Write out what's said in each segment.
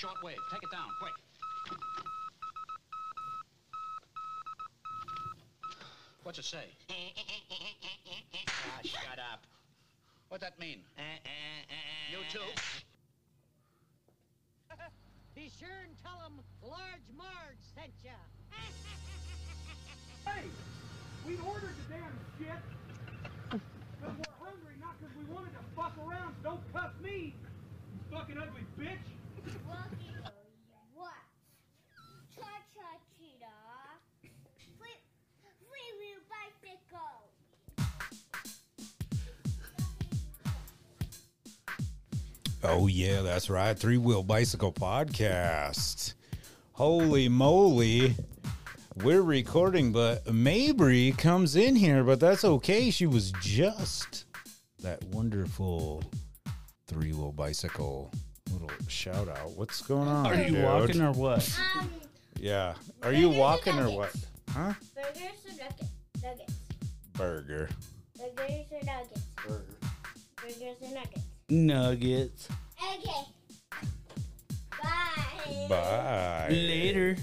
Short wave. Take it down, quick. What's it say? ah, shut up. What'd that mean? Uh, uh, uh, you too? Be sure and tell him Large Marge sent ya. Hey, we ordered the damn shit. Because we're hungry, not because we wanted to fuck around. So don't cuss me, you fucking ugly bitch. What? Cha cha cheetah. Oh, yeah, that's right. Three Wheel Bicycle Podcast. Holy moly. We're recording, but Mabry comes in here, but that's okay. She was just that wonderful three wheel bicycle little shout out. What's going on? Are you dude? walking or what? Um, Yeah. Are you walking or what? Huh? burgers or nuggets? Nuggets. Burger. Burgers or nuggets? Burgers or nuggets? Nuggets. Okay. Bye. Bye. Later.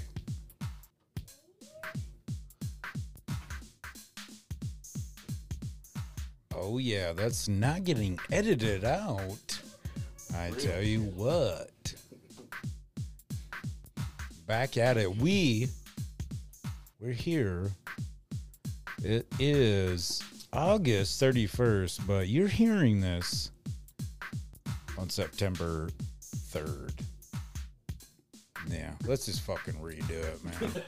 Oh yeah, that's not getting edited out. I tell you what. Back at it. We we're here. It is August 31st, but you're hearing this on September 3rd. Yeah, let's just fucking redo it, man.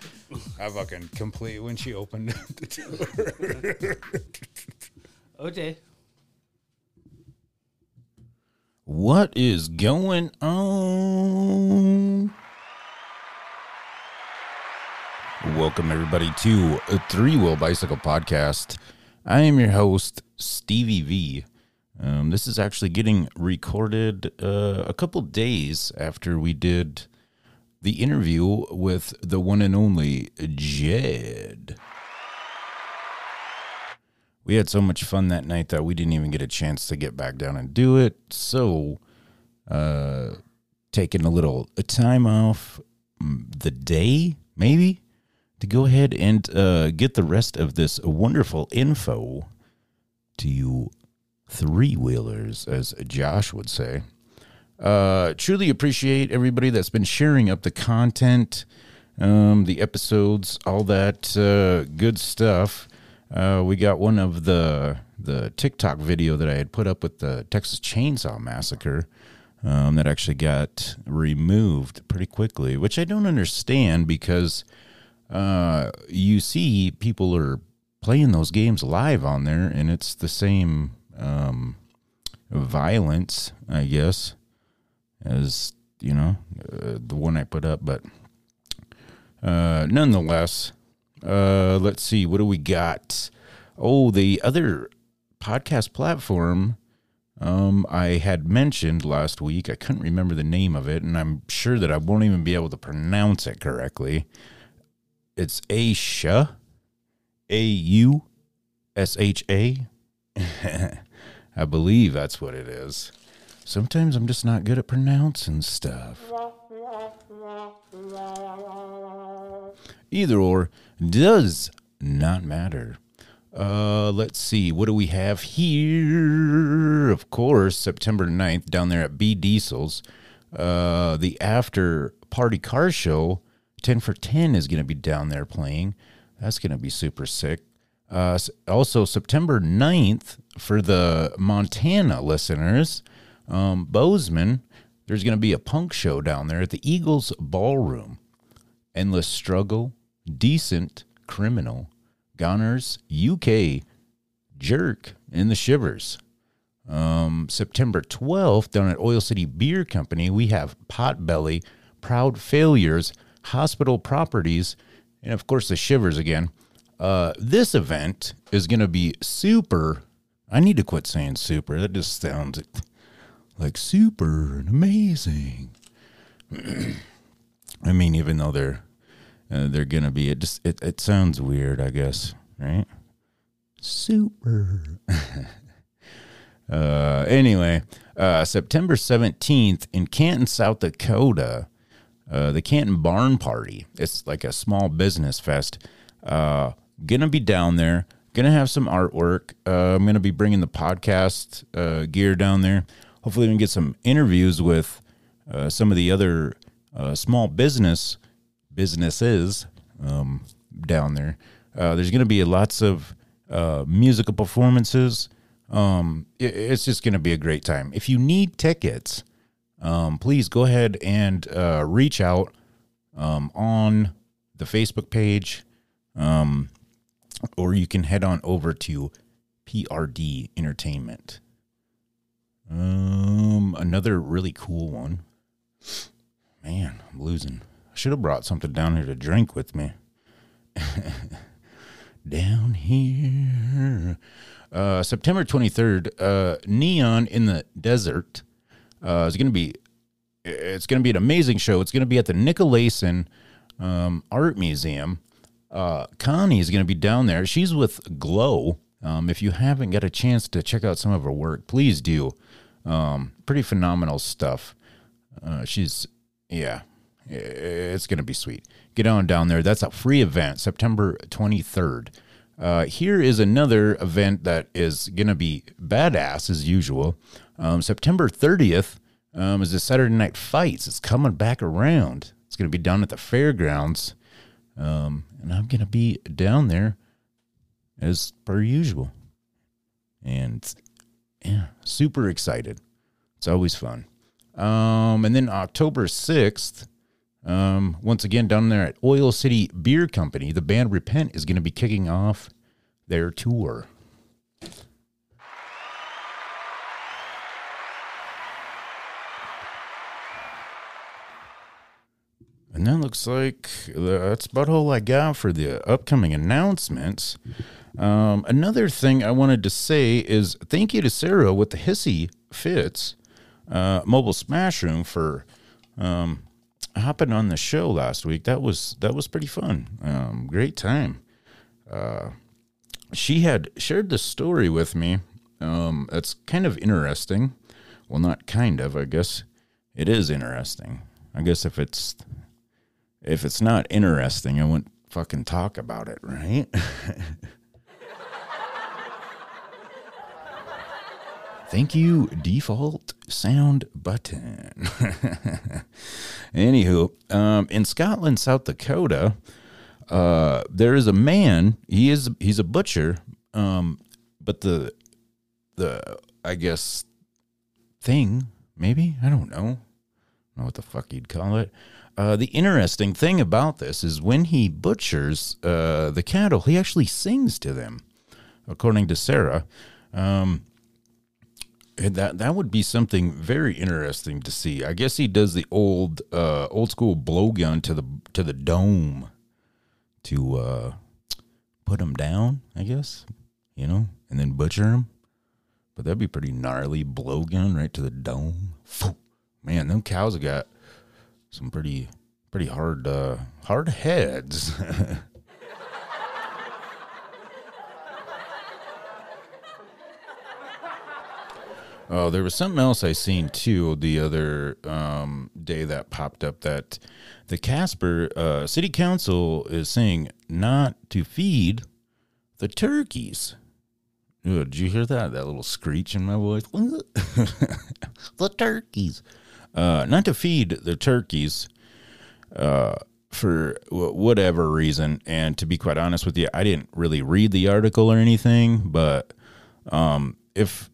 I fucking complete when she opened the door. Okay. What is going on? Welcome, everybody, to a Three Wheel Bicycle Podcast. I am your host, Stevie V. Um, this is actually getting recorded uh, a couple days after we did the interview with the one and only Jed. We had so much fun that night that we didn't even get a chance to get back down and do it. So, uh, taking a little time off mm, the day, maybe, to go ahead and uh, get the rest of this wonderful info to you three wheelers, as Josh would say. Uh, truly appreciate everybody that's been sharing up the content, um, the episodes, all that uh, good stuff. Uh, we got one of the the TikTok video that I had put up with the Texas Chainsaw Massacre um, that actually got removed pretty quickly, which I don't understand because uh, you see people are playing those games live on there, and it's the same um, violence, I guess, as you know uh, the one I put up, but uh, nonetheless, uh, let's see, what do we got? Oh, the other podcast platform um, I had mentioned last week. I couldn't remember the name of it, and I'm sure that I won't even be able to pronounce it correctly. It's Aisha, A U S H A. I believe that's what it is. Sometimes I'm just not good at pronouncing stuff. Either or does not matter. Uh, let's see. What do we have here? Of course, September 9th down there at B Diesels. Uh, the after party car show, 10 for 10 is going to be down there playing. That's going to be super sick. Uh, also, September 9th for the Montana listeners, um, Bozeman, there's going to be a punk show down there at the Eagles Ballroom. Endless Struggle, Decent Criminal, Goners, UK, Jerk, and the Shivers. Um, September 12th, down at Oil City Beer Company, we have Potbelly, Proud Failures, Hospital Properties, and of course the Shivers again. Uh, this event is going to be super. I need to quit saying super. That just sounds like super and amazing. I mean, even though they're uh, they're gonna be, it just it, it sounds weird, I guess, right? Super. uh, anyway, uh, September seventeenth in Canton, South Dakota, uh, the Canton Barn Party. It's like a small business fest. Uh, gonna be down there. Gonna have some artwork. Uh, I'm gonna be bringing the podcast uh, gear down there. Hopefully, we can get some interviews with uh, some of the other uh, small business businesses um, down there. Uh, there's gonna be lots of uh, musical performances. Um, it- it's just gonna be a great time. If you need tickets, um, please go ahead and uh, reach out um, on the Facebook page, um, or you can head on over to PRD Entertainment. Um, another really cool one. Man, I'm losing. Should have brought something down here to drink with me. down here. Uh, September 23rd, uh, Neon in the Desert uh, is going to be it's going to be an amazing show. It's going to be at the Nicolaysen um, Art Museum. Uh, Connie is going to be down there. She's with Glow. Um, if you haven't got a chance to check out some of her work, please do. Um, pretty phenomenal stuff. Uh, she's, yeah, it's going to be sweet. Get on down there. That's a free event, September 23rd. Uh, here is another event that is going to be badass as usual. Um, September 30th um, is the Saturday Night Fights. It's coming back around. It's going to be down at the fairgrounds. Um, and I'm going to be down there as per usual. And yeah, super excited. It's always fun. Um, and then October 6th, um, once again down there at Oil City Beer Company, the band Repent is going to be kicking off their tour. And that looks like that's about all I got for the upcoming announcements. Um, another thing I wanted to say is thank you to Sarah with the Hissy Fits uh, Mobile Smash Room for um, hopping on the show last week. That was that was pretty fun. Um, great time. Uh, she had shared the story with me. Um, it's kind of interesting. Well, not kind of. I guess it is interesting. I guess if it's if it's not interesting, I wouldn't fucking talk about it, right? Thank you, default sound button. Anywho, um, in Scotland, South Dakota, uh, there is a man. He is he's a butcher, um, but the the I guess thing maybe I don't know. Know what the fuck you'd call it. Uh, the interesting thing about this is when he butchers uh, the cattle, he actually sings to them, according to Sarah. Um, that that would be something very interesting to see. I guess he does the old uh, old school blowgun to the to the dome to uh, put him down. I guess you know, and then butcher him. But that'd be pretty gnarly blowgun right to the dome. Man, them cows have got some pretty pretty hard uh, hard heads. Oh, there was something else I seen too the other um, day that popped up that the Casper uh, City Council is saying not to feed the turkeys. Ooh, did you hear that? That little screech in my voice. the turkeys. Uh, not to feed the turkeys uh, for wh- whatever reason. And to be quite honest with you, I didn't really read the article or anything, but um, if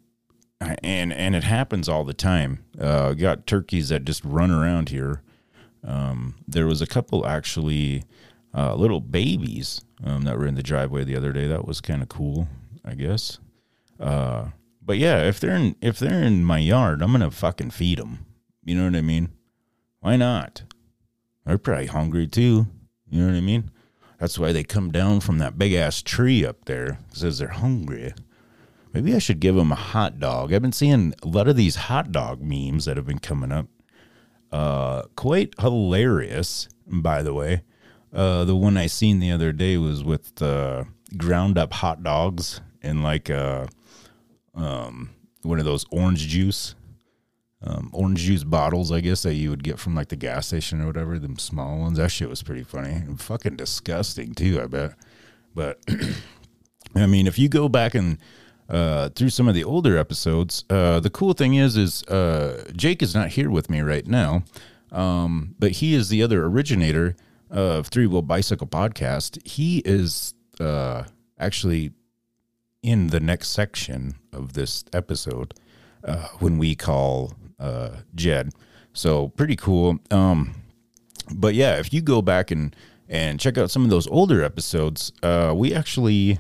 and and it happens all the time. Uh, got turkeys that just run around here. Um, there was a couple actually uh, little babies um, that were in the driveway the other day. That was kind of cool, I guess. Uh, but yeah, if they're in if they're in my yard, I'm gonna fucking feed them. You know what I mean? Why not? They're probably hungry too. You know what I mean? That's why they come down from that big ass tree up there. Says they're hungry. Maybe I should give him a hot dog. I've been seeing a lot of these hot dog memes that have been coming up. Uh, quite hilarious, by the way. Uh, the one I seen the other day was with uh, ground up hot dogs and like uh, um, one of those orange juice um, orange juice bottles, I guess that you would get from like the gas station or whatever. Them small ones. That shit was pretty funny and fucking disgusting too. I bet. But I mean, if you go back and uh, through some of the older episodes, uh, the cool thing is, is uh, Jake is not here with me right now, um, but he is the other originator of Three Wheel Bicycle Podcast. He is uh, actually in the next section of this episode uh, when we call uh, Jed. So pretty cool. Um, but yeah, if you go back and and check out some of those older episodes, uh, we actually,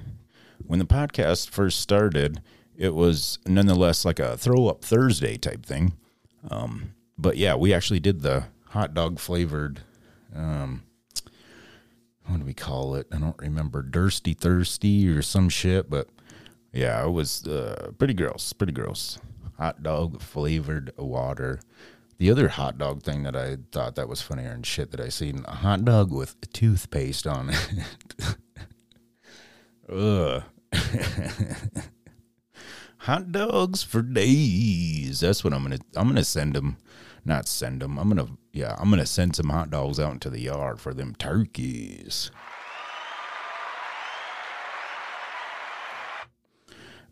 when the podcast first started, it was nonetheless like a throw up Thursday type thing. Um, but yeah, we actually did the hot dog flavored. Um, what do we call it? I don't remember. Dursty Thirsty or some shit, but yeah, it was uh, pretty gross. Pretty gross. Hot dog flavored water. The other hot dog thing that I thought that was funnier and shit that I seen a hot dog with toothpaste on it. Ugh. hot dogs for days. That's what I'm gonna. I'm gonna send them. Not send them. I'm gonna. Yeah, I'm gonna send some hot dogs out into the yard for them turkeys.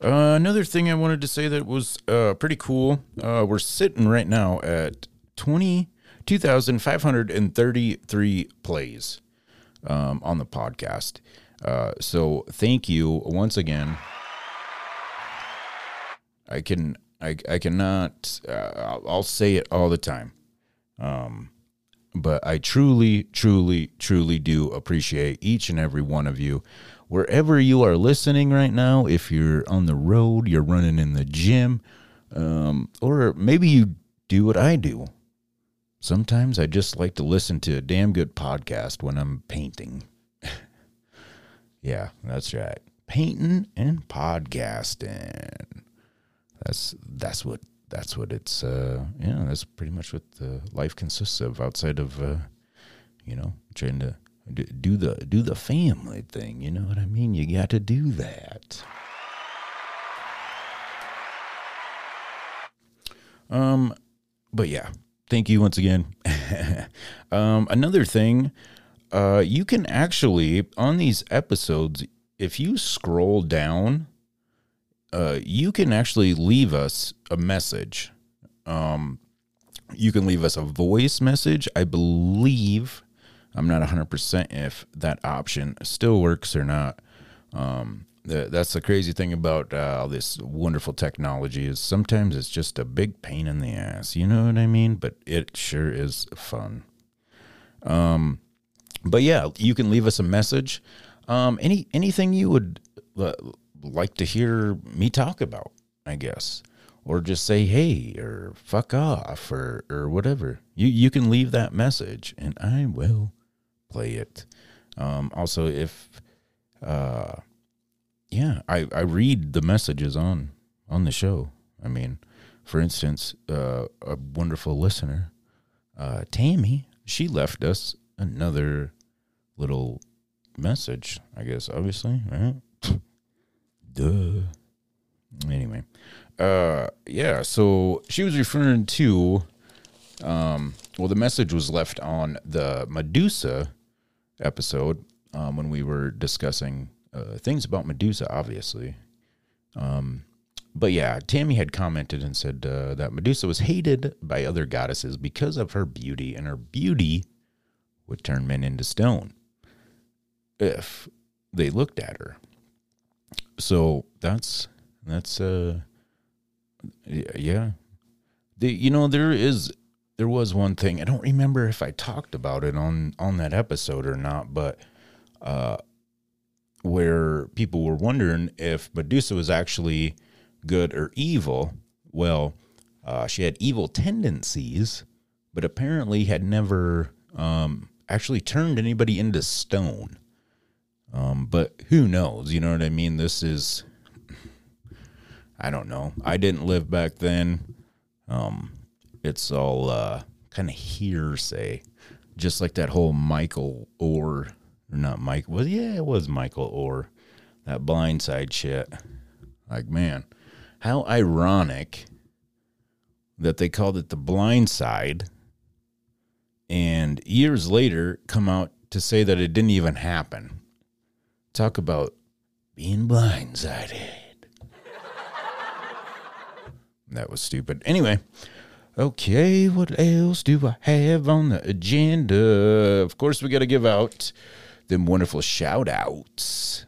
Uh, another thing I wanted to say that was uh, pretty cool. Uh, we're sitting right now at 20, 2,533 plays um, on the podcast. Uh, so thank you once again. I can I I cannot uh, I'll, I'll say it all the time. Um, but I truly, truly, truly do appreciate each and every one of you. Wherever you are listening right now, if you're on the road, you're running in the gym, um, or maybe you do what I do. Sometimes I just like to listen to a damn good podcast when I'm painting. Yeah, that's right. Painting and podcasting. That's that's what that's what it's uh yeah that's pretty much what the life consists of outside of uh you know trying to do the do the family thing you know what i mean you got to do that um but yeah thank you once again um another thing uh you can actually on these episodes if you scroll down uh, you can actually leave us a message. Um, you can leave us a voice message. I believe I'm not 100% if that option still works or not. Um, the, that's the crazy thing about uh, all this wonderful technology is sometimes it's just a big pain in the ass. You know what I mean? But it sure is fun. Um, but yeah, you can leave us a message. Um, any anything you would uh, like to hear me talk about, I guess. Or just say hey or fuck off or or whatever. You you can leave that message and I will play it. Um, also if uh yeah, I, I read the messages on on the show. I mean, for instance, uh, a wonderful listener, uh, Tammy, she left us another little message, I guess, obviously, right? Duh. Anyway, uh, yeah. So she was referring to, um, well, the message was left on the Medusa episode um, when we were discussing uh, things about Medusa, obviously. Um, but yeah, Tammy had commented and said uh, that Medusa was hated by other goddesses because of her beauty, and her beauty would turn men into stone if they looked at her. So that's that's uh yeah. The you know there is there was one thing i don't remember if i talked about it on on that episode or not but uh where people were wondering if medusa was actually good or evil. Well uh she had evil tendencies but apparently had never um actually turned anybody into stone um, but who knows? You know what I mean? This is, I don't know. I didn't live back then. Um, it's all uh, kind of hearsay, just like that whole Michael or not Mike. Well, yeah, it was Michael or that blindside shit. Like, man, how ironic that they called it the blind side and years later come out to say that it didn't even happen. Talk about being blindsided. that was stupid. Anyway, okay, what else do I have on the agenda? Of course, we got to give out them wonderful shout outs.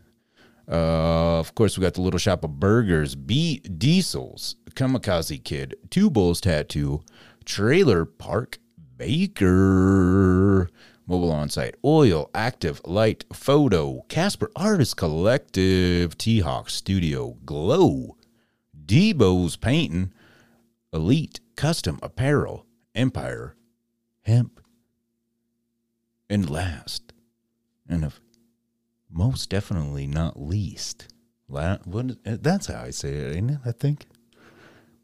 Uh, of course, we got the Little Shop of Burgers, B Diesels, Kamikaze Kid, Two Bulls Tattoo, Trailer Park Baker, Mobile On Site, Oil, Active, Light, Photo, Casper Artist Collective, T Hawk Studio, Glow, Debo's Painting, Elite Custom Apparel, Empire, Hemp, and last, and of most definitely not least, la- what, eh, that's how I say it, ain't it? I think.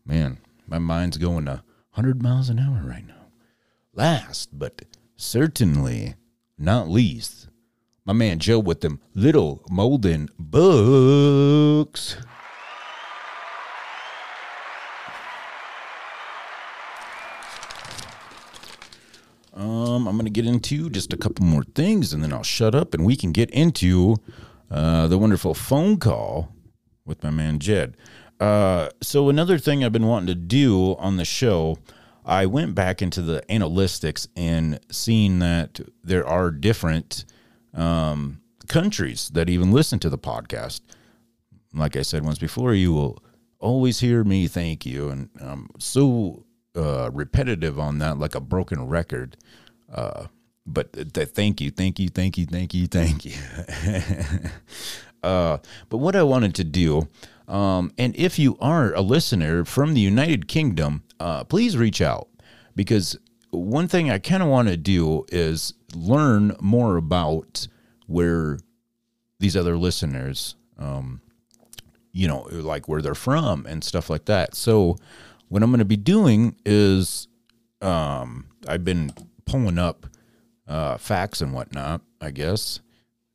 Man, my mind's going a 100 miles an hour right now. Last, but certainly not least, my man Joe with them little molding books. Um, I'm going to get into just a couple more things and then I'll shut up and we can get into uh, the wonderful phone call with my man Jed. Uh, so, another thing I've been wanting to do on the show, I went back into the analytics and seeing that there are different um, countries that even listen to the podcast. Like I said once before, you will always hear me thank you. And I'm so uh, repetitive on that, like a broken record. Uh, but th- thank you, thank you, thank you, thank you, thank you. uh, but what I wanted to do, um, and if you are a listener from the United Kingdom, uh, please reach out because one thing I kind of want to do is learn more about where these other listeners, um, you know, like where they're from and stuff like that. So, what I'm going to be doing is um, I've been pulling up uh, facts and whatnot, I guess.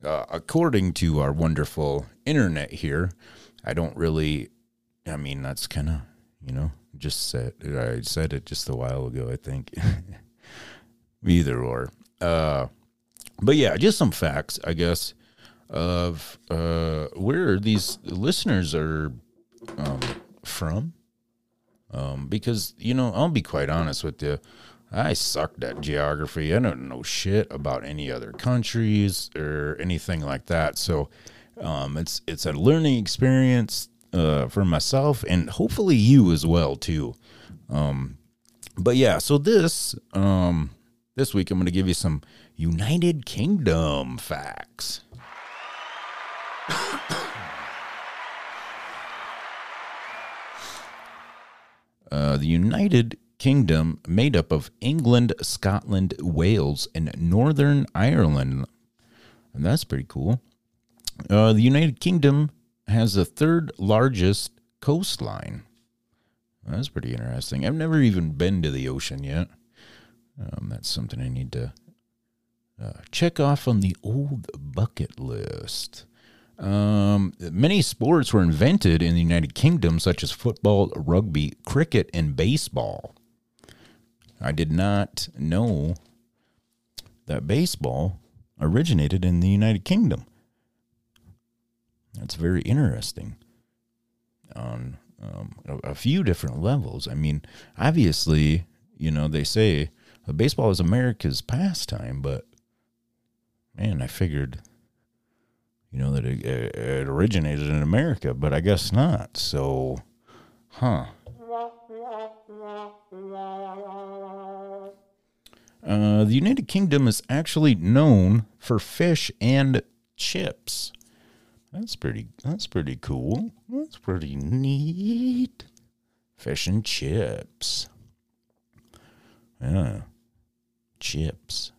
Uh, according to our wonderful internet here, I don't really, I mean, that's kind of, you know, just said, I said it just a while ago, I think. Either or. Uh, but yeah, just some facts, I guess, of uh, where these listeners are um, from um, because you know I'll be quite honest with you, I sucked at geography. I don't know shit about any other countries or anything like that. So um, it's it's a learning experience uh, for myself and hopefully you as well too. Um, but yeah, so this um, this week I'm going to give you some United Kingdom facts. Uh, the United Kingdom, made up of England, Scotland, Wales, and Northern Ireland. And that's pretty cool. Uh, the United Kingdom has the third largest coastline. That's pretty interesting. I've never even been to the ocean yet. Um, that's something I need to uh, check off on the old bucket list. Um, many sports were invented in the United Kingdom, such as football, rugby, cricket, and baseball. I did not know that baseball originated in the United Kingdom. That's very interesting on um, a, a few different levels. I mean, obviously, you know, they say uh, baseball is America's pastime, but man, I figured you know, that it, it originated in America, but I guess not. So, huh. Uh, the United Kingdom is actually known for fish and chips. That's pretty. That's pretty cool. That's pretty neat. Fish and chips. Yeah, chips.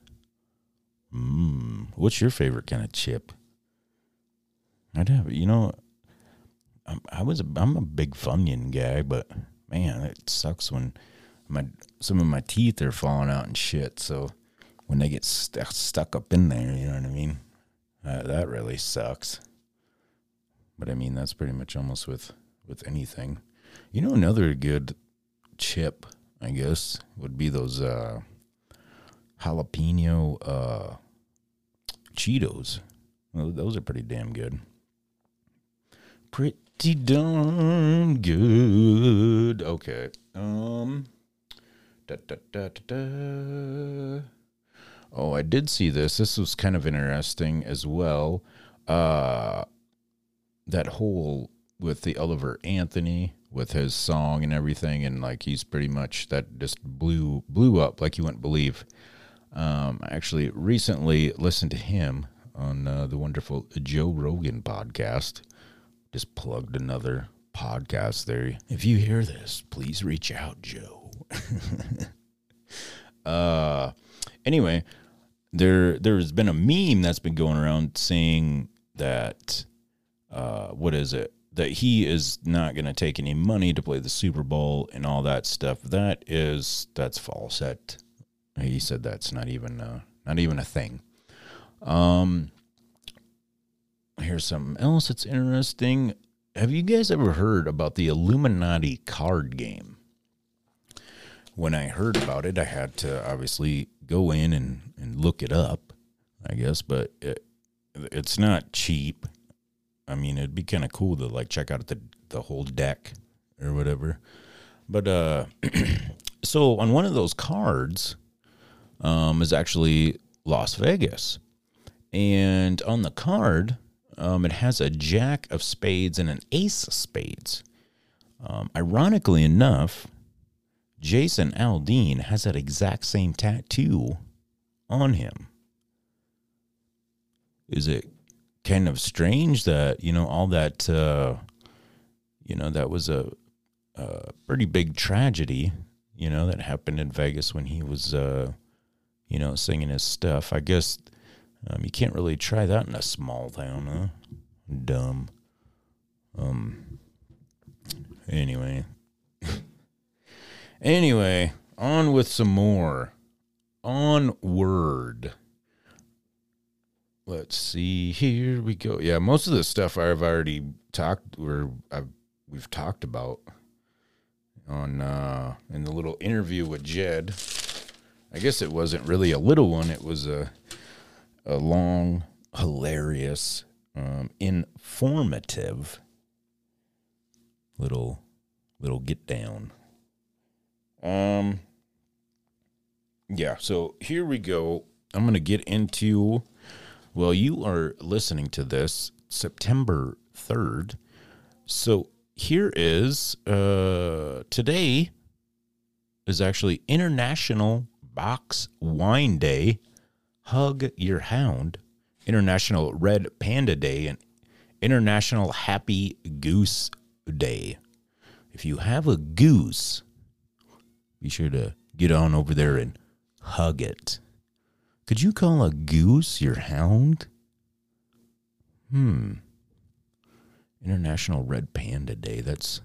Mmm. What's your favorite kind of chip? I'd have, you know, I'm, I was, a, I'm a big Funyun guy, but man, it sucks when my some of my teeth are falling out and shit. So when they get st- stuck up in there, you know what I mean? Uh, that really sucks. But I mean, that's pretty much almost with with anything. You know, another good chip I guess, would be those uh, jalapeno uh, Cheetos. Well, those are pretty damn good. Pretty darn good. Okay. Um. Da, da, da, da, da. Oh, I did see this. This was kind of interesting as well. Uh, that whole with the Oliver Anthony with his song and everything, and like he's pretty much that just blew blew up like you wouldn't believe. Um, I actually recently listened to him on uh, the wonderful Joe Rogan podcast. Just plugged another podcast there. If you hear this, please reach out, Joe. uh, anyway, there there's been a meme that's been going around saying that uh, what is it? That he is not going to take any money to play the Super Bowl and all that stuff. That is that's false. That he said that's not even uh, not even a thing. Um, here's something else that's interesting. Have you guys ever heard about the Illuminati card game? When I heard about it, I had to obviously go in and, and look it up, I guess, but it, it's not cheap. I mean, it'd be kind of cool to like check out the the whole deck or whatever. But uh so on one of those cards um is actually Las Vegas. And on the card, um, it has a jack of spades and an ace of spades. Um, ironically enough, Jason Aldean has that exact same tattoo on him. Is it kind of strange that, you know, all that, uh, you know, that was a, a pretty big tragedy, you know, that happened in Vegas when he was, uh, you know, singing his stuff. I guess um, you can't really try that in a small town, huh? Dumb. Um. Anyway. anyway, on with some more. Onward. Let's see. Here we go. Yeah, most of the stuff I've already talked or I've we've talked about on uh in the little interview with Jed. I guess it wasn't really a little one. It was a a long, hilarious, um, informative little little get down. Um yeah, so here we go. I'm to get into well, you are listening to this September 3rd. So here is uh today is actually International Box Wine Day Hug Your Hound, International Red Panda Day, and International Happy Goose Day. If you have a goose, be sure to get on over there and hug it. Could you call a goose your hound? Hmm. International Red Panda Day. That's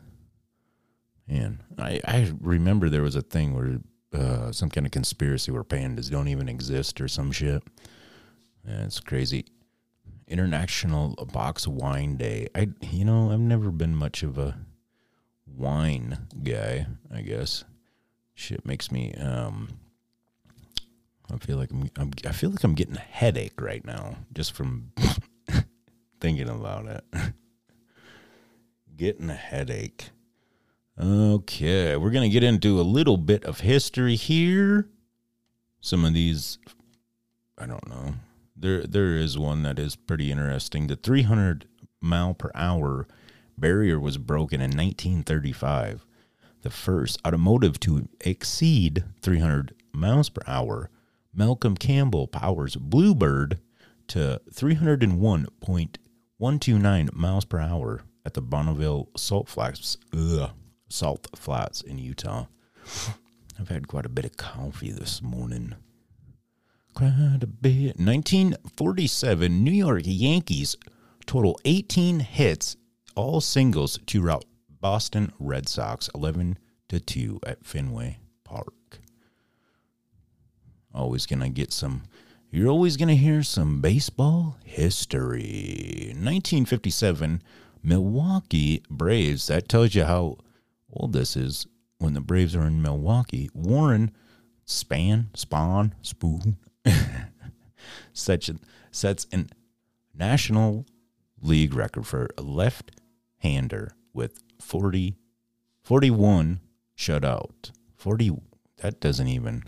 man. I I remember there was a thing where uh, some kind of conspiracy where pandas don't even exist or some shit. Yeah, it's crazy. International Box Wine Day. I you know I've never been much of a wine guy. I guess shit makes me um. I feel like I'm, I'm I feel like I'm getting a headache right now just from thinking about it. getting a headache. Okay, we're going to get into a little bit of history here. Some of these I don't know. There there is one that is pretty interesting. The 300 mile per hour barrier was broken in 1935. The first automotive to exceed 300 miles per hour. Malcolm Campbell powers Bluebird to 301.129 miles per hour at the Bonneville Salt Flats, ugh, Salt Flats in Utah. I've had quite a bit of coffee this morning. Quite a bit. 1947, New York Yankees total 18 hits, all singles, to rout Boston Red Sox 11 to 2 at Fenway Park. Always gonna get some. You're always gonna hear some baseball history. 1957, Milwaukee Braves. That tells you how old this is. when the Braves are in Milwaukee, Warren Span, Spawn, Spoon, such a, sets an National League record for a left-hander with 40, 41 shutout. 40, that doesn't even,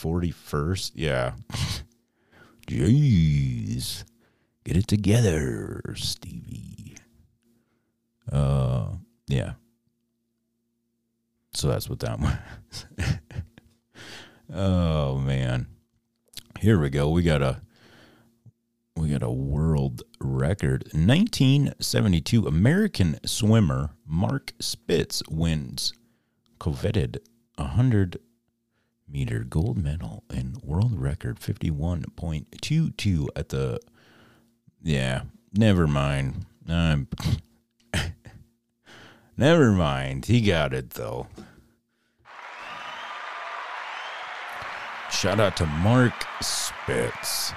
41st, yeah. Jeez. Get it together, Stevie. Uh, yeah. So that's what that was. oh man. Here we go. We got a we got a world record. 1972 American swimmer Mark Spitz wins coveted 100 meter gold medal and world record 51.22 at the yeah, never mind. Um, never mind. He got it though. Shout out to Mark Spitz.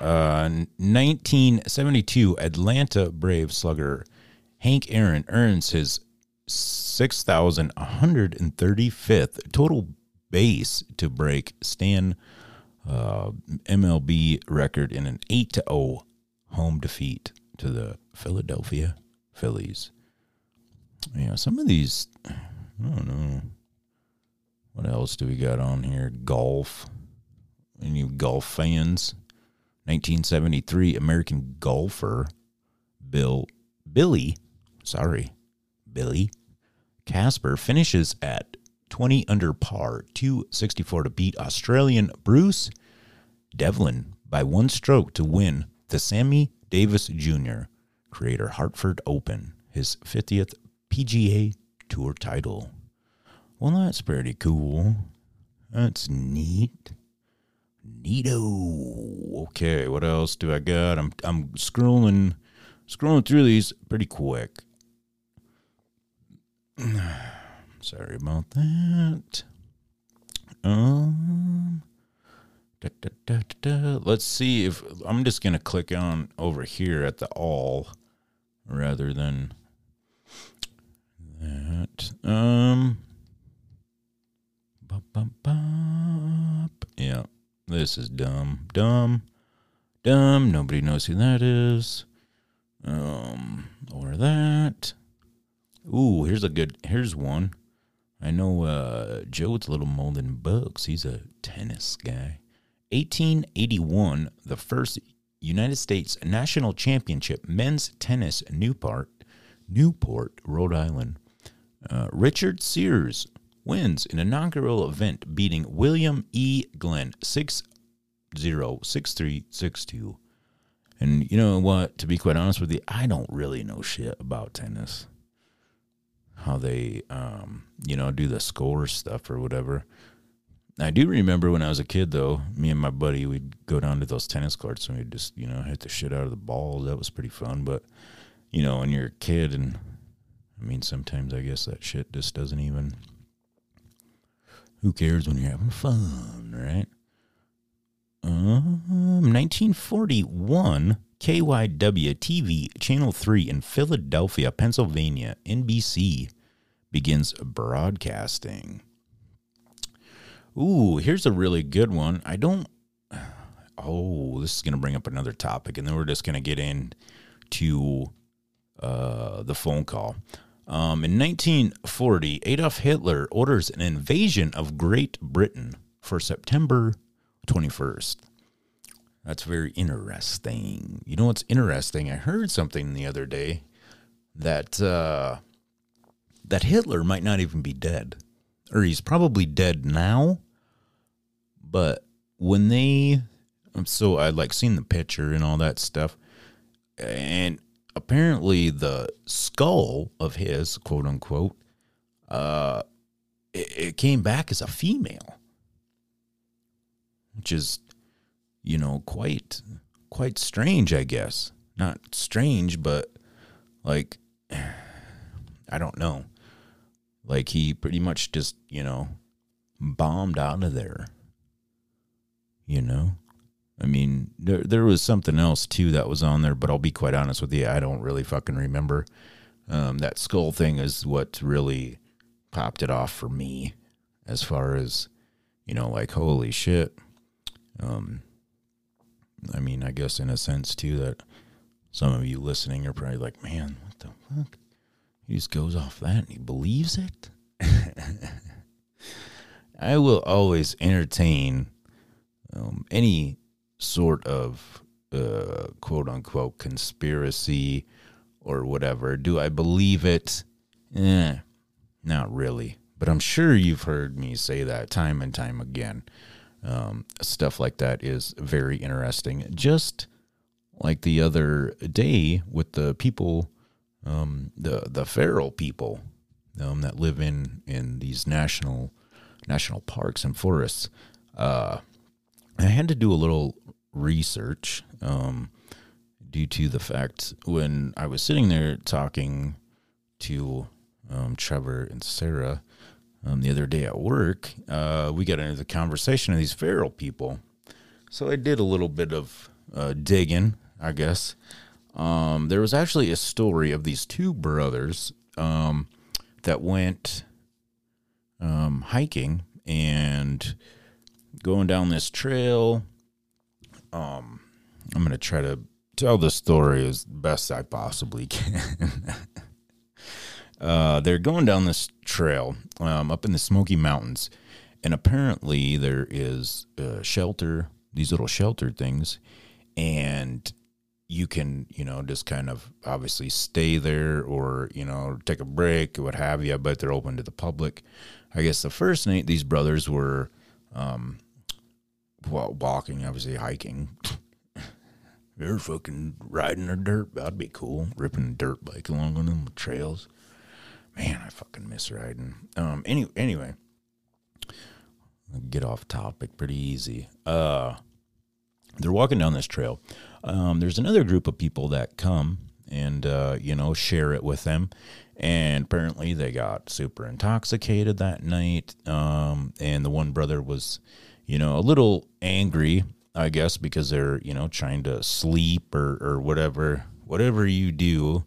Uh, 1972 Atlanta Braves slugger Hank Aaron earns his 6,135th total base to break Stan uh, MLB record in an 8 to 0 home defeat to the Philadelphia Phillies. Yeah, some of these, I don't know. What else do we got on here? Golf. Any golf fans? 1973 American golfer Bill Billy, sorry, Billy Casper finishes at 20 under par, 264 to beat Australian Bruce Devlin by one stroke to win the Sammy Davis Jr. Greater Hartford Open, his 50th PGA Tour title. Well, that's pretty cool. That's neat. Neato. Okay, what else do I got? I'm I'm scrolling scrolling through these pretty quick. Sorry about that. Um da, da, da, Let's see if I'm just gonna click on over here at the all rather than that. Um bop, bop, bop. Yeah. This is dumb. Dumb. Dumb. Nobody knows who that is. Um, or that. Ooh, here's a good. Here's one. I know uh, with little than Bucks. He's a tennis guy. 1881, the first United States National Championship men's tennis Newport, Newport, Rhode Island. Uh, Richard Sears wins an inaugural event, beating William E. Glyn 6 0 6 3 6 2. And you know what? To be quite honest with you, I don't really know shit about tennis. How they, um, you know, do the score stuff or whatever. I do remember when I was a kid, though, me and my buddy, we'd go down to those tennis courts and we'd just, you know, hit the shit out of the balls. That was pretty fun. But, you know, when you're a kid, and I mean, sometimes I guess that shit just doesn't even who cares when you're having fun, right? Um, 1941, KYW TV, Channel 3 in Philadelphia, Pennsylvania, NBC begins broadcasting. Ooh, here's a really good one. I don't. Oh, this is going to bring up another topic, and then we're just going to get into uh, the phone call. Um, in 1940, Adolf Hitler orders an invasion of Great Britain for September 21st. That's very interesting. You know what's interesting? I heard something the other day that uh, that Hitler might not even be dead, or he's probably dead now. But when they, so I like seen the picture and all that stuff, and apparently the skull of his quote unquote uh it, it, came back as a female which is you know quite quite strange i guess. Not strange but like i don't know. Like he pretty much just you know bombed out of there you know? I mean, there there was something else too that was on there, but I'll be quite honest with you, I don't really fucking remember. Um, that skull thing is what really popped it off for me as far as you know like holy shit. Um i mean i guess in a sense too that some of you listening are probably like man what the fuck he just goes off that and he believes it i will always entertain um, any sort of uh, quote unquote conspiracy or whatever. Do I believe it? Eh, not really. But I'm sure you've heard me say that time and time again. Um, stuff like that is very interesting. Just like the other day with the people, um, the the feral people um, that live in in these national national parks and forests. Uh, I had to do a little research um, due to the fact when I was sitting there talking to um, Trevor and Sarah um, the other day at work, uh, we got into the conversation of these feral people. So I did a little bit of uh, digging, I guess. Um, there was actually a story of these two brothers um, that went um, hiking and going down this trail. Um, I'm gonna try to tell the story as best I possibly can. Uh, they're going down this trail um, up in the Smoky Mountains, and apparently there is a shelter, these little shelter things, and you can, you know, just kind of obviously stay there or, you know, take a break or what have you, but they're open to the public. I guess the first night these brothers were um, well, walking, obviously hiking. They're fucking riding a dirt. That'd be cool. Ripping a dirt bike along on them trails. Man, I fucking miss riding. Um. Any anyway, get off topic pretty easy. Uh, they're walking down this trail. Um, there's another group of people that come and uh, you know share it with them. And apparently they got super intoxicated that night. Um, and the one brother was, you know, a little angry, I guess, because they're you know trying to sleep or or whatever whatever you do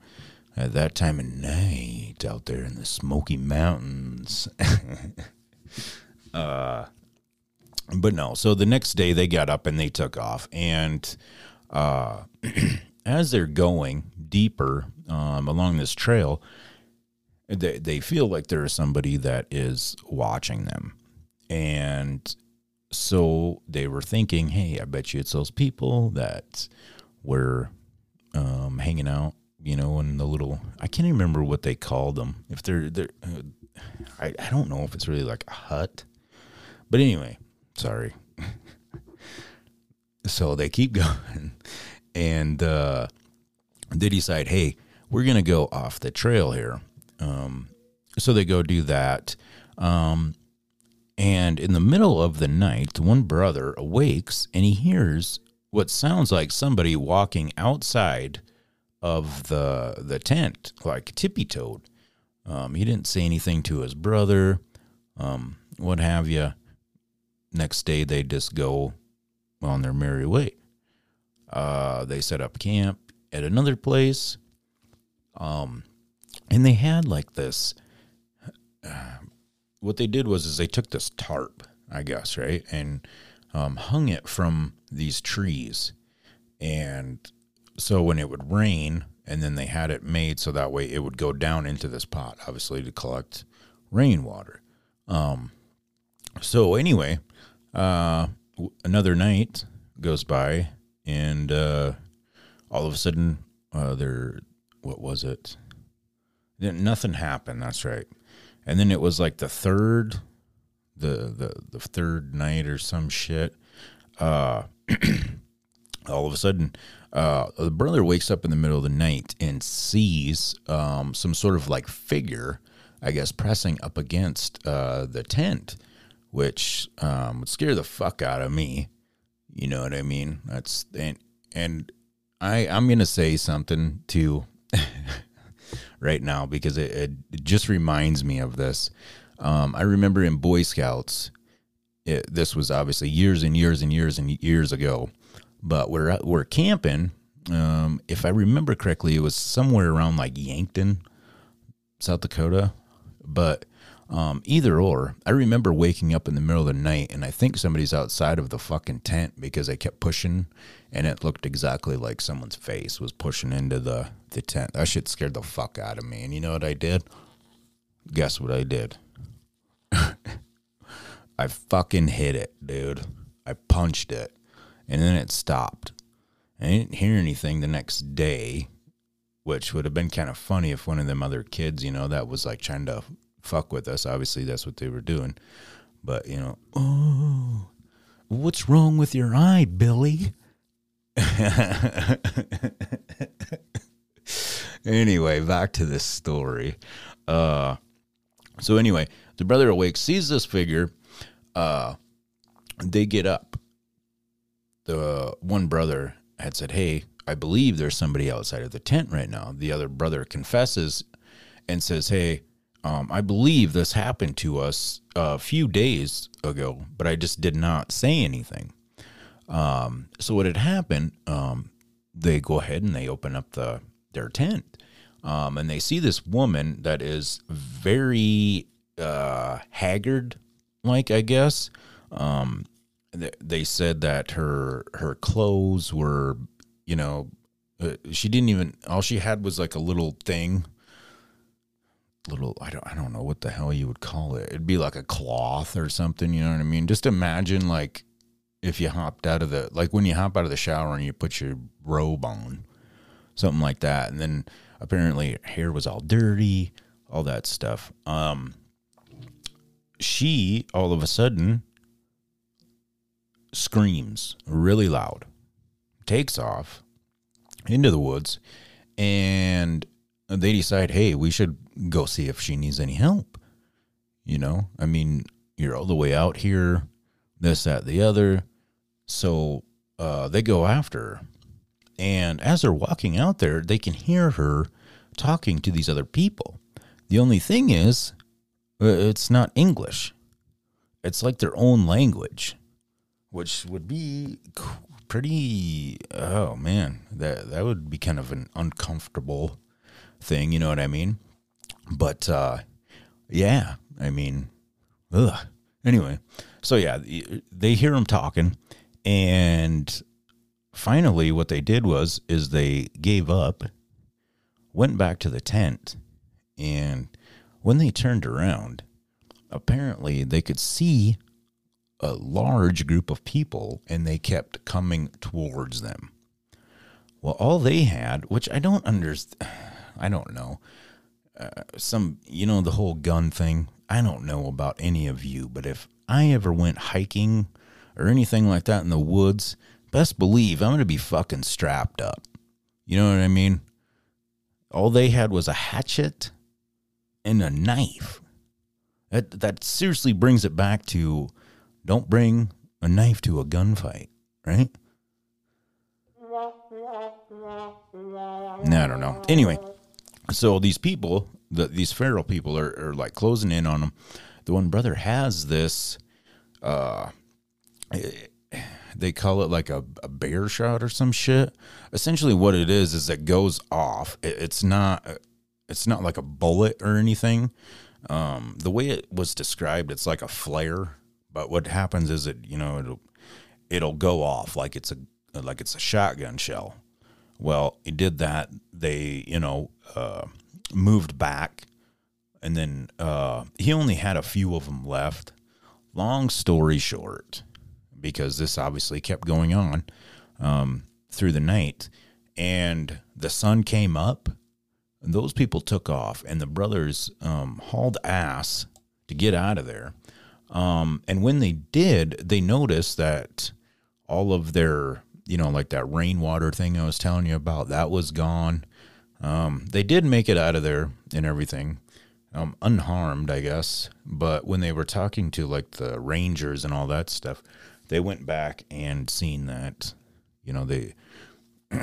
at that time of night out there in the Smoky Mountains. uh, but no. So the next day they got up and they took off, and uh, as they're going deeper um, along this trail, they they feel like there is somebody that is watching them, and so they were thinking, "Hey, I bet you it's those people that were um, hanging out." You know, and the little, I can't even remember what they called them. If they're, they're, uh, I, I don't know if it's really like a hut, but anyway, sorry. so they keep going and uh, they decide, hey, we're to go off the trail here. Um, so they go do that. Um, and in the middle of the night, one brother awakes and he hears what sounds like somebody walking outside of the the tent, like tippy toed. Um, he didn't say anything to his brother, um, what have you. Next day, they just go on their merry way. Uh, they set up camp at another place. Um, and they had like this. Uh, what they did was is they took this tarp, I guess, right, and um, hung it from these trees, and so when it would rain, and then they had it made so that way it would go down into this pot, obviously to collect rainwater. Um, so anyway, uh, w- another night goes by, and uh, all of a sudden, uh, there, what was it? Then Nothing happened. That's right. And then it was like the third, the the the third night or some shit. Uh, all of a sudden, uh, the brother wakes up in the middle of the night and sees um, some sort of like figure, I guess, pressing up against uh, the tent, which um, would scare the fuck out of me. You know what I mean? That's and and I I'm gonna say something to right now because it, it just reminds me of this. Um, I remember in Boy Scouts, it, this was obviously years and years and years and years ago, but we're we're camping. Um, if I remember correctly, it was somewhere around like Yankton, South Dakota. But Um, either or. I remember waking up in the middle of the night and I think somebody's outside of the fucking tent because I kept pushing and it looked exactly like someone's face was pushing into the, the tent. That shit scared the fuck out of me. And you know what I did? Guess what I did? I fucking hit it, dude. I punched it and then it stopped. I didn't hear anything the next day, which would have been kind of funny if one of them other kids, you know, that was like trying to fuck with us. Obviously, that's what they were doing. But, you know, oh, what's wrong with your eye, Billy? anyway, back to this story. Uh, so anyway, the brother awakes, sees this figure. Uh, they get up. The one brother had said, "Hey, I believe there's somebody outside of the tent right now." The other brother confesses and says, "Hey, um, I believe this happened to us a few days ago, but I just did not say anything." Um, so what had happened? Um, they go ahead and they open up the their tent, um, and they see this woman that is very uh, haggard, like I guess. Um, they said that her her clothes were, you know, uh, she didn't even. All she had was like a little thing. Little, I don't, I don't know what the hell you would call it. It'd be like a cloth or something. You know what I mean? Just imagine like if you hopped out of the like when you hop out of the shower and you put your robe on, something like that, and then apparently hair was all dirty, all that stuff. Um, she all of a sudden screams really loud, takes off into the woods, and they decide, hey, we should go see if she needs any help. You know, I mean, you're all the way out here, this, that, the other. So uh, they go after her. And as they're walking out there, they can hear her talking to these other people. The only thing is, uh, it's not English. It's like their own language, which would be pretty. Oh man, that that would be kind of an uncomfortable thing. You know what I mean? But uh, yeah, I mean, ugh. Anyway, so yeah, they hear him talking, and finally, what they did was is they gave up, went back to the tent, and when they turned around, apparently they could see a large group of people, and they kept coming towards them. Well, all they had, which I don't understand, I don't know, uh, some, you know, the whole gun thing. I don't know about any of you, but if I ever went hiking or anything like that in the woods, best believe I'm going to be fucking strapped up. You know what I mean? All they had was a hatchet and a knife. That that seriously brings it back to don't bring a knife to a gunfight, right? No, I don't know. Anyway, so these people, the, these feral people, are, are like closing in on them. The one brother has this, uh, they call it like a, a bear shot or some shit. Essentially, what it is is it goes off. It, it's not, it's not like a bullet or anything. Um, the way it was described, it's like a flare. But what happens is it, you know, it'll it'll go off like it's a like it's a shotgun shell. Well, he did that. They, you know, uh, moved back, and then uh, he only had a few of them left. Long story short, because this obviously kept going on um, through the night, and the sun came up, and those people took off, and the brothers um, hauled ass to get out of there. Um, and when they did, they noticed that all of their, you know, like that rainwater thing I was telling you about, that was gone. Um, they did make it out of there and everything, um, unharmed, I guess. But when they were talking to like the rangers and all that stuff, they went back and seen that, you know, they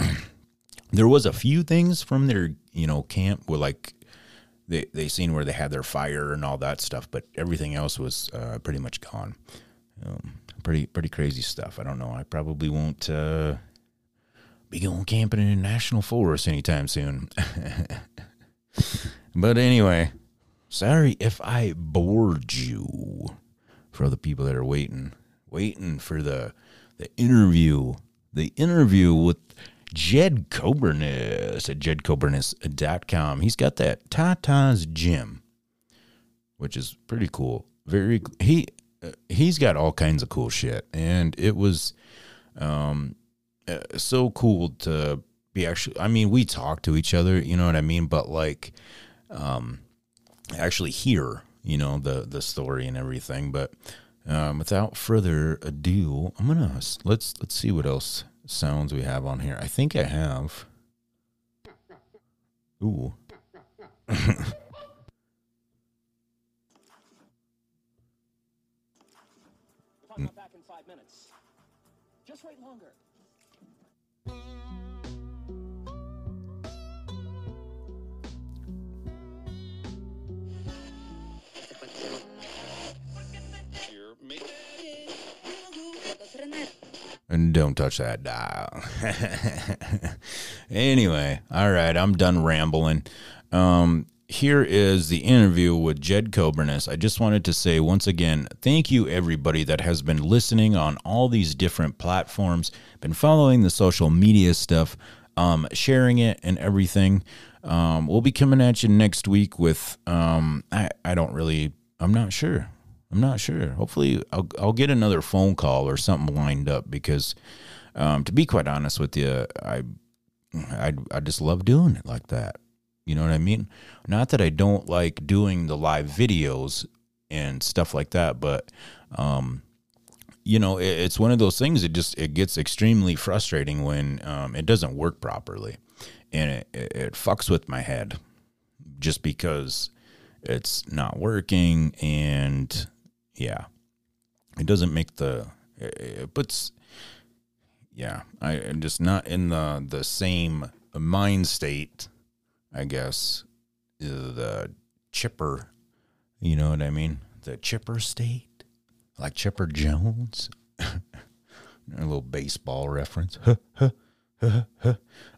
there was a few things from their, you know, camp were like they they seen where they had their fire and all that stuff, but everything else was uh, pretty much gone. Um, pretty pretty crazy stuff. I don't know. I probably won't uh, be going camping in a national forest anytime soon. but anyway, sorry if I bored you. For the people that are waiting, waiting for the the interview, the interview with Jed Kobernusz at jedkobernusz.com. He's got that Tata's Gym, which is pretty cool. Very he uh, he's got all kinds of cool shit, and it was um uh, so cool to be actually. I mean, we talk to each other, you know what I mean, but like um actually hear you know the the story and everything but um, without further ado i'm gonna let's let's see what else sounds we have on here. I think i have. Ooh and don't touch that dial anyway all right i'm done rambling um here is the interview with Jed Kobernusz. I just wanted to say once again, thank you everybody that has been listening on all these different platforms, been following the social media stuff, um, sharing it and everything. Um, we'll be coming at you next week with um, I, I don't really I'm not sure. I'm not sure. Hopefully I'll I'll get another phone call or something lined up because um, to be quite honest with you, I I I just love doing it like that. You know what I mean? Not that I don't like doing the live videos and stuff like that, but um, you know, it, it's one of those things. It just it gets extremely frustrating when um, it doesn't work properly, and it, it, it fucks with my head just because it's not working, and yeah, it doesn't make the it, puts yeah I, I'm just not in the the same mind state I guess, the chipper. You know what I mean? The chipper state, like Chipper Jones. A little baseball reference.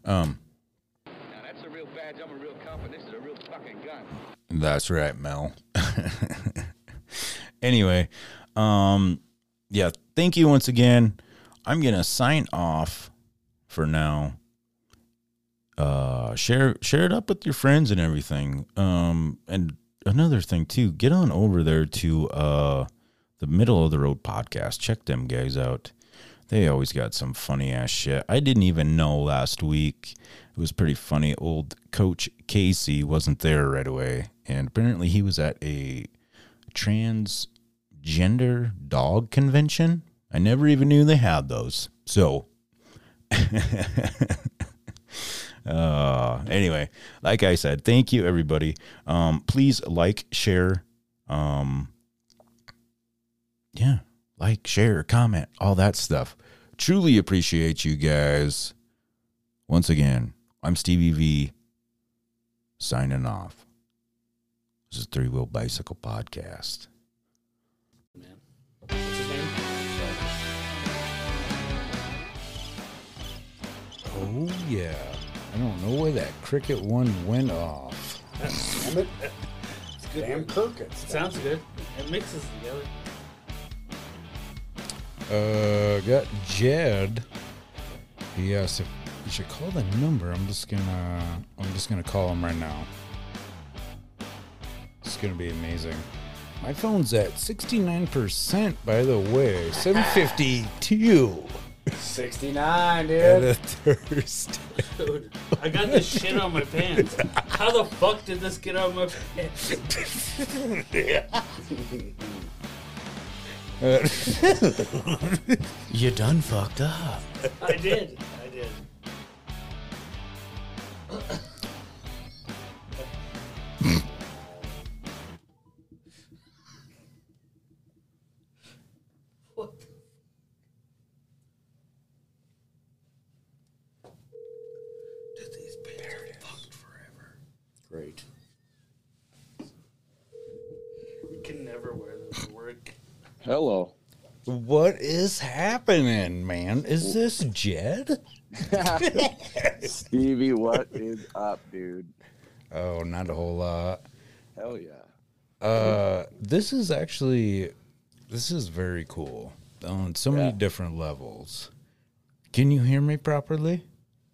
um, that's a real badge. I'm a real cop, and this is a real fucking gun. that's right, Mel. anyway, um, yeah, thank you once again. I'm gonna sign off for now. Uh share share it up with your friends and everything. Um and another thing too get on over there to uh the middle of the road podcast. Check them guys out. They always got some funny ass shit. I didn't even know last week. It was pretty funny. Old coach casey wasn't there right away. And apparently he was at a transgender dog convention i never even knew they had those so Uh, anyway, like I said, thank you everybody. Um, please like, share, um, yeah, like, share, comment, all that stuff. Truly appreciate you guys. Once again, I'm Stevie V signing off. This is Three Wheel Bicycle Podcast. Man. What's his name? Oh yeah. I don't know where that cricket one went off. Damn it. It's good. Damn Kirkits. Sounds good. It mixes together. Uh, got Jed. He asked if you should call the number. I'm just gonna, I'm just gonna call him right now. It's gonna be amazing. My phone's at 69%, by the way. 752 69, at dude. a Thursday. Dude, I got this shit on my pants. How the fuck did this get on my pants? You done fucked up. I did. I did. Hello. What is happening, man? Is this Jed? Stevie, what is up, dude? Oh, not a whole lot. Hell yeah. Uh, this is actually this is very cool on so many different levels. Can you hear me properly?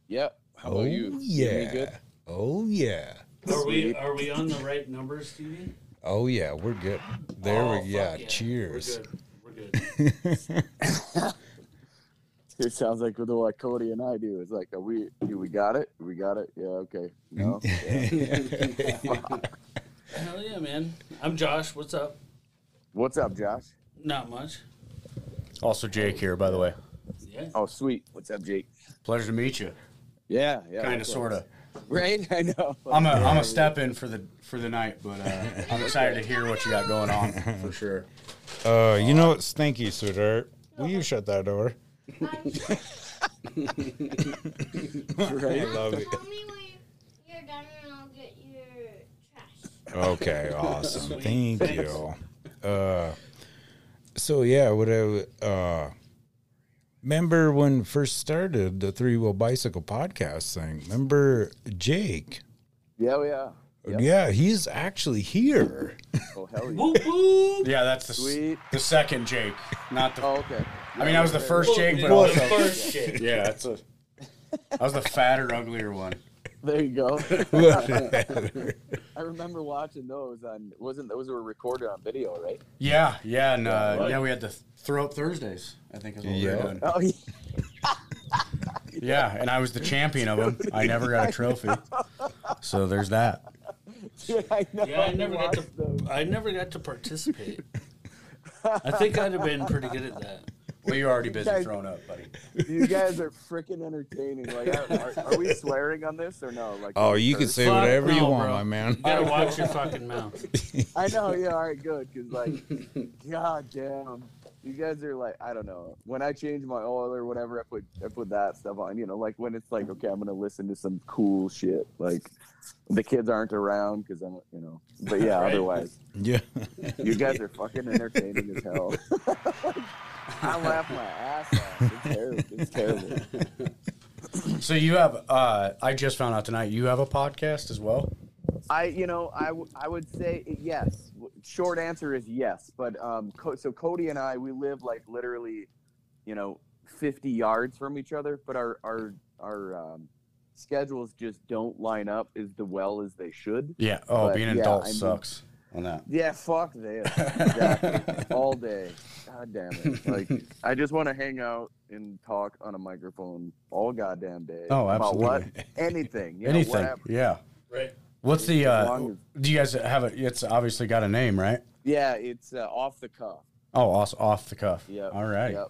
Yep. How oh about you? yeah. Hear good? Oh yeah. Are we are we on the right numbers, Stevie? Oh yeah, we're good. There Oh, we go. yeah. yeah. Cheers. We're good. We're good. It sounds like with the what Cody and I do. It's like, are we? We got it? We got it. Yeah. Okay. No. Hell yeah, man. I'm Josh. What's up? What's up, Josh? Not much. Also, Jake here, by the way. Yeah. Oh, sweet. What's up, Jake? Pleasure to meet you. Yeah. Yeah. Kind of, sort of. Right. I know. I'm a I'm a step in for the for the night, but uh, I'm excited to hear what you got going on for sure. Uh, you know what? Thank you, sweetheart. Will you shut that door? right? I love it. Tell me when you're done and I'll get your trash. Okay, awesome. Thank you. Uh, so yeah, what I w- uh, remember when first started the three wheel bicycle podcast thing. Remember Jake? Yeah. Yeah. Um, yep. Yeah, he's actually here. Oh hell yeah. Whoop whoop. Yeah, that's the s- Sweet. the second Jake, not the. Oh, okay. I mean, I was the first Jake, but The also first shit. yeah, that's a. I was the fatter, uglier one. There you go. I remember watching those on. Wasn't those were recorded on video, right? Yeah, yeah, and uh, right. yeah, we had the throw up Thursdays. I think is what we were doing. Oh yeah. Yeah, and I was the champion of them. I never got a trophy, so there's that. Yeah, I know. Yeah, I never got to. those. I never got to participate. I think I'd have been pretty good at that. Well, you're already busy Guys- throwing up, buddy. You guys are freaking entertaining. Like, are, are, are we swearing on this or no? Like, Oh, you can say Fuck whatever you want, bro. my man. You gotta watch your fucking mouth. I know. Yeah. All right. Good. Cause like, god damn, you guys are like, I don't know. When I change my oil or whatever, I put I put that stuff on. You know, like when it's like, okay, I'm gonna listen to some cool shit. Like, the kids aren't around because I'm, you know. But yeah, Right. otherwise, Yeah. you guys are fucking entertaining as hell. I laugh my ass off. It's terrible. It's terrible. So you have, uh, I just found out tonight, you have a podcast as well. I, you know, I, w- I would say yes. Short answer is yes. But um, Co- so Cody and I, we live like literally, you know, 50 yards from each other, but our our our um, schedules just don't line up as the well as they should. Yeah. Oh, But, being an yeah, adult I mean- sucks on that. Yeah, fuck this. Exactly. All day. God damn it. Like, I just want to hang out and talk on a microphone all goddamn day. Oh, About what? absolutely. Anything. You know, Anything. whatever. Yeah. Right. What's the, uh, long as- do you guys have it? It's obviously got a name, right? Yeah, it's uh, off the cuff. Oh, off, off the cuff. Yeah. All right. Yep.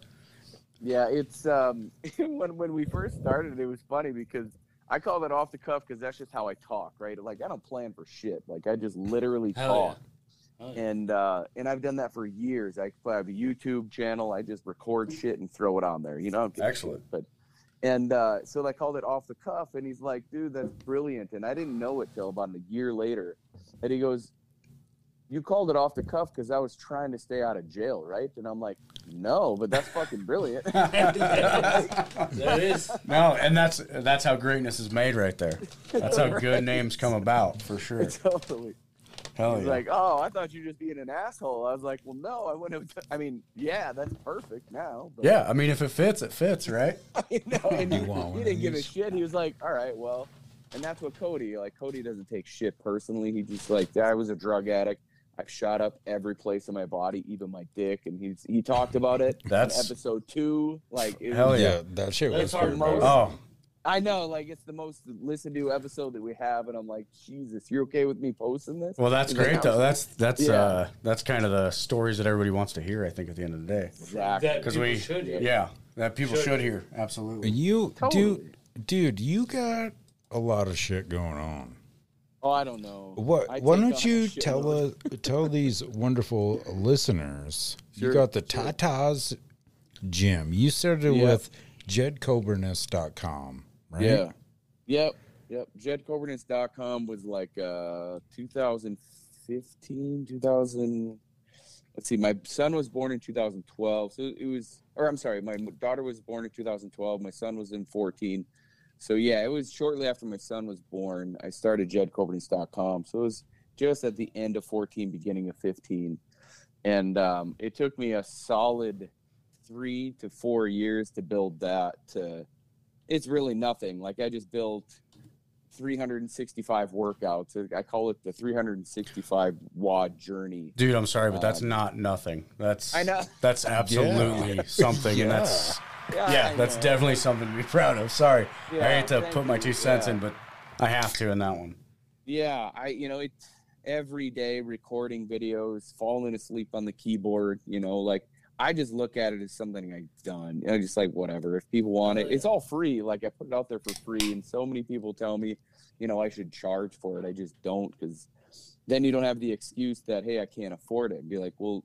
Yeah, it's um when when we first started, it was funny because I call that off the cuff because that's just how I talk, right? Like I don't plan for shit. Like I just literally talk. yeah. Yeah. And uh and I've done that for years. I I have a YouTube channel. I just record shit and throw it on there. You know, I don't give a Excellent. shit, But and uh, so I called it off the cuff, and he's like, "Dude, that's brilliant." And I didn't know it till about a year later. And he goes, "You called it off the cuff because I was trying to stay out of jail, right?" And I'm like, "No, but that's fucking brilliant." That is. No, and that's that's how greatness is made right there. That's how good names come about for sure. totally. Hell He's yeah. like, "Oh, I thought you were just being an asshole." I was like, "Well, no, I wouldn't have." I mean, yeah, that's perfect now. But yeah, I mean, if it fits, it fits, right? I know, and he, he didn't give a these? shit. He was like, "All right, well," and that's what Cody like. Cody doesn't take shit personally. He just like, I was a drug addict. I've shot up every place in my body, even my dick." And he's he talked about it. in That's- episode two. Like, it Hell was- yeah. Yeah, that shit That's was hard good, mode. bro. Oh, I know, like it's the most listened to episode that we have, and I'm like, Jesus, you're okay with me posting this? well, that's He's great though. That's that's Yeah. uh that's kind of the stories that everybody wants to hear. I think at the end of the day, Exactly. Because we should. hear. yeah that people Should. should hear absolutely. And you, Totally. dude, dude, you got a lot of shit going on. Oh, I don't know. What? I Why don't you tell us, tell these wonderful listeners? Sure, you got the sure. Tatas gym. You started Yeah. with jedkobernusz.com, right? Yeah. Yep. Yep. JedKobernusz.com was like uh 2015, 2000. Let's see. My son was born in 2012. So it was, or I'm sorry, my daughter was born in 2012. My son was in 14. So yeah, it was shortly after my son was born. I started JedKobernusz.com. So it was just at the end of 14, beginning of 15. And um, it took me a solid three to four years to build that. To, it's really nothing. Like I just built 365 workouts. I call it the 365 WOD journey. Dude, I'm sorry, but that's Um, not nothing. That's I know. That's absolutely something, and that's yeah, that's definitely something to be proud of. Sorry, I hate to put my two cents Yeah. in, but I have to in that one. Yeah, I you know it's every day recording videos, falling asleep on the keyboard. You know, like I just look at it as something I've done. I just like whatever. If people want it, it's all free. Like I put it out there for free, and so many people tell me, you know, I should charge for it. I just don't because then you don't have the excuse that hey, I can't afford it. And Be like, well,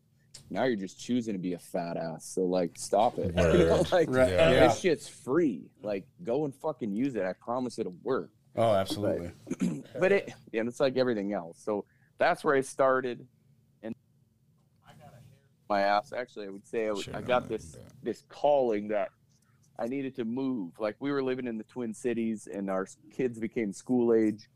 now you're just choosing to be a fat ass. So like, stop it. You know, like Right, Yeah. yeah. this shit's free. Like, go and fucking use it. I promise it'll work Oh, absolutely. but it and it's like everything else so that's where i started and my ass actually i would say i, would, Shit, I I got like this that. this calling that i needed to move like we were living in the twin cities and our kids became school age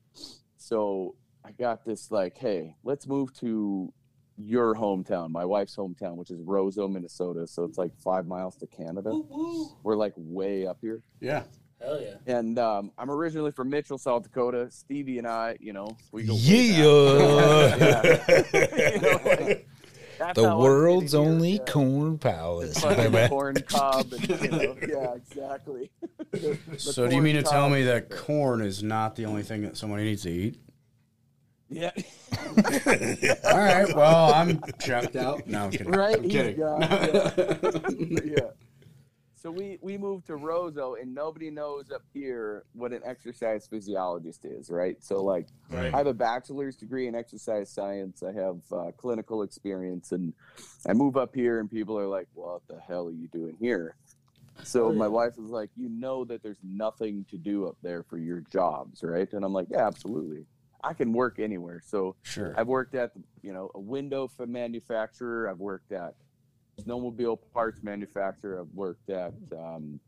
so i got this like hey let's move to your hometown my wife's hometown which is roseau minnesota so it's like five miles to canada Woo, woo. we're like way up here Yeah. Hell yeah. and um, I'm originally from Mitchell, South Dakota. Stevie and I, you know, we go. way Yeah. You know, like, the world's sitting here, only yeah. corn palace. Corn cob, and, you know, yeah, exactly. The So, do you mean to tell me that corn is not the only thing that somebody needs to eat? Yeah, All right. Well, I'm checked out. No, I'm kidding. right. I'm kidding. gone, yeah. yeah. So we we moved to Roseau, and nobody knows up here what an exercise physiologist is, right? So like, Right. I have a bachelor's degree in exercise science. I have uh, clinical experience, and I move up here, and people are like, "What the hell are you doing here?" So Oh, my wife was like, "You know that there's nothing to do up there for your jobs, right?" And I'm like, "Yeah, absolutely. I can work anywhere." So Sure. I've worked at you know a window for manufacturer. I've worked at snowmobile parts manufacturer. I've worked at um,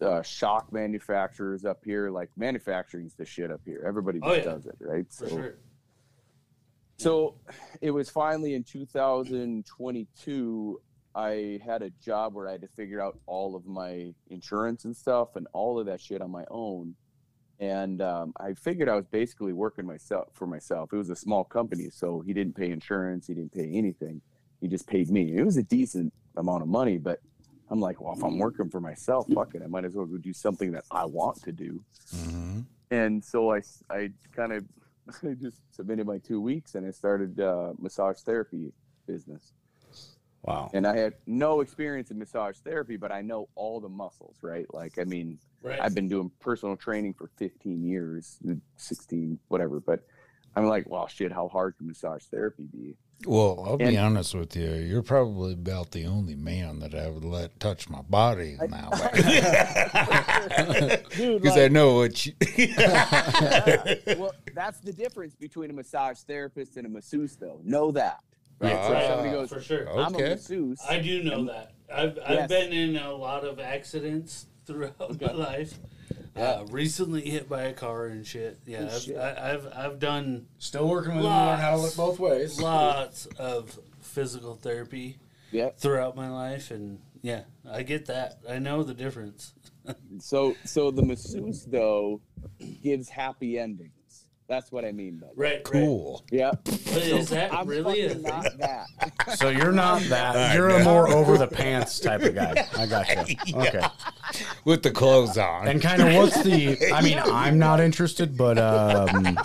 uh, shock manufacturers up here. Like manufacturing's the shit up here. Everybody Oh, yeah. does it, right? For so, sure. so it was finally in 2022. I had a job where I had to figure out all of my insurance and stuff and all of that shit on my own. And um, I figured I was basically working myself for myself. It was a small company, so he didn't pay insurance, he didn't pay anything. He just paid me. It was a decent amount of money, but I'm like, well, if I'm working for myself, fuck it, I might as well go do something that I want to do hmm and so I, I kind of I just submitted my two weeks and I started uh, massage therapy business. Wow. And I had no experience in massage therapy, but I know all the muscles, right? Like, I mean, Right. I've been doing personal training for 15 years, 16, whatever. But I'm like, well, shit, how hard can massage therapy be? Well, I'll be honest with you. You're probably about the only man that I would let touch my body now. Dude, Because I know what you. well, that's the difference between a massage therapist and a masseuse, though. Know that. Right? Yeah, so right. somebody goes, for sure. I'm a Okay. masseuse. I do know and- that. I've I've been in a lot of accidents throughout my life. Uh, recently hit by a car and shit. Yeah, Oh, I've, shit. I, I've I've done Still working with him to learn how to look both ways. lots of physical therapy Yeah. throughout my life, and yeah, I get that. I know the difference. So so the masseuse though gives happy endings. That's what I mean by that. Right, Cool. Yeah. But is that I'm really a fucking thing? not that. So you're not that. I You're a know. more over the pants type of guy. I got you. Okay. With the clothes on. And kind of what's the? I mean, I'm not interested, but um,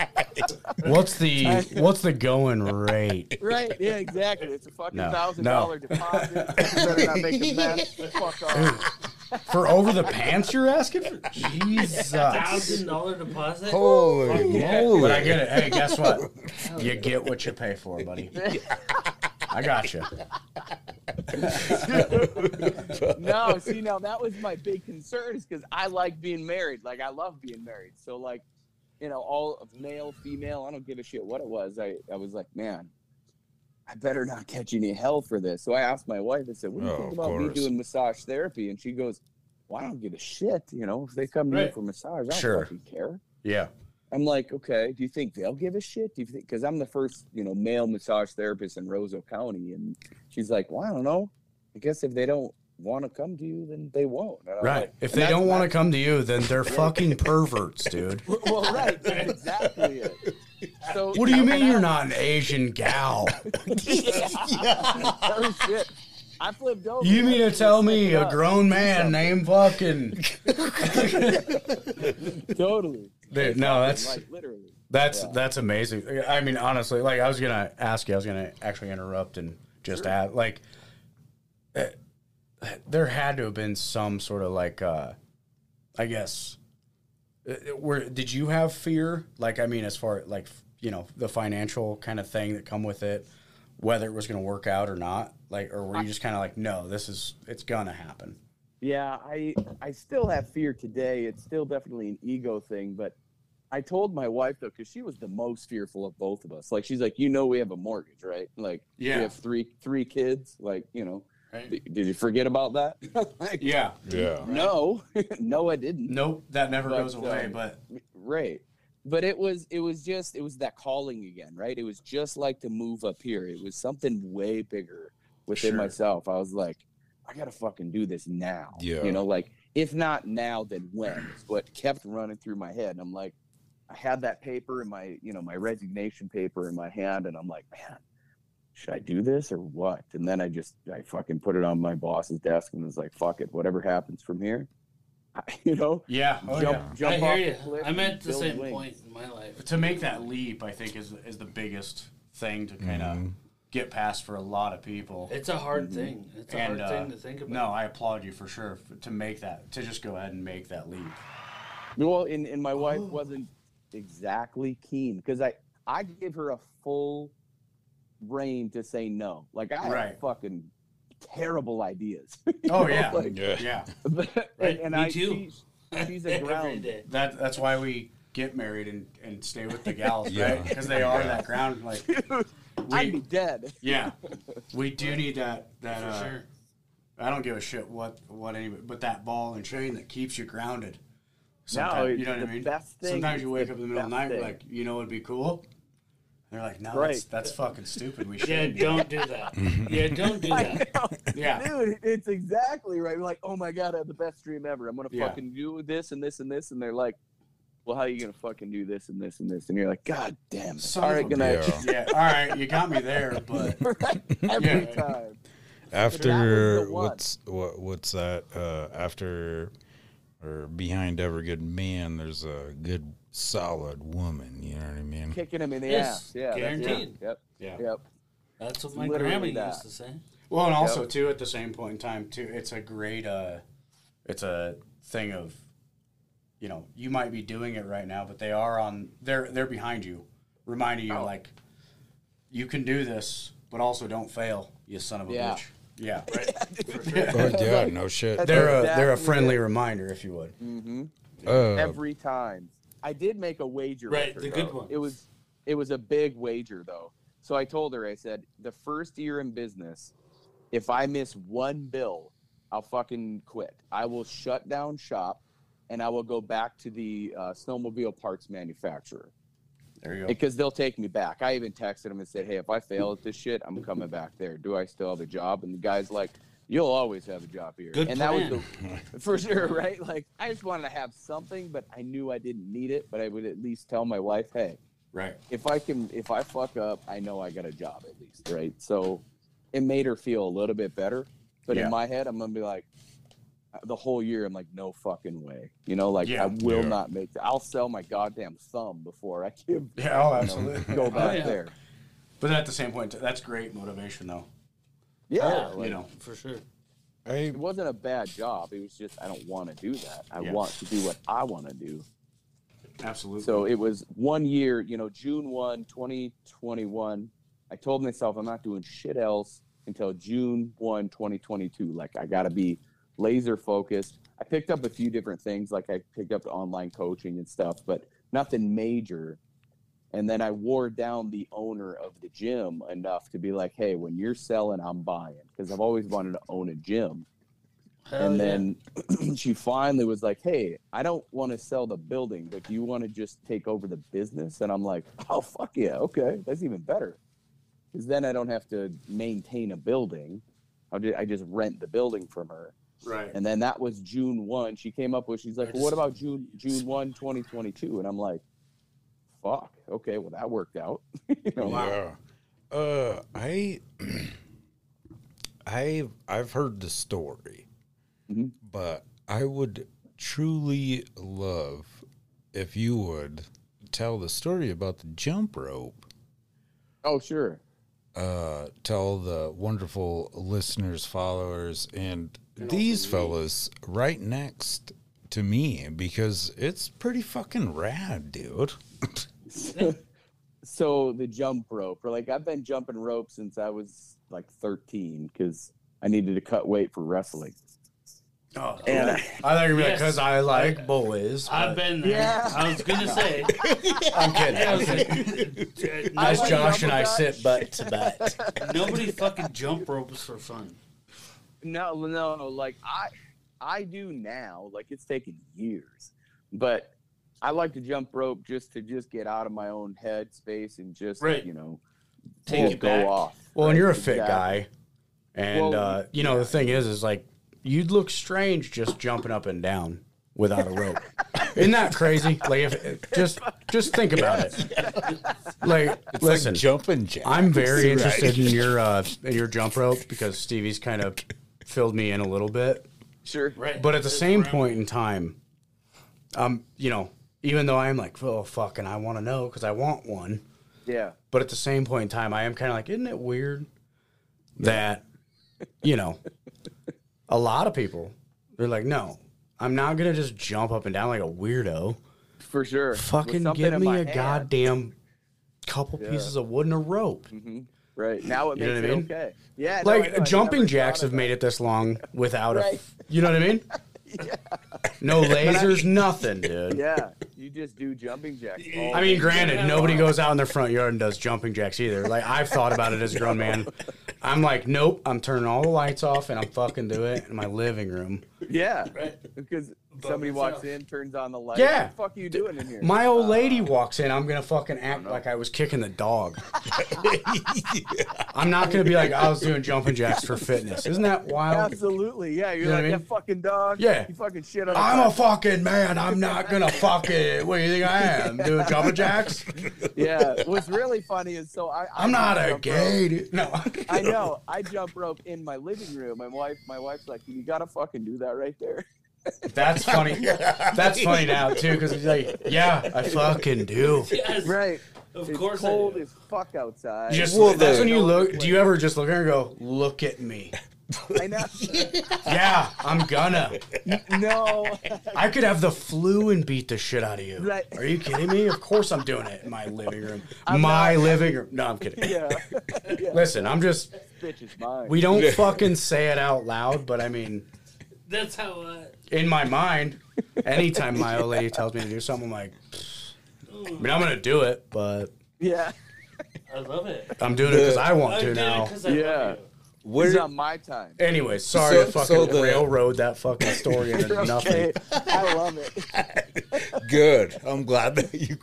what's the what's the going rate? right. Yeah. Exactly. It's a fucking No, thousand no. dollar deposit. You better not make a mess. Fuck off. For over the pants, you're asking for? Jesus. Thousand dollar deposit. Holy moly. But I get it. Hey, guess what? You get what you pay for, buddy. I got you. no, see now that was my big concern is because I like being married. Like I love being married. So like, you know, all of male, female, I don't give a shit what it was. I, I was like, man, I better not catch any hell for this. So I asked my wife, I said, What do you Oh, think of about me doing massage therapy? And she goes, Well, I don't give a shit. You know, if they come to me for massage, I don't Sure. fucking care. Yeah. I'm like, okay, do you think they'll give a shit? Do you think because I'm the first, you know, male massage therapist in Roseau County, and she's like, well, I don't know. I guess if they don't want to come to you, then they won't. And Right. like- If they don't want to come to you, then they're fucking perverts, dude. well, right, that's exactly it. So What do you mean you're not an Asian gal? oh shit! I flipped over. You mean to tell me a Stepped up. grown man named fucking? Totally. Dude, no, that's like literally. that's Yeah. that's amazing. I mean, honestly, like I was gonna ask you, I was gonna actually interrupt and just add, like, eh, there had to have been some sort of like, uh I guess, eh, where did you have fear? Like, I mean, as far like you know the financial kind of thing that come with it, whether it was gonna work out or not, like, or were you just kind of like, no, this is it's gonna happen. Yeah, I I still have fear today. It's still definitely an ego thing, but I told my wife though, because she was the most fearful of both of us. Like she's like, you know, we have a mortgage, right? Like Yeah. we have three three kids. Like you know, Right. d- did you forget about that? like, Yeah. Yeah. No, no, I didn't. Nope, that never But, goes away. um, But Right. But it was it was just it was that calling again, right? It was just like to move up here. It was something way bigger within Sure. myself. I was like, I gotta fucking do this now. Yeah. You know, like if not now, then when? Is what kept running through my head. And I'm like, I had that paper in my, you know, my resignation paper in my hand, and I'm like, man, should I do this or what? And then I just I fucking put it on my boss's desk and was like, fuck it, whatever happens from here. you know, yeah, oh, jump yeah. jump I hear you. I'm at the same wings. point in my life. to make that leap, I think is is the biggest thing to kind of Mm-hmm. get past for a lot of people. It's a hard thing. It's a and hard uh, thing to think about. no, I applaud you for sure f- to make that to just go ahead and make that leap. Well, and, and my wife Oh. wasn't exactly keen because I I gave her a full reign to say no. Like I Right. fucking terrible ideas. Oh know, yeah, like- Yeah. yeah. and, Right, and me I too. she- she's a ground. That that's why we get married and, and stay with the gals, Yeah. right? Because they are that ground. Like I'd be dead. yeah, we do need that that. For uh, sure. I don't give a shit what what anybody, but that ball and chain that keeps you grounded. No, you know what I mean. best thing. Sometimes you wake up in the middle of the night, thing. like you know, it'd be cool. They're like, no, Right. that's, that's fucking stupid. We should. Yeah, don't do that. yeah, don't do that. Yeah. Dude, it's exactly right. We're like, oh my god, I have the best dream ever. I'm gonna Yeah. fucking do this and this and this, and they're like, well, how are you gonna fucking do this and this and this? And you're like, god damn it. Son All of right, a good night. bitch. yeah. All right, you got me there, but Every Yeah. time. After what's what what's that? Uh, after or behind every good man, there's a good solid woman. You know what I mean? Kicking him in the Yes, ass. Yeah, that's it. guaranteed. Yep. yeah. Yep. That's what my Literally grandma that. used to say. Well, and also Yep. too, at the same point in time, too, it's a great, uh, it's a thing of, you know, you might be doing it right now, but they are on, they're they're behind you, reminding you Oh. like, you can do this, but also don't fail, you son of a Yeah. bitch. Yeah, Oh yeah, no shit. That's they're a they're a friendly it. reminder, if you would. hmm Uh, Every time. I did make a wager. Right, her, the good though. ones. It was it was a big wager though. So I told her, I said, the first year in business, if I miss one bill, I'll fucking quit. I will shut down shop and I will go back to the uh, snowmobile parts manufacturer There you go. because they'll take me back. I even texted him and said, "Hey, if I fail at this shit, I'm coming back there. Do I still have a job?" And the guy's like, "You'll always have a job here." Good and plan. that was the, for sure, right? Like I just wanted to have something, but I knew I didn't need it. But I would at least tell my wife, "Hey, Right. if I can, if I fuck up, I know I got a job at least, right?" So it made her feel a little bit better. But Yeah. in my head, I'm gonna be like. The whole year, I'm like, no fucking way. You know, like Yeah. I will Yeah. not make. The, I'll sell my goddamn thumb before I give. Yeah. Oh, you know, absolutely. go oh, back yeah. there. But at the same point, that's great motivation, though. Yeah, you like, know. For sure. I it wasn't a bad job. It was just I don't want to do that. I Yeah. want to do what I want to do. Absolutely. So it was one year, you know, June 1, 2021. I told myself I'm not doing shit else until June 1, 2022. Like I got to be laser focused. I picked up a few different things, like I picked up online coaching and stuff, but nothing major. And then I wore down the owner of the gym enough to be like, hey, when you're selling, I'm buying. Because I've always wanted to own a gym. Hell and yeah. then she finally was like, "Hey, I don't want to sell the building, but do you want to just take over the business?" And I'm like, "Oh fuck yeah, okay, that's even better." Because then I don't have to maintain a building. I just rent the building from her. right. And then that was June one. She came up with she's like, well, what about June June 1, 2022? And I'm like, fuck. Okay, well that worked out. you know, Yeah. Uh, I, I've I've heard the story, Mhm. but I would truly love if you would tell the story about the jump rope. Oh sure. Uh, tell the wonderful listeners, followers, and these fellas right next to me because it's pretty fucking rad, dude. so the jump rope, or like I've been jumping rope since I was like 13 because I needed to cut weight for wrestling. Oh, And I thought you were Yes. because I like boys. I've been there. Yeah. I was gonna say. I'm kidding. Yeah, I I'm was kidding. like, As like Josh and I double sit butt to butt. nobody fucking jump ropes for fun. No, no, no. Like I, I do now. Like it's taken years, but I like to jump rope just to just get out of my own head space and just Right. you know Take just it go back. off. Well, and you're a fit Exactly. guy, and Well, uh, you know the thing is, is like you'd look strange just jumping up and down without a rope. Isn't that crazy? Like if just just think about it. Like listen, jumping jack. I'm very interested in your uh, in your jump rope because Stevie's kind of filled me in a little bit. Sure. Right. But at the That's same where point in time, um, you know, even though I'm like, oh fuck, and I want to know because I want one. Yeah. But at the same point in time, I am kind of like, isn't it weird that, you know, a lot of people, they're like, no, I'm not going to just jump up and down like a weirdo. For sure. Fucking give me a hand. goddamn couple Yeah. pieces of wood and a rope. Right. Now it You know makes what I it mean? okay. Yeah. Like know, I jumping jacks have made it this long without a, you know what I mean? No lasers, nothing, dude. Yeah. You just do jumping jacks. I mean, granted, nobody goes out in their front yard and does jumping jacks either. Like I've thought about it as a grown man. I'm like, nope, I'm turning all the lights off and I'm fucking do it in my living room. Yeah. Right. Because somebody myself. walks in, turns on the light. Yeah. What the fuck are you doing in here? My old lady walks in, I'm gonna fucking act like I was kicking the dog. I'm not gonna be like I was doing jumping jacks for fitness. Isn't that wild? Absolutely. Yeah. You're know what like I mean? that fucking dog. Yeah. You fucking shit on the I'm a carpet. fucking man. I'm not gonna fucking. What do you think I am? Doing jumping jacks? Yeah. What's really funny is so I. I I'm not a jump gay. dude. No. I know. I jump rope in my living room. My wife, my wife's like, "You gotta fucking do that right there." That's funny. That's funny now too, because he's like, yeah, I fucking do. Yes, Right. Of it's course I cold do. as fuck outside. You just Well, that's the- when you look. Do you ever just look at her and go, "Look at me"? I know. Yeah, I'm gonna. no. I could have the flu and beat the shit out of you. Right. Are you kidding me? Of course I'm doing it in my living room. I'm my not- living room. No, I'm kidding. yeah. yeah. Listen, I'm just. Bitch is mine. We don't fucking say it out loud, but I mean, That's how. Uh, in my mind, anytime my old lady tells me to do something, I'm like, I mean, I'm gonna do it, but yeah. I love it. I'm doing it because I want I to did it now. 'cause I Yeah. love you. It's Where on my time. Anyway, sorry So- to fucking so the- railroad that fucking story into You're nothing. okay. I love it. good. I'm glad that you.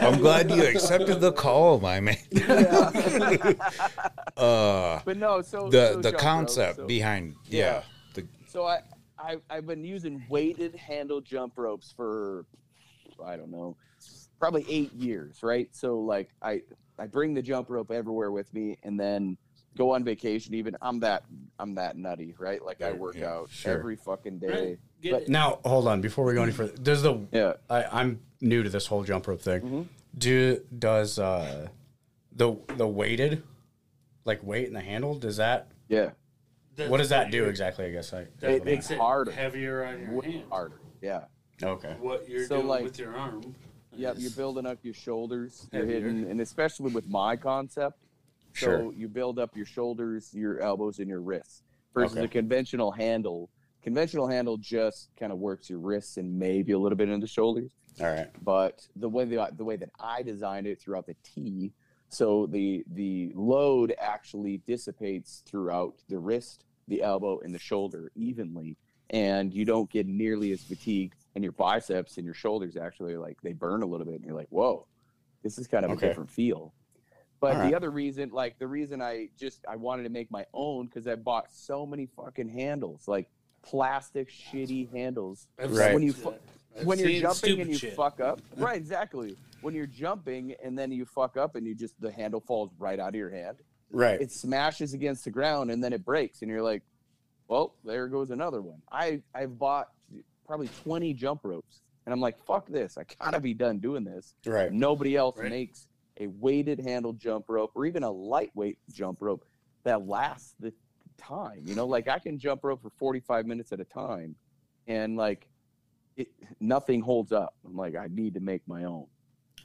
I'm glad you accepted the call, my man. uh, But no, so the so the jump rope, concept so- behind yeah. Yeah. The, So I, I I've been using weighted handle jump ropes for I don't know, probably eight years, right? So like I I bring the jump rope everywhere with me, and then go on vacation. Even I'm that I'm that nutty, right? Like I work yeah, out sure. every fucking day. Right. But- Now, hold on. Before we go any further, does the Yeah, I, I'm new to this whole jump rope thing. Mhm. Do does uh the the weighted like weight in the handle? Does that yeah, That's what does that do exactly? I guess I. That It- makes it's it harder. heavier on your way hand. harder. Yeah, Okay. What you're So, doing like- with your arm. yep. You're building up your shoulders. You're Heavier. hitting, and especially with my concept. So Sure. you build up your shoulders, your elbows, and your wrists. Versus Okay. a conventional handle. Conventional handle just kind of works your wrists and maybe a little bit in the shoulders. All right. But the way the, the way that I designed it throughout the T, so the the load actually dissipates throughout the wrist, the elbow, and the shoulder evenly. and you don't get nearly as fatigued, and your biceps and your shoulders actually like they burn a little bit, and you're like, whoa, this is kind of Okay. a different feel. But Alright. the other reason, like the reason I just I wanted to make my own because I bought so many fucking handles, like plastic shitty handles. Right. When you fu- I've when you're jumping and you shit. fuck up, right? Exactly. When you're jumping and then you fuck up and you just the handle falls right out of your hand, Right. it smashes against the ground and then it breaks, and you're like, well, there goes another one. I I've bought probably 20 jump ropes, and I'm like, fuck this, I gotta be done doing this. Right. Nobody else Right. makes a weighted handle jump rope or even a lightweight jump rope that lasts the time. You know, like I can jump rope for 45 minutes at a time and like it, nothing holds up. I'm like, I need to make my own.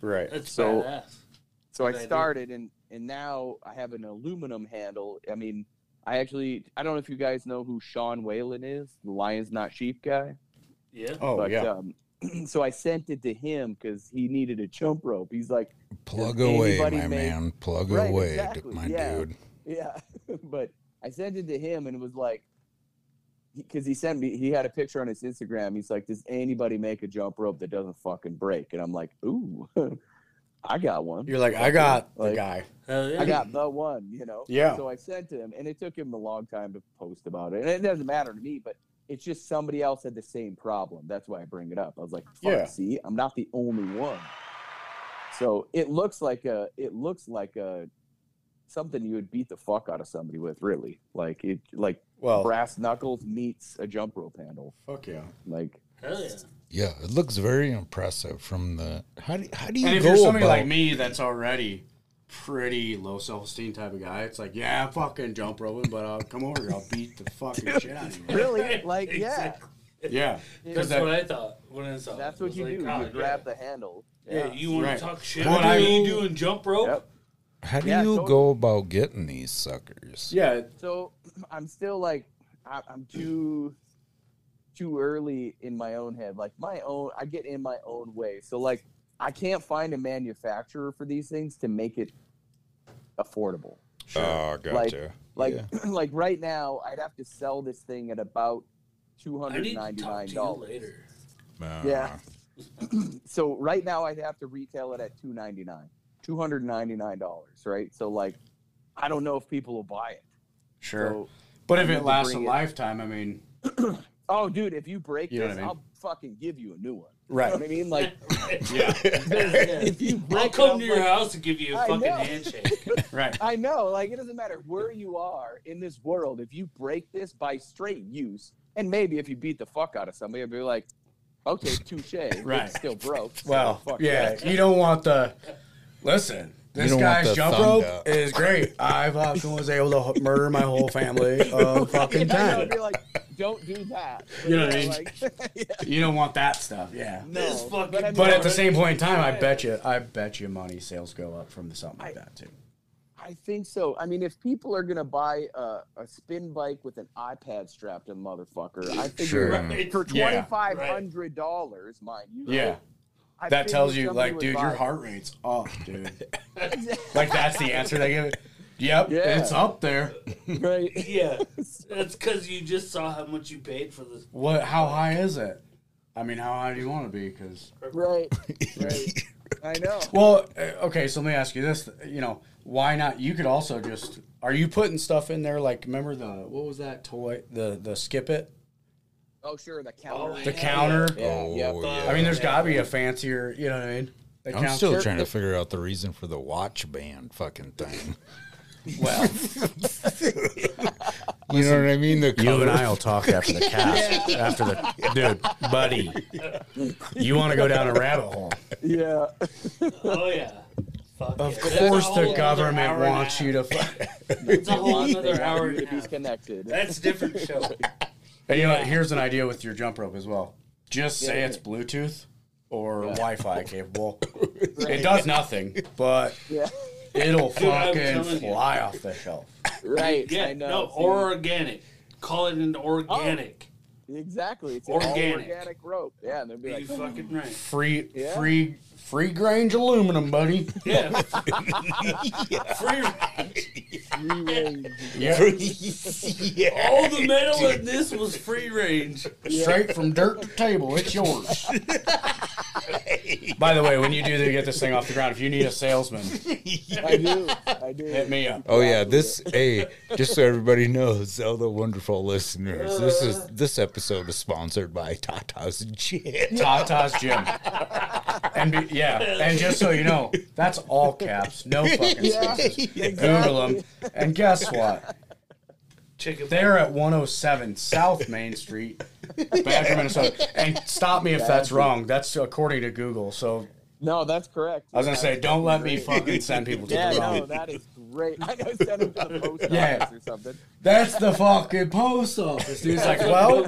Right. That's So- badass. So I Good idea. started and and now I have an aluminum handle. I mean, I actually I don't know if you guys know who Sean Whalen is, the Lions Not Sheep guy. Yeah. Oh but yeah. um so I sent it to him because he needed a jump rope. He's like, Plug away, my make- man. Plug Right, away, exactly, my yeah. dude. Yeah, but I sent it to him and it was like, because he sent me, he had a picture on his Instagram. He's like, "Does anybody make a jump rope that doesn't fucking break?" And I'm like, "Ooh, I got one. You're like, I got the guy. Hell. I got the one." You know? Yeah. So I sent to him, and it took him a long time to post about it. And it doesn't matter to me, but it's just somebody else had the same problem. That's why I bring it up. I was like, Fuck, Yeah. see, I'm not the only one." So it looks like a, it looks like a, something you would beat the fuck out of somebody with, really. Like it, like Well, brass knuckles meets a jump rope handle. fuck yeah. Like Hell yeah. Yeah, it looks very impressive from the. How do how do you And if go you're somebody about? like me that's already pretty low self esteem type of guy, it's like, yeah, I'm fucking jump roping, but I'll come over here, I'll beat the fucking shit out of you. really, like yeah, Exactly. Yeah. That's that- what I thought when I saw that's what you like, do. oh, you yeah. grab the handle. Yeah, you want Right. to talk shit? What What are you doing? Jump rope? Yep. How do Yeah, you totally. go about getting these suckers? Yeah. So I'm still like I- I'm too too early in my own head. Like my own, I get in my own way. So like I can't find a manufacturer for these things to make it affordable. Oh, gotcha. Like Yeah. like right now, I'd have to sell this thing at about two I hundred need to ninety talk nine to you dollars. later. Uh, Yeah. So right now, I'd have to retail it at two ninety nine, two hundred ninety nine dollars. Right. So like, I don't know if people will buy it. Sure. So, but I if it lasts a it- lifetime, I mean, Oh, dude, if you break You this, I mean? I'll fucking give you a new one. right. You know what I mean? Like, Yeah. if you break I'll come I'm to your like- house and give you a I fucking know. handshake. Right. I know, like, it doesn't matter where you are in this world. If you break this by straight use, and maybe if you beat the fuck out of somebody, I'd be like, okay, touche. Right. It's still broke. so Well, fuck yeah, that. you don't want the. Listen, this don't want guy's the jump rope to- is great. I fucking was able to murder my whole family of fucking I know, time. I'd be like, don't do that. You know what I mean? Like, yeah, You don't want that stuff, yeah. no. This fucking- but, I mean, But at the same point in time, I bet you, I bet you, money sales go up from something like that too. I think so. I mean, if people are gonna buy a, a spin bike with an iPad strapped to the motherfucker, I figure Sure. Right. for Yeah. twenty five hundred dollars, mind you. Yeah, I that tells you, like, dude, your heart rate's off, dude. like that's the answer they give. it. Yep, Yeah. it's up there. right? yeah, that's because you just saw how much you paid for this. What? How high is it? I mean, how high do you want to be? Because Right. Right. I know. Well, uh, okay, so let me ask you this. You know, why not? You could also just. Are you putting stuff in there? Like, remember the what was that toy? The the skip it, Oh, sure, the oh, counter. the Yeah. counter. Yeah, Oh, yeah. yeah. I mean, there's got to be a fancier. You know what I mean? The I'm counter- still trying to figure out the reason for the watch band fucking thing. Well, You know what I mean? The you and I will talk after the cast. After the dude, buddy, you want to go down a rabbit hole? Yeah. Oh yeah. Fuck Of yeah. Course, the government hour and a wants you to. Fu- It's a whole other hour you to be connected. That's a different show. And you know, here's an idea with your jump rope as well. Just say Yeah. it's Bluetooth or Wi-Fi capable. Right. It does nothing, but Yeah. it'll Dude, I'm fucking telling you. fly off the shelf. Right. Yeah, I know. no, See, or organic. Call it an organic. Oh, exactly. It's Organic. all organic rope. Yeah, and they'll be You like, fucking right. Free, Yeah. free, free grange aluminum, buddy. Yeah. Free range. free range. Yeah. All the metal in this was free range. Straight from dirt to table. It's yours. By the way, when you do get this thing off the ground, if you need a salesman, I do. I do. hit me up. Oh yeah, this hey, just so everybody knows, all the wonderful listeners, this is this episode is sponsored by Tata's Gin. Tata's Gym. And be, yeah, and just so you know, that's all caps, no fucking Yeah, spaces. Google them, and guess what? Chicken. They're at 107 South Main Street, Badger, Minnesota. And stop me if that's wrong. That's according to Google. So No, that's correct. I was gonna say, don't let me fucking send people to Yeah, the wrong. no, that is great. I know send them to the post Yeah. office or something. That's the fucking post office. Dude, it's like, well,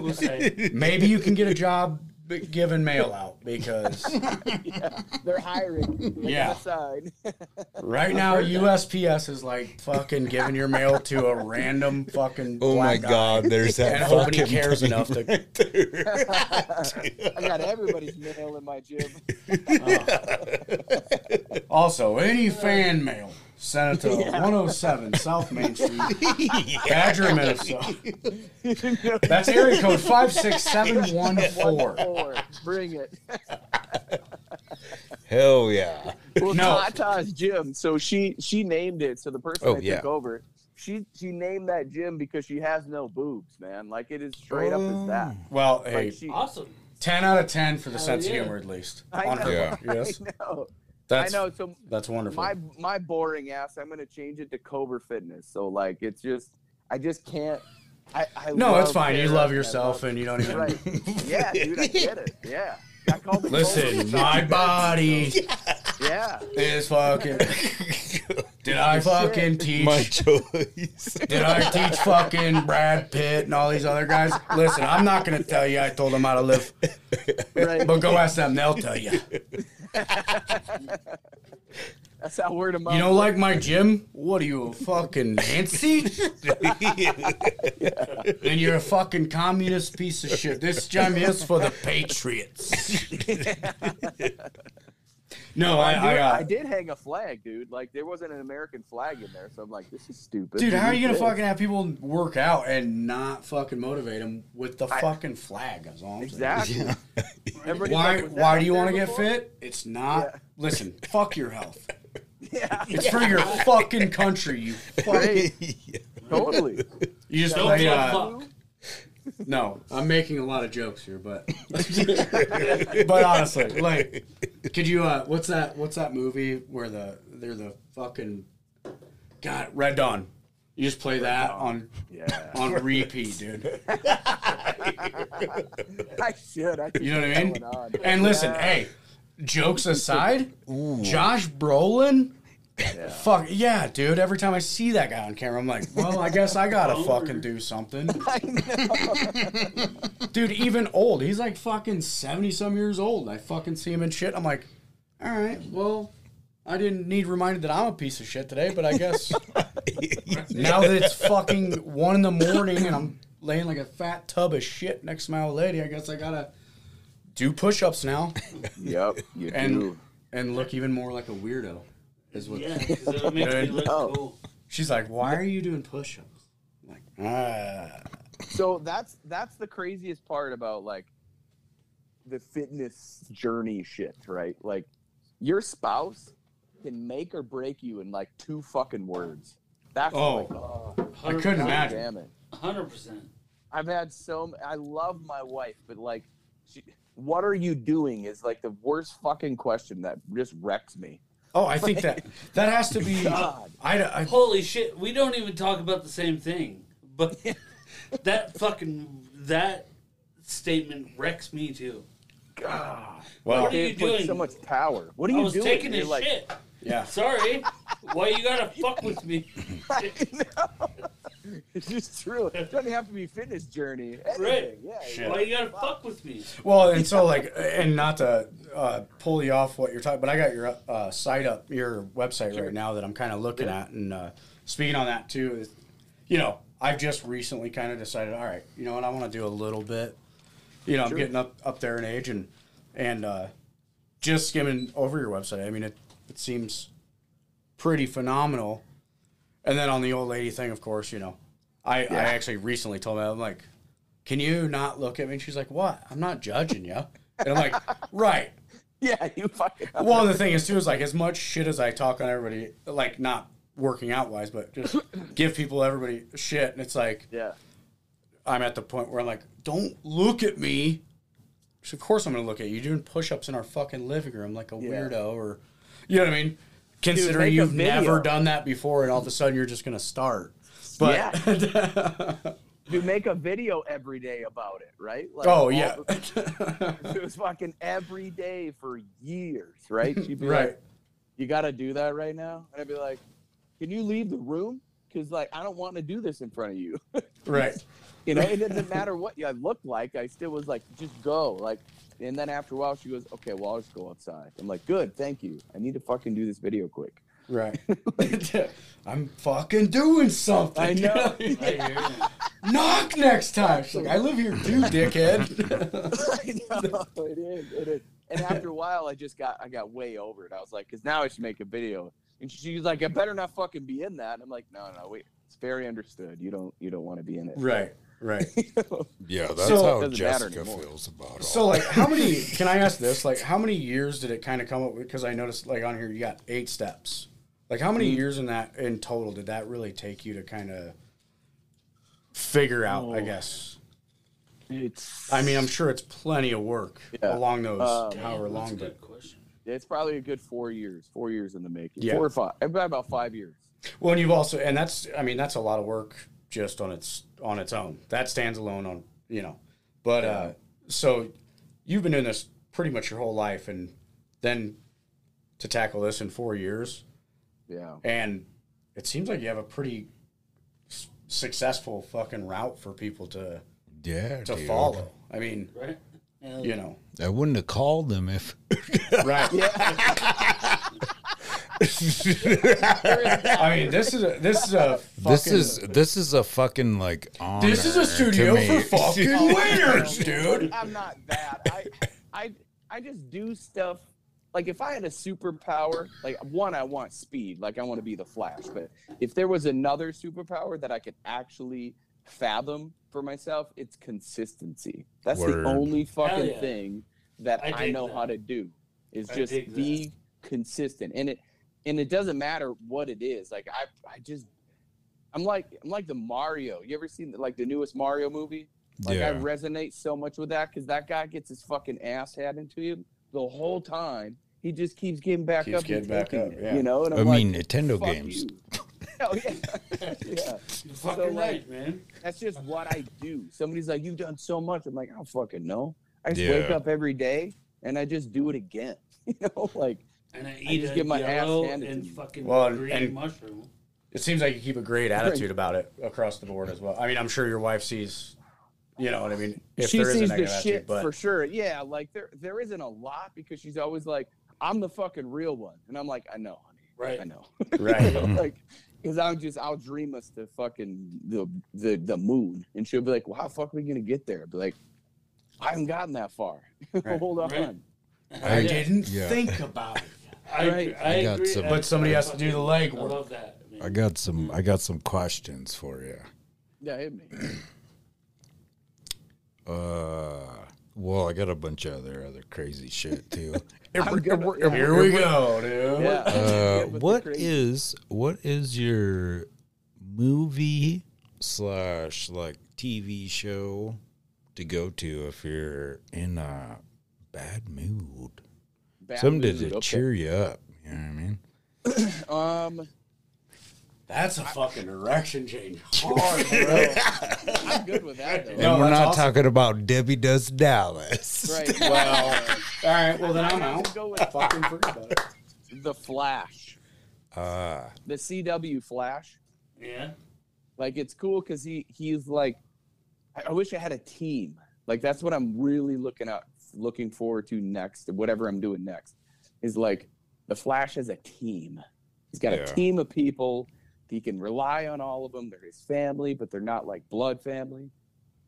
maybe you can get a job b- giving mail out because They're hiring. Yeah. Aside. right now USPS is like fucking giving your mail to a random fucking. Oh my black guy god, there's that And hoping he fucking cares thing enough to. right there. I got everybody's mail in my gym. Uh. Also, any fan mail, send it to 107 South Main Street, Badger, Minnesota. That's area code 56714. Bring it. Hell yeah. Well, No. Tata's gym. So she she named it. So the person Oh, that yeah. took over, she she named that gym because she has no boobs, man. Like it is straight up as that. Oh. Well, hey, she, Awesome. 10 out of 10 for the Hell sense of yeah. humor, at least. I On know. her Yeah. part, Yes. I know. That's, I know. So That's wonderful. my my boring ass, I'm gonna change it to Cobra Fitness. So like it's just I just can't. I, I no, it's fine. You love yourself, love and you don't even. Right. Yeah, dude, I get it. Yeah. I called it Listen, my body Yeah. is fucking. Did I fucking teach? My choice. Did I teach fucking Brad Pitt and all these other guys? Listen, I'm not gonna tell you I told them how to live, Right. but go ask them. They'll tell you. That's how word of mouth. You don't like my gym? What are you, a fucking Nancy? Then you're a fucking communist piece of shit. This gym is for the patriots. no, I, I, I, did, uh, I did hang a flag, dude. Like there wasn't an American flag in there, so I'm like, this is stupid. dude, how are you gonna This- fucking have people work out and not fucking motivate them with the I- fucking flag? As all I'm. Exactly. Everybody's Why? like, Why do you want to get fit? It's not. Yeah. Listen, fuck your health. Yeah. It's for your fucking country. You fuck. Right. Totally. You just Don't play. give a Uh, fuck. No, I'm making a lot of jokes here, but but honestly, like, could you? Uh, what's that? What's that movie where the they're the fucking God Red Dawn? You just play that on Yeah. on repeat, dude. I should. I should You know what I mean? And listen, Yeah. hey, jokes aside, Josh Brolin. Fuck yeah, dude! Every time I see that guy on camera, I'm like, well, I guess I gotta fucking do something. Dude, even old, he's like fucking seventy some years old. I fucking see him and shit. I'm like, all right, well, I didn't need reminded that I'm a piece of shit today, but I guess now that it's fucking one in the morning and I'm laying like a fat tub of shit next to my old lady, I guess I gotta do push-ups now Yep. You and do. and look even more like a weirdo. Is what Yeah, 'cause it'll make me look Oh. cool. she's like. Why are you doing push-ups? I'm like ah. So that's that's the craziest part about like the fitness journey shit, right? Like your spouse can make or break you in like two fucking words. That's Oh. like, oh, I couldn't imagine. damn it. Hundred percent. I've had so. m- I love my wife, but like, she, what are you doing? Is like the worst fucking question that just wrecks me. Oh, I think that that has to be. God. I, I Holy shit, we don't even talk about the same thing. But that fucking that statement wrecks me too. God, well, What are you doing? so much power. What are I you was doing? taking You're his like, shit. Yeah. Sorry. Why you gotta fuck with me? I know. It's just true. It doesn't have to be fitness journey. Anything. Right. Yeah. Shit. Why you gotta fuck with me? Well, and so like, and not to uh, pull you off what you're talking, but I got your uh, site up, your website right now that I'm kind of looking at, and uh, speaking on that too, is, you know, I've just recently kind of decided, all right, you know what, I want to do a little bit you know, I'm getting up up there in age, and and uh, just skimming over your website. I mean, it it seems pretty phenomenal. And then on the old lady thing, of course, you know, I I actually recently told her I'm like, can you not look at me? And she's like, what? I'm not judging you. And I'm like, right. Yeah, you fucking. Well, the thing is too is like as much shit as I talk on everybody, like not working out wise, but just give people everybody shit, and it's like Yeah. I'm at the point where I'm like, don't look at me. So of course I'm gonna look at you You're doing push-ups in our fucking living room like a Yeah. weirdo, or you know what I mean? Considering you've never done that before, and all of a sudden you're just gonna start. But yeah. You make a video every day about it, right? Like, oh yeah, the- it was fucking every day for years, right? She'd be Right. like, "You got to do that right now," and I'd be like, "Can you leave the room? Because like I don't want to do this in front of you." right. You know, it doesn't matter what I looked like. I still was like, "Just go." Like, and then after a while, she goes, "Okay, well, I'll just go outside." I'm like, "Good, thank you. I need to fucking do this video quick." Right. I'm fucking doing something. I know. You. Knock next time. She's like, I live here too, dickhead. I know it is. It is. And after a while, I just got I got way over it. I was like, because now I should make a video. And she's like, I better not fucking be in that. And I'm like, no, no, wait. It's very understood. You don't you don't want to be in it. right. Right. Yeah, that's So- how Jessica feels about it. So like how many can I ask this? Like how many years did it kind of come up with because I noticed like on here you got eight steps. Like how many years in that in total did that really take you to kind of figure out, I Oh. guess. It's I mean, I'm sure it's plenty of work Yeah. along those Um, however That's a long, but good question. it's probably a good four years. Four years in the making. Yeah. Four or five. About about five years. well, and you've also and that's I mean, that's a lot of work just on its on its own. That stands alone on, you know. But uh so you've been doing this pretty much your whole life and then to tackle this in 4 years Yeah. and it seems like you have a pretty s- successful fucking route for people to yeah, to dude. follow. I mean, Right? You know, I wouldn't have called them if. right? I mean, this is a this is a fucking, This is this is a fucking like honor. this is a to studio me. for fucking winners, dude. I'm not that. I I I just do stuff like if I had a superpower, like one, I want speed, like I want to be the Flash. But if there was another superpower that I could actually fathom for myself, it's consistency. That's Word. the only fucking yeah. thing that I I, know that. how to do. Is I just dig be consistent, and it and it doesn't matter what it is. Like I I just I'm like I'm like the Mario. You ever seen like the newest Mario movie? Like I resonate so much with that because that guy gets his fucking ass handed to him the whole time. He just keeps getting back Keeps up and getting back up, yeah. you know. And I I'm mean, like, Nintendo "Fuck games. you." Hell yeah, yeah. You're fucking So, like, right, man. That's just what I do. Somebody's like, "You've done so much." I'm like, "I don't fucking know." I just wake up every day and I just do it again. You know, like And I eat just a get my ass yellow handed to and me. fucking Well, and- green and- mushroom. It seems like you keep a great attitude about it across the board as well. I mean, I'm sure your wife sees, you know what I mean. If she there is a sees the negative attitude, shit but for sure. Yeah, like there there isn't a lot because she's always like, "I'm the fucking real one," and I'm like, "I know, honey. Right. I know." right, mm-hmm. like because I'll just I'll dream us to fucking the the the moon, and she'll be like, "Well, how the fuck are we gonna get there?" I'll be like, "I haven't gotten that far. Right. Hold on." Right. I didn't Yeah. think about it. I, Right. I, I got agree. some- But somebody I has to do the fucking- legwork. I love that. man. I got some. I got some questions for you. Yeah, hit me. Uh, well, I got a bunch of other other crazy shit too. I'm good with- yeah. Here we go, dude. Yeah. Uh, Good with the what crazy. is what is your movie slash like TV show to go to if you're in a bad mood? Bad Something mood, to okay. cheer you up. You know what I mean? Um, That's a fucking direction change. Hard, bro. I'm good with that though. No, and we're not awesome. talking about Debbie Does Dallas. Right. Well, all right. Well, then I'm I out. to go with Fucking forget about it. the Flash, Ah, the CW Flash. Yeah. Like it's cool because he he's like, I, I wish I had a team. Like that's what I'm really looking at, looking forward to next. Whatever I'm doing next is like the Flash has a team. He's got Yeah. a team of people. He can rely on all of them. They're his family, but they're not like blood family.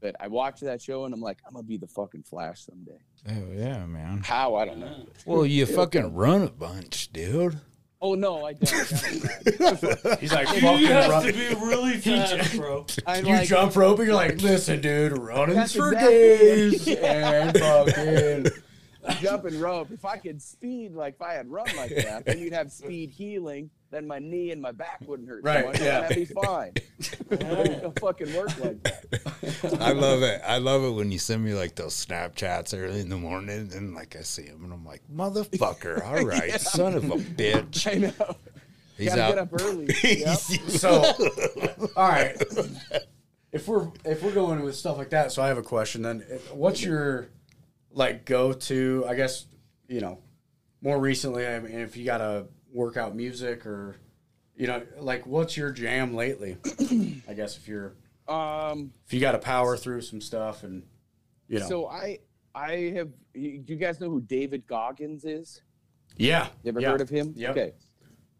But I watched that show and I'm like, I'm gonna be the fucking Flash someday. Oh yeah, man. How I don't know. Well, you fucking run a bunch, dude. Oh no, I don't. He's like, You fucking have run. to be really fast, bro. I'm You like, jump rope and you're like, listen, dude, running That's for exactly- days Yeah. and fucking. jumping rope. If I could speed like if I had run like that, then you'd have speed healing. Then my knee and my back wouldn't hurt Right, so much. yeah. and That'd be fine. it fucking work like that. I love it. I love it when you send me like those Snapchats early in the morning, and like I see him, and I'm like, motherfucker! All right, son of a bitch. I know. He's Gotta out. get up early. Yep. So, all right. If we're if we're going with stuff like that, so I have a question. Then, what's your like go to? I guess you know more recently. I mean, if you got a workout music or you know, like what's your jam lately? I guess if you're Um. if you got to power through some stuff and you know, So I I have. You, you guys know who David Goggins is? yeah, You ever yeah. heard of him? Yep. Okay.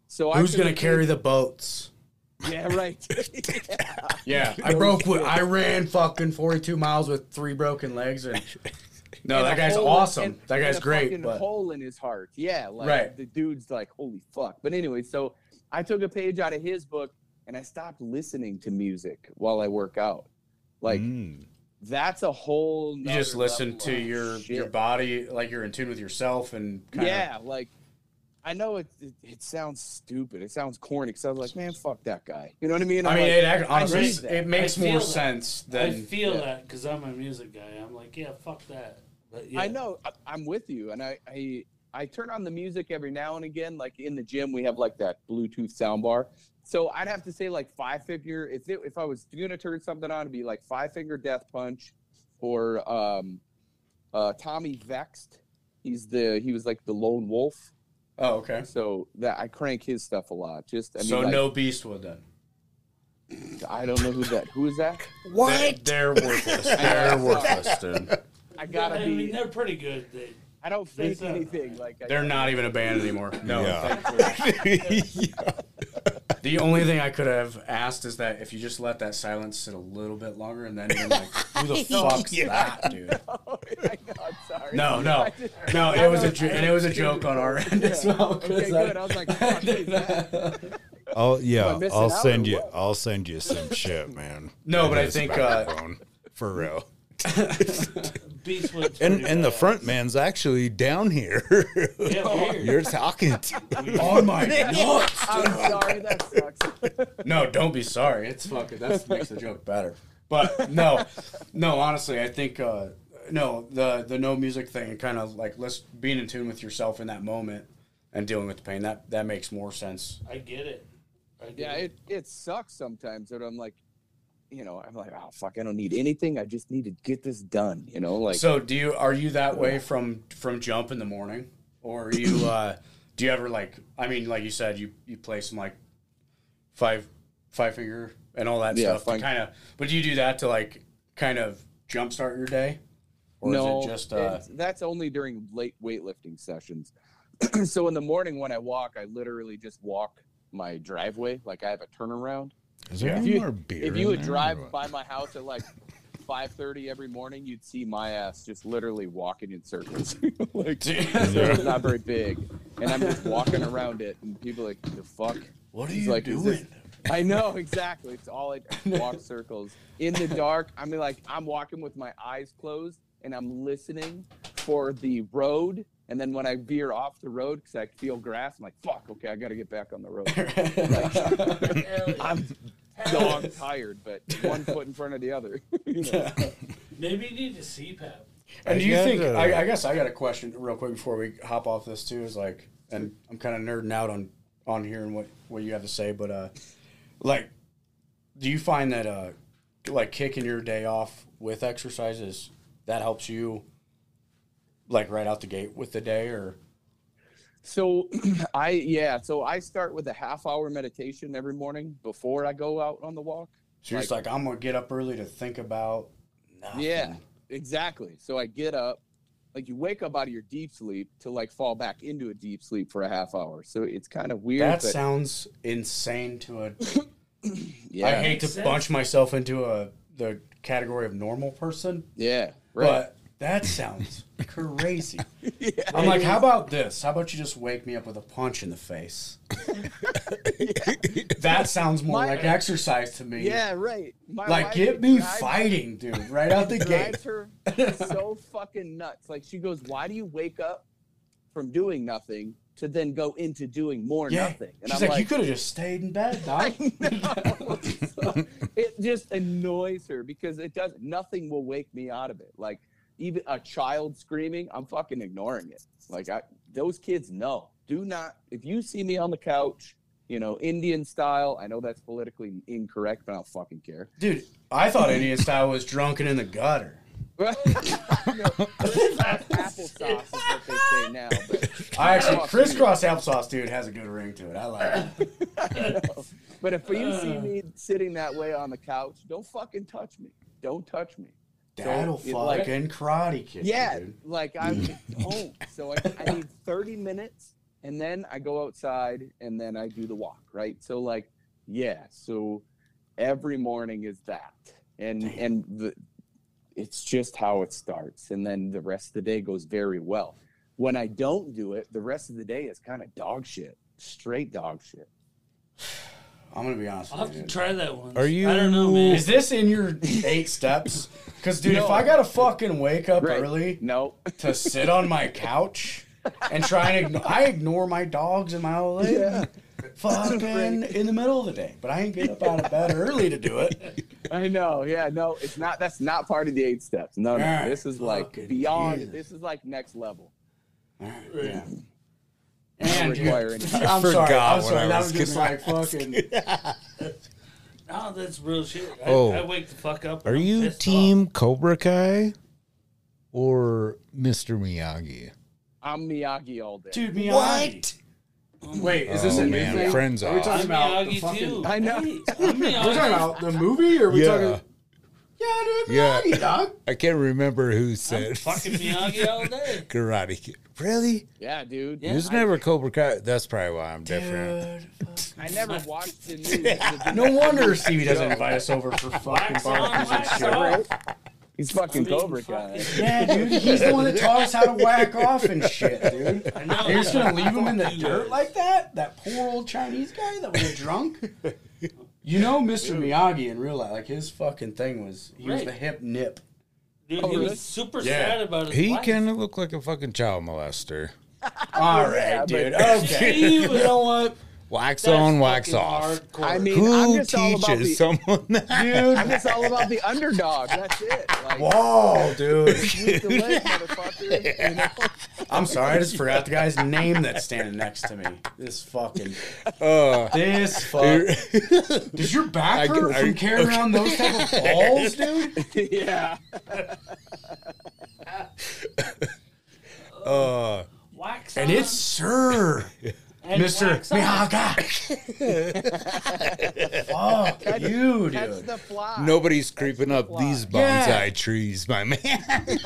So Who's gonna carry the boats? Yeah, right. Yeah, I broke. I ran fucking forty-two miles with three broken legs, and no, that guy's hole in- awesome. that guy's a great. fucking But hole in his heart. Yeah, like Right. the dude's like, holy fuck. But anyway, so I took a page out of his book and I stopped listening to music while I work out. Like Mm. that's a whole. you just listen to your shit. your body, like you're in tune with yourself, and kinda, Yeah, like I know it, it. It sounds stupid. It sounds corny. Cause I was like, man, fuck that guy. You know what I mean? I I'm mean, like, it act- honestly, need it makes I feel more that. sense I feel yeah. that because I'm a music guy. I'm like, yeah, fuck that. But yeah. I know I- I'm with you, and I, I I turn on the music every now and again. Like in the gym, we have like that Bluetooth soundbar. So I'd have to say like five figure. If it, if I was gonna turn something on, it'd be like five finger Death Punch, or um, uh, Tommy Vext. He's the he was like the lone wolf. Oh, okay. So that I crank his stuff a lot. Just I mean, so like, no Beastwood then. I don't know who that. Who is that? They, they're worthless. They're worthless, dude. I gotta I mean, be. they're pretty good. They, I don't fake They anything. Like I, They're not even a band anymore. No. Yeah. The only thing I could have asked is that if you just let that silence sit a little bit longer, and then you're like, "Who the fuck's that, dude?" Oh, I know, I'm sorry. No, no, I no. It was a jo- and it was a joke on our end as well. 'cause Okay, I- good. I was like, fuck, what is that? I'll yeah. I missing I'll send you. what? I'll send you some shit, man. No, but I think, uh, for real. Beastwood's And and the front man's actually down here. Yeah, weird. You're talking to. on my nuts. I'm sorry. That sucks. No, don't be sorry. It's fucking that makes the joke better. But no, no. Honestly, I think uh, no the the no music thing and kind of like let's being in tune with yourself in that moment and dealing with the pain that that makes more sense. I get it. I get yeah, it. it, it sucks sometimes that I'm like, you know, I'm like, oh, fuck, I don't need anything. I just need to get this done, you know? Like, So do you are you that way from from jump in the morning, or are you uh, do you ever like I mean like you said you you play some like five five finger and all that Yeah, stuff kind of but do you do that to like kind of jumpstart your day, or no, is it just uh, that's only during late weightlifting sessions. so in the morning when I walk, I literally just walk my driveway. Like I have a turnaround. Is there If any you, more beer? if you would drive by my house at like 5:30 every morning, you'd see my ass just literally walking in circles. like it's not very big, and I'm just walking around it, and people are like, "The fuck." what are He's you like, doing? this-" I know exactly. It's all I do, walk circles in the dark. I mean, like I'm walking with my eyes closed and I'm listening for the road. And then when I veer off the road because I feel grass, I'm like, "Fuck, okay, I got to get back on the road." Yeah. I'm dog tired, but one foot in front of the other. you know? Maybe you need a CPAP. And do you guys, think? I, I guess I got a question real quick before we hop off this too. Is like, and I'm kind of nerding out on on hearing what what you have to say, but uh, like, do you find that uh, like kicking your day off with exercises that helps you, like right out the gate with the day, or So I yeah, so I start with a half hour meditation every morning before I go out on the walk. so you're just like I'm gonna get up early to think about. Nothing. Yeah, exactly. So I get up, like you wake up out of your deep sleep to like fall back into a deep sleep for a half hour. So it's kind of weird. That but sounds insane to a yeah, I hate to sense. bunch myself into a the category of normal person. Yeah, right. But that sounds crazy. I'm like, how about this? How about you just wake me up with a punch in the face? That sounds more My- like exercise to me. yeah, right. My Like, wife get me drives- fighting, dude, right out the gate. drives her so fucking nuts. Like she goes, "Why do you wake up from doing nothing to then go into doing more Yeah. nothing?" And She's I'm like, you like, could have just stayed in bed, dog. So it just annoys her because it does nothing will wake me out of it. Like even a child screaming, I'm fucking ignoring it. Like I, those kids know. Do not if you see me on the couch, you know, Indian style. I know that's politically incorrect, but I don't fucking care. Dude, I thought Indian style was drunken in the gutter. No, applesauce is what they say now. I actually crisscross applesauce, dude, has a good ring to it. I like it. But if you see me sitting that way on the couch, don't fucking touch me. Don't touch me. That'll it, like- fucking karate you, Yeah, dude. like I don't. So I, I need 30 minutes, and then I go outside, and then I do the walk. Right. So like, yeah. So every morning is that, and and the, it's just how it starts, and then the rest of the day goes very well. When I don't do it, the rest of the day is kind of dog shit, straight dog shit. I'm gonna be honest I'll with have you. to try that one. Are you- I don't know, man. Is this in your eight steps? Because, dude, if I gotta fucking wake up Right. early No. to sit on my couch and try and ignore, I ignore my dogs and my old lady. Yeah. Fucking in the middle of the day, but I ain't get up out of bed early to do it. I know, yeah, no, it's not. That's not part of the eight steps. No, no, Alright, this is like fucking beyond. Jesus. This is like next level. Yeah. Don't And require any. I'm sorry. forgot I'm what sorry. I That was was just gonna like fucking. No, oh, that's real shit. I, Oh. I wake the fuck up. Are I'm you pissed team Cobra Kai or Mr. Miyagi? I'm Miyagi all day. Dude, Miyagi. Wait, is this Oh, a new man, thing? Friends Are we off. talking I'm about the Miyagi fucking? too. I know. Hey, I'm We're talking about the movie, or are we Yeah. talking? Yeah, dude, Yeah. Miyagi, dog. I can't remember who I'm said fucking Miyagi all day. Karate Kid. Really? Yeah, dude. Yeah. There's never Cobra Kai. That's probably why I'm different. Dude, I never watched the news. the- No wonder Stevie doesn't invite us over for fucking Wax barbecues and shit. off. He's fucking I mean, Cobra fuck Kai. Yeah, dude, he's the one that taught us how to whack off and shit, dude. I know. And you're just gonna leave him in the dirt like that? That poor old Chinese guy that was drunk? You know Mr. Miyagi in real life, like his fucking thing was he was Right. the hip nip. Dude, Oh, he was super Yeah. sad about it. He kind of looked like a fucking child molester. All right, Yeah, dude. Okay. He you know what? Wax That's on, wax off. hardcore. I mean, Who I'm just all about teaches the. someone that? Dude. I'm just all about the underdog. That's it. Like, Whoa, dude. sweep the leg, motherfucker. You know? I'm sorry, I just forgot the guy's name that's standing next to me. This fucking Uh, this fuck. Does your back I can- hurt I- from carrying around those type of balls, dude? yeah. uh, wax And on it's Sir and Mr. wax off. Miyagi. Fuck you, Catch dude. the fly. nobody's creeping up fly. these Yeah. bonsai trees, my man.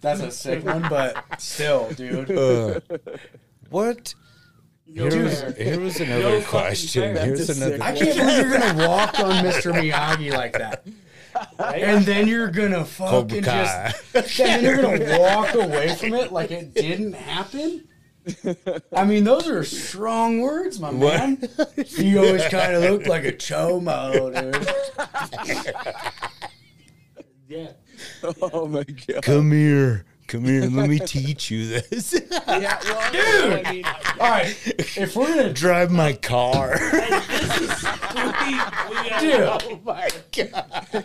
That's a sick one, but still, dude. Uh, what? No Here was, fair. here was No another fucking question. Here's another. sick I can't believe you're gonna walk on Mr. Miyagi like that. And then you're gonna fucking just and then you're gonna walk away from it like it didn't happen. I mean, those are strong words, my What? man. You always kind of look like a chomo, dude. Yeah. Oh my god. Come here. Come here. Let me teach you this. Yeah, well, Dude. I mean, All right, if we're gonna Drive my car. we, we Dude. oh my god.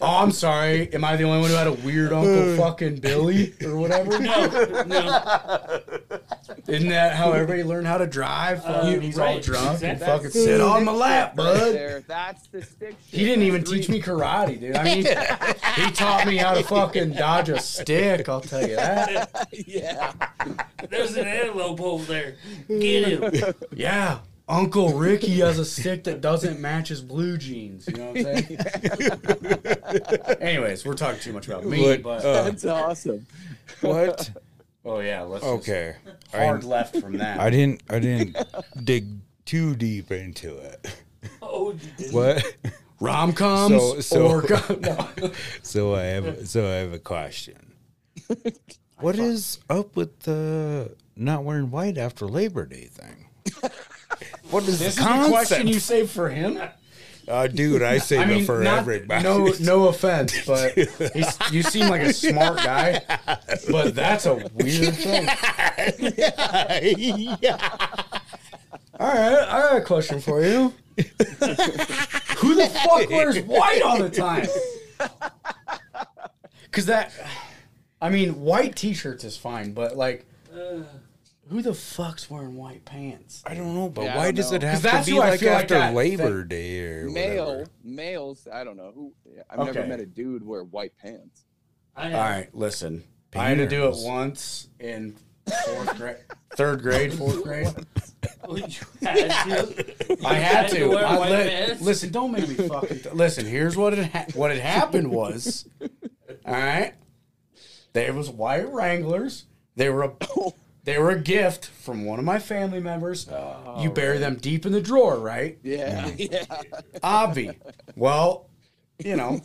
Oh, I'm sorry. Am I the only one who had a weird Uncle uh. fucking Billy or whatever? No, no. Isn't that how everybody learned how to drive? Uh, fucking, he's all right, drunk and exactly. fucking sit on my lap, right bud. there. That's the stick. He didn't even teach me karate, dude. I mean, he taught me how to fucking dodge a stick. I'll tell you that. yeah. There's an antelope over there. Get him. Yeah, Uncle Ricky has a stick that doesn't match his blue jeans. You know what I'm saying? Anyways, we're talking too much about me, What, but uh, That's awesome. What? oh yeah, let's just Okay. hard I, left from that. I didn't. I didn't dig too deep into it. Oh, you did. What? Rom coms So- so- or no. So I have so I have a question. What is up with the not wearing white after Labor Day thing? What is This the is the question you saved for him. Uh, dude, I save I mean, it for not- everybody. no, no offense, but he's, you seem like a smart guy. But that's a weird thing. yeah All right, I got a question for you. Who the fuck wears white all the time? Because that, I mean, white T-shirts is fine, but like, who the fuck's wearing white pants? I don't know, but Yeah, I why don't does know. it 'Cause have that's to be who I like feel like after that- Labor that- Day or Male, whatever? males. I don't know who. I've Okay. never met a dude wear white pants. I All right, listen. I had to do it Painters. once in fourth grade, third grade, fourth grade. You had to. I had to. wear I white li- pants? listen, don't make me fucking. Th- listen, here's what it ha- what had happened was, all right. There was white Wranglers. They were a they were a gift from one of my family members. Oh, you bury them deep in the drawer, right? Yeah, yeah. Obvi. Well, you know,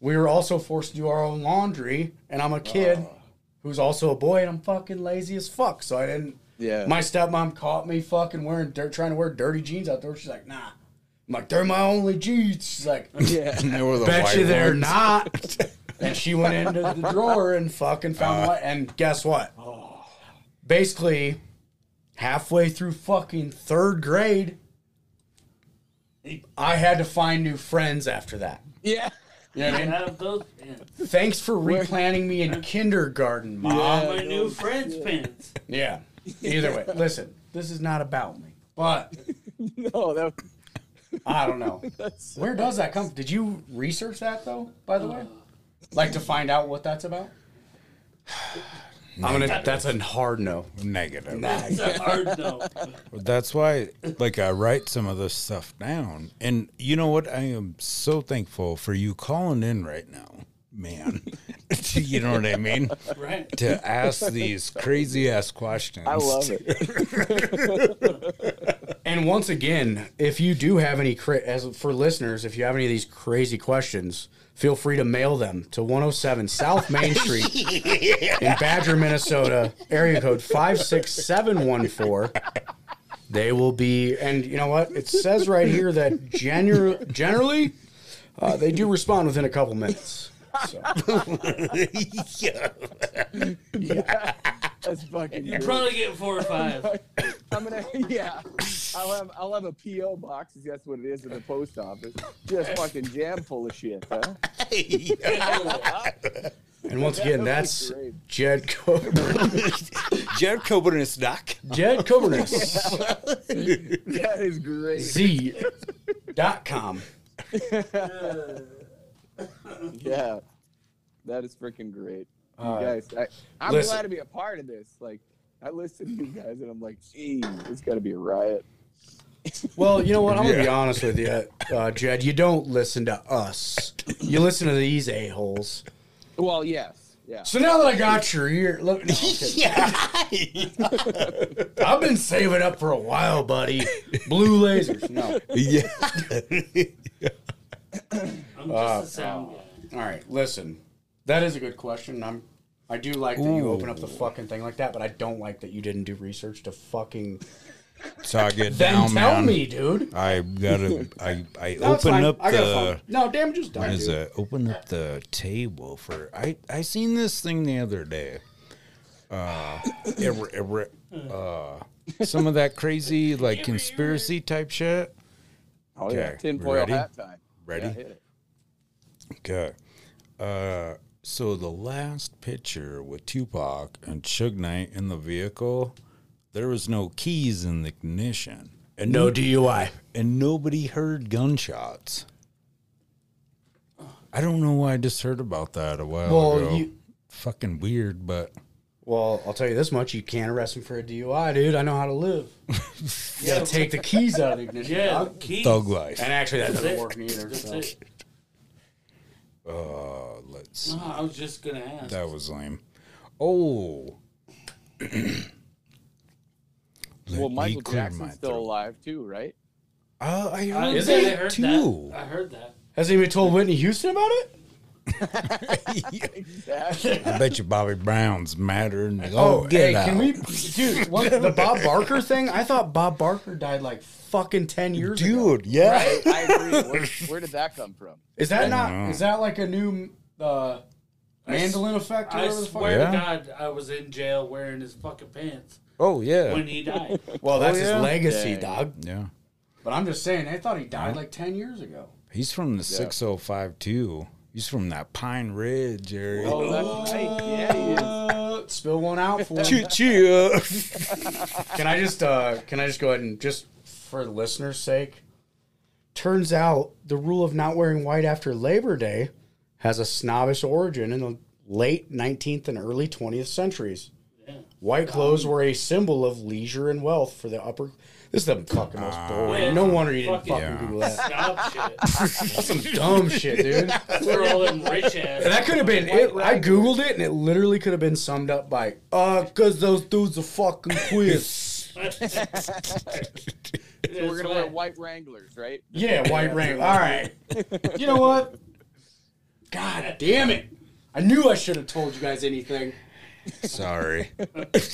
we were also forced to do our own laundry, and I'm a kid oh. who's also a boy, and I'm fucking lazy as fuck. So I didn't. Yeah. My stepmom caught me fucking wearing dirt, trying to wear dirty jeans out there. She's like, nah. I'm like, they're my only jeans. She's like, Yeah. They were the bet white you they're not. and she went into the drawer and fucking found uh. one. And guess what? Basically, halfway through fucking third grade, I had to find new friends after that. Yeah. You know what I mean? Those pants. Thanks for replanting me in kindergarten, mom. My new friend's pants. Yeah. Either way, listen, this is not about me, but No, that. I don't know. Where does that come? Did you research that though? By the way, like to find out what that's about. I'm gonna. That's a hard no. Negative. It's a hard no. That's why, like, I write some of this stuff down. And you know what? I am so thankful for you calling in right now, man. you know what I mean? Right. To ask these crazy ass questions. I love it. And once again, if you do have any cra- as for listeners, if you have any of these crazy questions, feel free to mail them to 107 South Main Street in Badger, Minnesota, area code 56714. They will be, and you know what? It says right here that gener- generally uh, they do respond within a couple minutes. So, That's fucking. You great. probably get four or five. I'm gonna. Yeah. I'll have. I'll have a PO box. 'cause That's what it is in the post office. Just fucking jam full of shit, huh? and once again, that's great. Jed Coburn. Jared Coburn is doc. Jed Coburnus. That is great. Z. Dot com. Yeah. That is freaking great. You Uh, guys, I, I'm listen. glad to be a part of this. Like, I listen to you guys and I'm like, geez, it's got to be a riot. Well, you know what? I'm gonna be honest with you, uh, Jed. You don't listen to us. You listen to these a holes. Well, yes. Yeah. So now that I got your ear, look. no, I'm kidding. I've been saving up for a while, buddy. Blue lasers. No. Yeah. I'm just Uh, a sound guy. All right. Listen, that is a good question. I'm. I do like that you open up the fucking thing like that, but I don't like that you didn't do research to fucking. So I get Then down, tell man. me, dude. I gotta. I I No, it's open fine. up I got the. No, damn, just What done, is dude. it? Open up the table for. I I seen this thing the other day. Uh, ever, ever, uh, some of that crazy like conspiracy type shit. Oh, yeah. Okay, Tinfoil ready? hat time. Ready? Yeah, hit it. Okay. Uh, so the last picture with Tupac and Suge Knight in the vehicle, there was no keys in the ignition, and No DUI. and nobody heard gunshots. I don't know why I just heard about that a while Well, ago. you- Fucking weird, but Well, I'll tell you this much: you can't arrest him for a DUI, dude. I know how to live. You gotta take the keys out of the ignition. Yeah, dog. keys. thug life. And actually, that doesn't it. work either. That's so. It. Uh, let's. No, I was just gonna ask. That was lame. Oh. Well, me Michael clear Jackson's still throat. alive too, right? Oh, I I, heard Is I it? heard too. that. I heard that. Has anybody told Whitney Houston about it? Exactly. I bet you Bobby Brown's madder. And Oh, oh, get hey, out. can we, dude? What, the Bob Barker thing? I thought Bob Barker died like fucking ten years ago. Dude, yeah. I, I agree. Where, where did that come from? Is that know. not? Is that like a new uh, Mandela effect? Or I the swear Yeah. to God, I was in jail wearing his fucking pants Oh, yeah. when he died. Well, that's Oh, yeah? his legacy, Dang. dog. yeah. But I'm just saying, I thought he died like ten years ago. He's from the 605 too. He's from that Pine Ridge area. Oh, that's right. Yeah, he is. Spill one out for him. Choo choo. Can I just uh can I just go ahead and just for the listeners' sake? Turns out the rule of not wearing white after Labor Day has a snobbish origin in the late 19th and early 20th centuries. White clothes were a symbol of leisure and wealth for the upper. This is the fucking most boring. No wonder you didn't Fucking- fucking Yeah. Google that. Stop shit. That's some dumb shit, dude. For all them rich ass. And that could have been it. I googled it, and it literally could have been summed up by, "Uh, cause those dudes are fucking queer." So we're gonna wear white Wranglers, right? Yeah, white ring. All right. You know what? God damn it! I knew I should have told you guys anything. Sorry.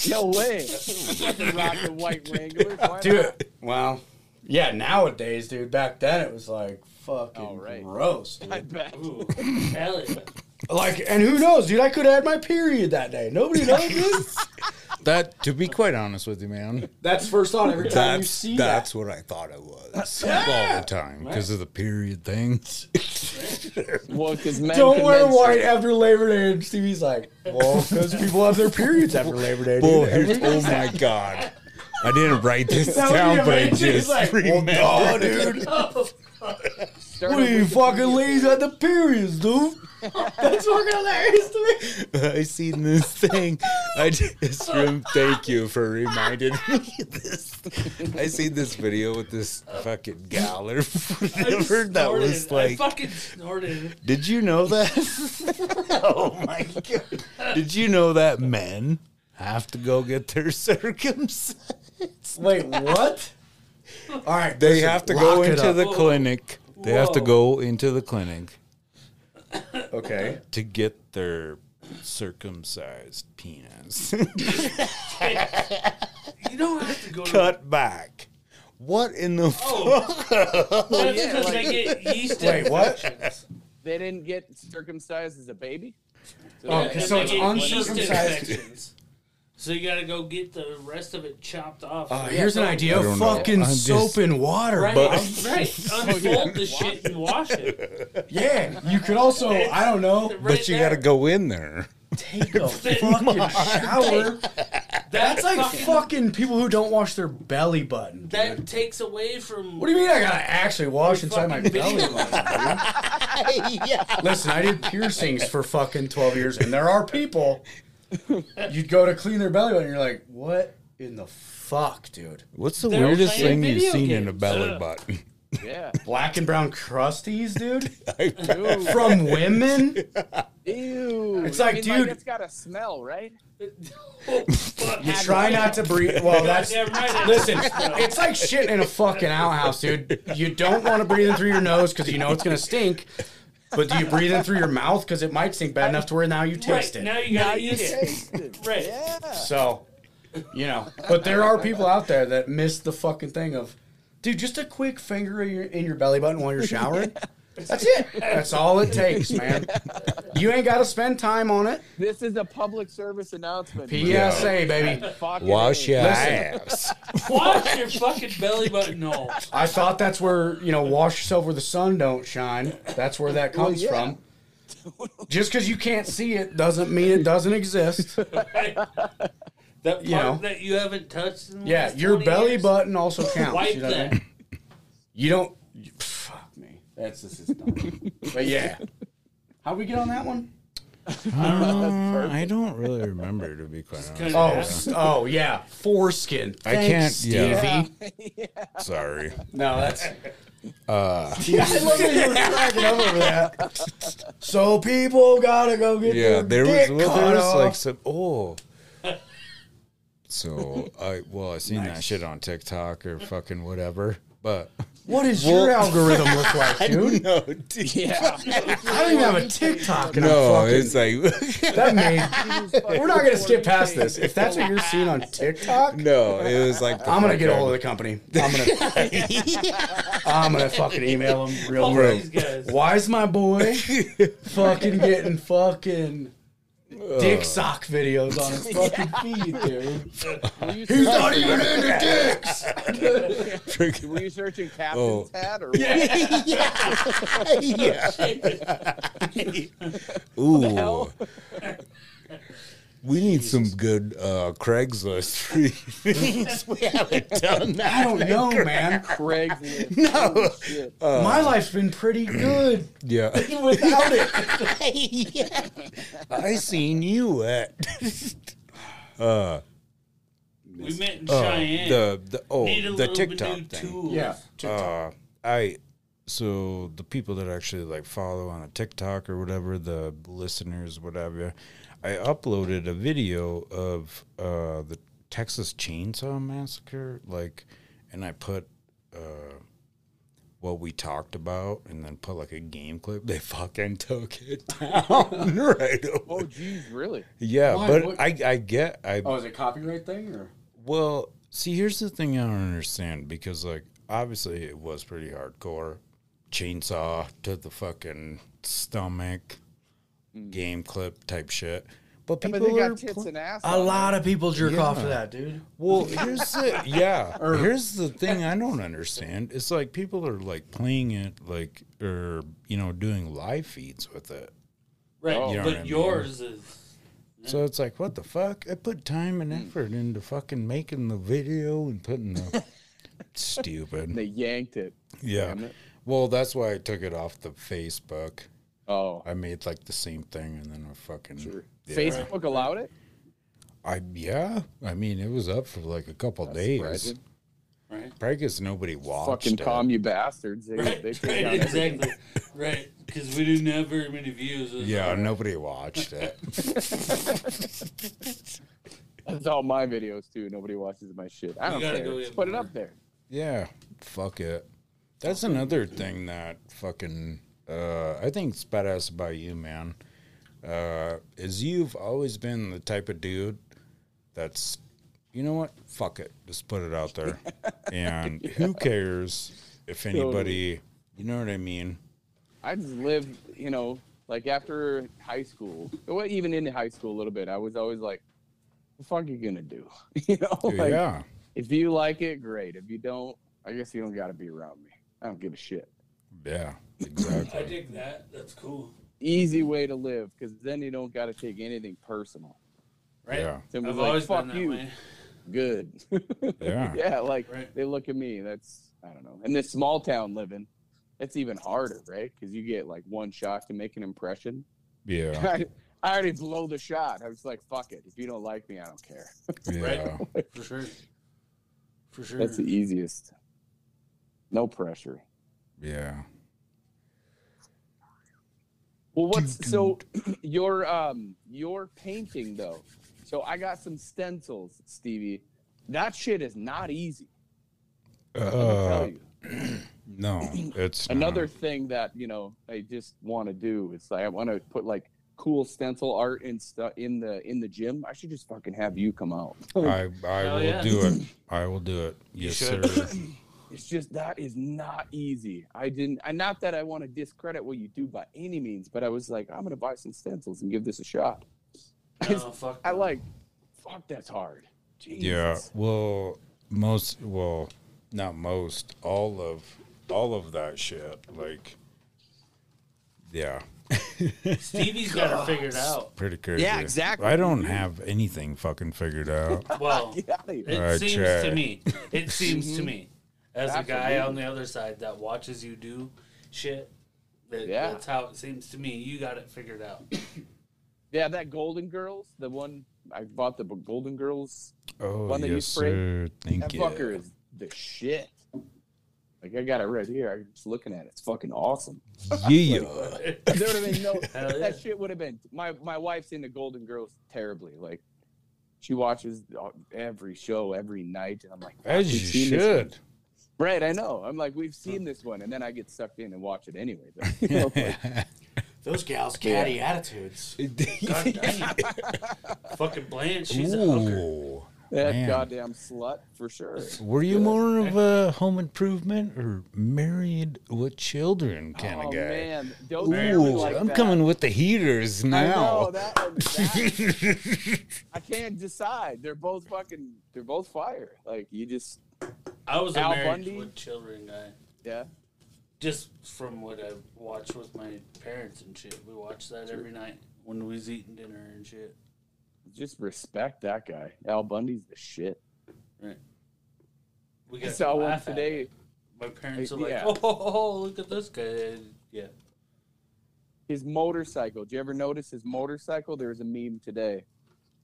No way. Nothing rocking white Wranglers. Why not? Dude, well, yeah, nowadays, dude. Back then, it was like fucking Oh, right. gross. dude. I bet. Ooh, hell yeah. Like, and who knows, dude? I could have had my period that day. Nobody knows, dude. That, to be quite honest with you, man, That's first thought every time you that's see that's that. what I thought it was all the time because of the period thing. Well, because men Don't can wear menstruate. white after Labor Day. And Stevie's like, well, because people have their periods after Labor Day. Bull, Dude. here's- oh my god! I didn't write this That would down, but I amazing. He's just like, well, remembered. duh, dude. Start What are you fucking ladies at the periods, dude? That's fucking hilarious to me. I seen this thing. I just rem- thank you for reminding me of this. I seen this video with this fucking gal or I whatever that snorted. was I like. fucking snorted. Did you know that? oh my god! Did you know that men have to go get their circumcised? Wait, what? All right, They listen, have to go lock it into up. the clinic. They have to go into the clinic Okay. to get their circumcised penis You don't have to go to cut back. What in the Oh. fuck? That's yeah, because like- they get yeast Wait, what? infections. They didn't get circumcised as a baby. So Oh, they- okay, And so they it's get yeast uncircumcised. infections. So you gotta go get the rest of it chopped off. Uh, here's an idea: I know. fucking I'm just- soap and water. Right, bro. right. Unfold the shit and wash it. Yeah, you could also, I don't know, Right But you there. got to go in there. take a fucking shower. That's like fucking- fucking people who don't wash their belly button. dude. That takes away from. What do you mean I gotta actually wash inside my belly button? dude? Listen, I did piercings for fucking 12 years, and there are people, you'd go to clean their belly button, and you're like, what in the fuck, dude? What's the They're weirdest playing thing you've video seen in a games. belly Ugh. button? yeah. Black and brown crusties, dude? Ew. From women? Ew. It's I like, mean, dude- it's got a smell, right? You try not to breathe. Well, that's. Goddamn right. Listen, it's like shit in a fucking outhouse, dude. You don't want to breathe in through your nose because you know it's gonna stink. But do you breathe in through your mouth because it might stink bad enough to where now you taste Right, it? now you gotta you eat it. taste it. Right. Yeah. So, you know, but there are people out there that miss the fucking thing of, dude, just a quick finger in your, in your belly button while you're showering. That's it. That's all it takes, man. You ain't got to spend time on it. This is a public service announcement. PSA, baby. Fucking Wash A. your ass. Wash your fucking belly button hole. I thought that's where you know, wash yourself where the sun don't shine. That's where that Well, comes yeah. from. Just because you can't see it doesn't mean it doesn't exist. That part You know. that you haven't touched in the Yeah, last your 20 belly years, button also counts. Wipe you know what I that. mean? You don't. You- fuck me. That's this is dumb. but yeah. How we get on that one? Uh, I don't really remember to be quite honest. Oh, Yeah. s- oh yeah, foreskin. I can't- yeah. Stevie. Sorry. No, that's. Uh, I love that you were cracking up over that. So people gotta go get yeah, their there was, dick well, cut there was off. like some. Oh. So I well I seen that shit on TikTok or fucking whatever, but What does your algorithm look like, dude? no, dude. Yeah. I don't even have a TikTok. And No, I'm fucking, it's like that made. We're not gonna skip past this. If that's what you're seeing on TikTok, no. It was like I'm gonna get a hold of the company. I'm gonna. I'm gonna fucking email them real All quick. these. Why is my boy fucking getting fucking dick sock videos on his fucking feed, dude? He's not even into dicks. Were you searching Captain's Oh. hat or Yeah. Ooh. We need some good uh, Craigslist reviews. we haven't done that. I don't know, man. Craigslist? No. Shit. My life's been pretty good Yeah. without it. yeah. I seen you at uh, We met in uh Cheyenne. the the oh Need a the little bit TikTok new thing. tools. Yeah. Uh, I so the people that actually like follow on a TikTok or whatever, the listeners, whatever, I uploaded a video of uh the Texas Chainsaw Massacre, like, and I put uh what we talked about, and then put like a game clip. They fucking took it down right away. Oh, geez, really? Yeah, Why? but What- I I get I Oh, is it copyright thing or? well, see, here's the thing I don't understand because, like, obviously it was pretty hardcore. Chainsaw to the fucking stomach, Mm. game clip type shit. But Yeah, people but they are got tits pl- and ass. A on lot of people jerk off to that, dude. well, here's the yeah. here's the thing I don't understand. It's like people are like playing it like or you know doing live feeds with it. right, Oh. You know but what I mean? yours is. So it's like, what the fuck? I put time and hmm. effort into fucking making the video and putting the stupid. They yanked it. Yeah. It. Well, that's why I took it off the Facebook. Oh, I made like the same thing and then I fucking sure. yeah. Facebook allowed it. I yeah. I mean, it was up for like a couple days. surprising. Right. Probably because nobody watched Fucking it. calm you bastards. They, Right, they right, down everything. exactly. right, because we didn't have very many views. Yeah, like, nobody watched it. That's all my videos too. Nobody watches my shit. I don't gotta care. go Just get put it up there. yeah, fuck it. That's another thing that fucking uh, I think it's badass about you, man. Uh, is you've always been the type of dude that's, you know what? Fuck it, just put it out there, and who cares if anybody, you know what I mean? I just lived, you know, like after high school, well, even in high school a little bit, I was always like, what "The fuck are you gonna do?" you know, like, yeah, if you like it, great. If you don't, I guess you don't got to be around me. I don't give a shit. yeah, I exactly. dig that. That's cool. Easy way to live, because then you don't got to take anything personal. Right. Yeah. Then I've like, always "Fuck been that you." way. Good. Yeah. yeah, like Right. they look at me. That's I don't know. And this small town living, it's even harder, right? Because you get like one shot to make an impression. Yeah, I, I already blow the shot. I was like, fuck it. If you don't like me, I don't care. yeah. For sure. For sure. That's the easiest. No pressure. Yeah. Well, what's so your um your painting though? So I got some stencils, Stevie. That shit is not easy. Let me tell Uh, you. no, it's Another not. thing that you know I just want to do is like I want to put like cool stencil art and stuff in the in the gym. I should just fucking have you come out. I I Hell will yeah. do it. I will do it. Yes, sir. It's just that is not easy. I didn't. I not that I want to discredit what you do by any means, but I was like, I'm gonna buy some stencils and give this a shot. No, fuck I no. like, fuck, that's hard. Jesus. Yeah. Well, most. Well, not most. All of all of that shit. Like, yeah, Stevie's got it figured out. pretty crazy. Yeah, exactly. I don't have anything fucking figured out. Well, Get out of here. it I seems try. to me. It seems to me, mm-hmm. As a guy on the other side that watches you do shit. That, Yeah. That's how it seems to me. You got it figured out. Yeah, that Golden Girls, the one I bought the Golden Girls. Oh One that you yes, sprayed? sir. Thank That you. fucker is the shit. Like I got it right here. I'm just looking at it. It's fucking awesome. Yeah. There would have been no. Yeah. that shit would have been. My my wife's into Golden Girls terribly. Like she watches uh, every show every night, and I'm like, As you we've this should. Right, I know. I'm like, we've seen this one, and then I get sucked in and watch it anyway. But, you know, like, Those gals catty attitudes. God dang. Fucking Blanche, she's a hooker. Ooh. that Man. goddamn slut for sure. Were you more of a home improvement or married with children kind oh of guy? man, don't Ooh, it like I'm that. coming with the heaters I now. know that, one- that- I can't decide. They're both fucking. They're both fire. Like you just, I was a Al married Bundy? with children guy. yeah. Just from what I watched with my parents and shit. We watched that every night when we was eating dinner and shit. Just respect that guy. Al Bundy's the shit. Right. We I got saw to one today. My parents uh, are like, Yeah. oh, oh, oh, look at this guy. Yeah. His motorcycle. Do you ever notice his motorcycle? There was a meme today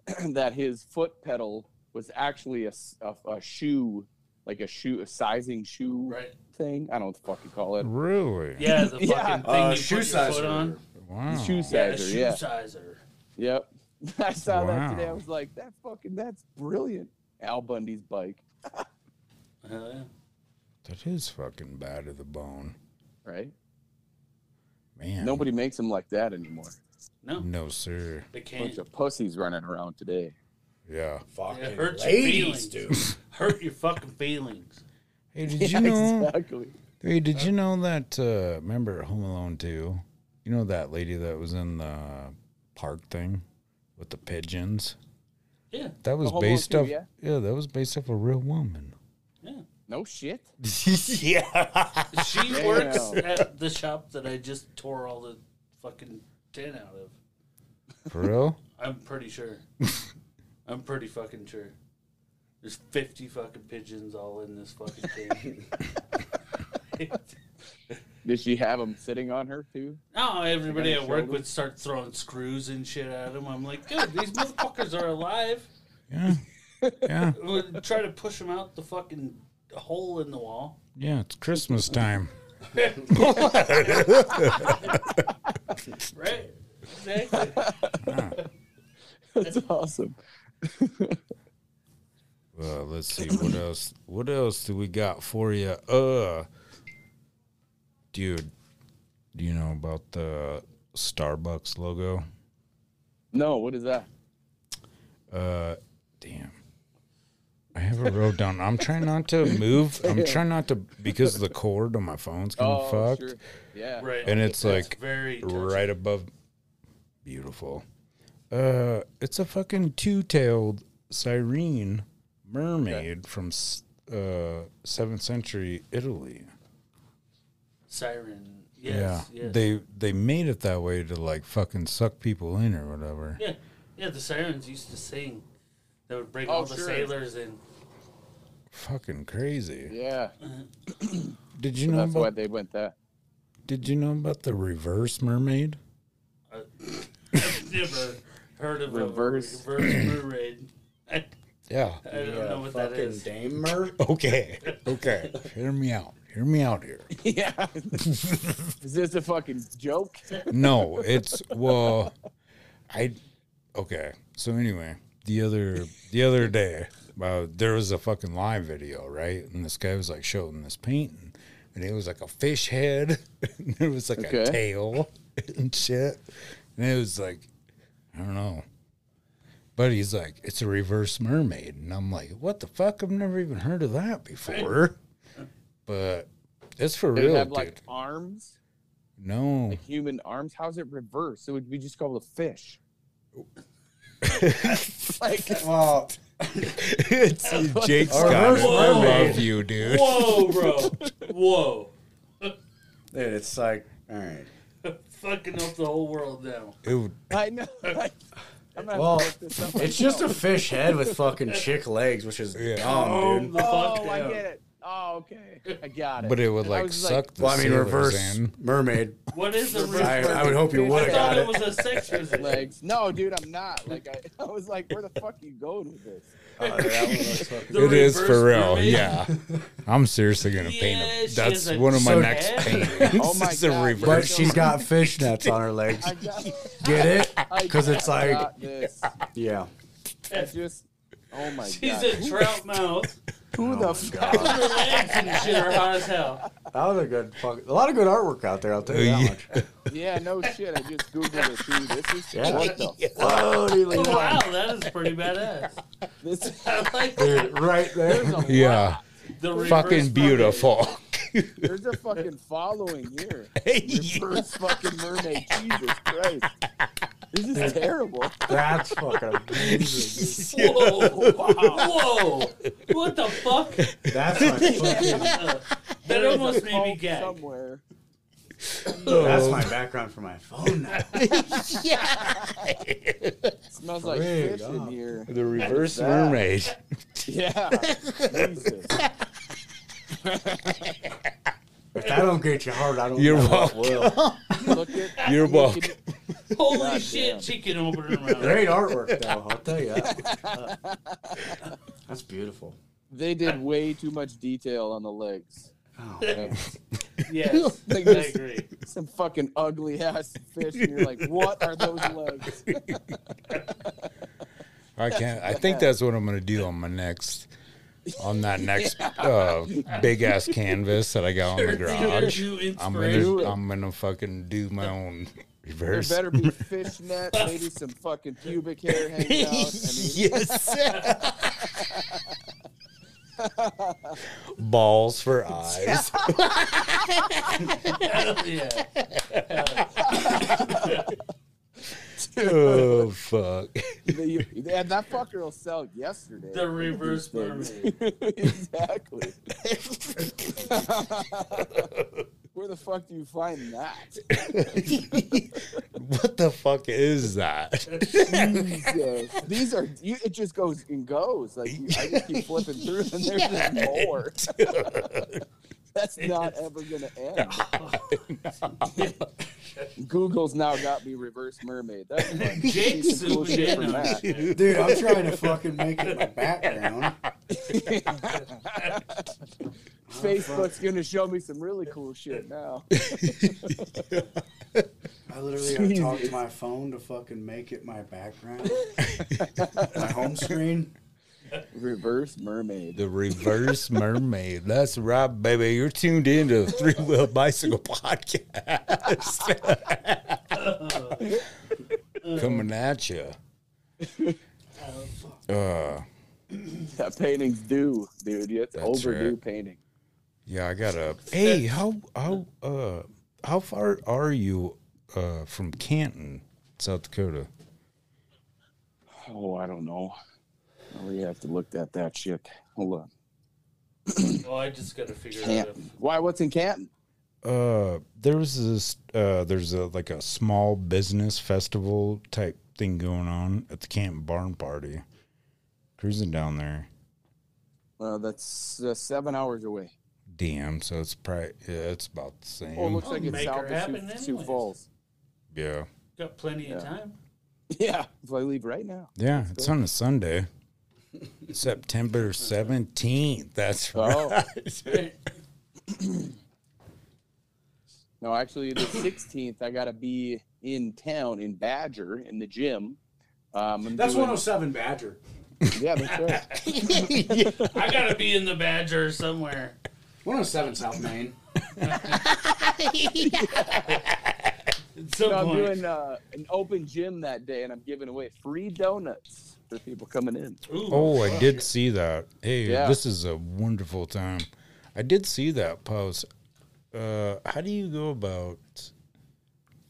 that his foot pedal was actually a a shoe, like a shoe, a sizing shoe Right. thing. I don't know what the fuck you call it. Really? Yeah, the fucking Yeah. thing Uh, you shoe put your foot on. Wow. Shoe Yeah, sizer. shoe Yeah. sizer. Yep. I saw that today. I was like, that fucking, that's brilliant. Al Bundy's bike, Hell yeah. That is fucking bad to the bone. right? Man. Nobody makes them like that anymore. No, No, sir. they can't. Bunch of pussies running around today. Yeah. Fucking It hurts your feelings. dude. Hurt your fucking feelings. Hey, did Yeah, you know? exactly. Hey, did you know that? Uh, remember Home Alone 2? You know that lady that was in the park thing with the pigeons? Yeah. That was based 2, off. yeah? Yeah, that was based off a real woman. Yeah. No shit. yeah. She Damn. works at the shop that I just tore all the fucking tin out of. For real? I'm pretty sure. I'm pretty fucking sure. There's 50 fucking pigeons all in this fucking thing. Did she have them sitting on her too? no, everybody at work shoulder? would start throwing screws and shit at them. I'm like, dude, these motherfuckers are alive. Yeah. Yeah. Would try to push them out the fucking hole in the wall. Yeah, it's Christmas time. Right? Exactly. That's awesome. Well, let's see what else. What else do we got for you? Uh, dude, do you know about the Starbucks logo? No, what is that? Uh, damn. I have it wrote down. I'm trying not to move. I'm trying not to because the cord on my phone's kind of Oh, fucked, sure. Yeah. Right. and it's That's like very touchy. right above. Beautiful. Uh, it's a fucking two-tailed siren mermaid from uh seventh century Italy. Siren. Yes, yeah, yes. they they made it that way to like fucking suck people in or whatever. Yeah, yeah. The sirens used to sing. They would bring Oh, all the sure. sailors in. Fucking crazy. Yeah. Did you know That's why they went that. Did you know about the reverse mermaid? Uh, I've never heard of Reverse. a reverse mermaid. I, Yeah. I don't know what that fucking is. damer. Okay. Okay. Hear me out. Hear me out here. yeah. is this a fucking joke? No, it's well, I okay. So anyway, the other the other day, uh, there was a fucking live video, right? And this guy was like showing this painting, and it was like a fish head, and there was like a tail and shit, and it was like, I don't know. But he's like, it's a reverse mermaid, and I'm like, what the fuck? I've never even heard of that before. But it's for They real, have dude. like arms, no, like human arms. How's it reverse? It would be just called a fish. like, Well, it's Jake's Or got I love you, dude. Whoa, bro! Whoa! dude, it's like, all right. Fucking up the whole world now. It would, I know. Like, I'm not Well, look this up It's just a fish head with fucking chick legs, which is Yeah. dumb, Oh, dude. the fuck Oh, I get it. Oh, okay. I got it. but it would I like was suck the Well, I mean, sailors reverse in. mermaid. What is a reverse? I, I would hope you would I have thought got it it. was a sex visit. legs. No, dude, I'm not. Like, I, I was like, where the fuck are you going with this? Oh, that one looks fucking- The It is for real. mermaid? Yeah, I'm seriously gonna paint Yeah, them. she That's has a one of my So- next head. paintings. Oh my It's a God, reverse. But she's got fishnets on her legs. I got, Get it? I Because it's like, got this. yeah. I just, oh my She's god. She's a trout mouth Who Oh the fuck? God. Her legs and shit are hot as hell. That was a good fuck. A lot of good artwork out there. I'll tell you that Yeah. much. Yeah, no shit. I just googled it too. This is Yeah. what the fuck? Oh, wow, that is pretty badass. This I like Dude, right there. there's a Yeah. The Fucking mermaid. beautiful. there's a fucking following here. Yeah. Reverse fucking mermaid. Jesus Christ. This is terrible. That's fucking amazing. Whoa! Whoa! What the fuck? That's my fucking. That There's almost made me cult gag. somewhere. That's oh. my background for my phone now. yeah. smells like Frig fish in off. here. The reverse that? mermaid. Yeah. Jesus. If that don't get you hard, I don't You're know what welcome. will. Look at You're welcome. Holy God shit, damn. chicken opening around. Great artwork, though. I'll tell you that. That's beautiful. They did way too much detail on the legs. Oh, Yes, I Like this- agree. Some fucking ugly ass fish, and you're like, what are those legs? I can't. I think that's what I'm gonna do on my next, on that next uh, big ass canvas that I got on the garage. I'm gonna, I'm gonna fucking do my own reverse. There reverse. better be fishnet, maybe some fucking pubic hair hanging out. I mean, yes. Balls for eyes. Hell yeah. oh fuck. they, they, that fucker will sell yesterday. The reverse mermaid. exactly. Where the fuck do you find that? What the fuck is that? Jesus. These are you, it just goes and goes. Like you, I just keep flipping through and there's just more. That's not ever gonna end. Google's now got me reverse mermaid. That's fun. Jake's cool shit in from that. Dude, I'm trying to fucking make it my background. Facebook's gonna show me some really cool shit now. I literally have to talk to my phone to fucking make it my background. my home screen. Reverse mermaid. The reverse mermaid. That's right, baby. You're tuned in to the Three Wheel Bicycle Podcast. Coming at you. Uh, That painting's due, dude. It's That's overdue right. painting. yeah, I gotta. Hey, how how uh how far are you uh from Canton, South Dakota? Oh, I don't know. We have to look at that shit. Hold on. Well, I just got to figure out Canton. Why? What's in Canton? Uh, there was this. Uh, there's a like a small business festival type thing going on at the Canton Barn Party. Cruising down there. Well, that's uh, seven hours away. Damn, so it's probably yeah, it's about the same. Oh, it looks like it's south of happen Sioux, Sioux anyways. Falls. Yeah, Got plenty of time. Yeah, if I leave right now. yeah, it's on a Sunday, September seventeenth. That's Oh. right. No, actually, the 16th, I got to be in town in Badger in the gym. Um, That's doing- 107 Badger. Yeah, that's right. I got to be in the Badger somewhere. 107 South Main. At some No, I'm point. doing uh, an open gym that day, and I'm giving away free donuts for people coming in. Ooh, Oh, I did see that. Hey, Yeah. this is a wonderful time. I did see that post. Uh, how do you go about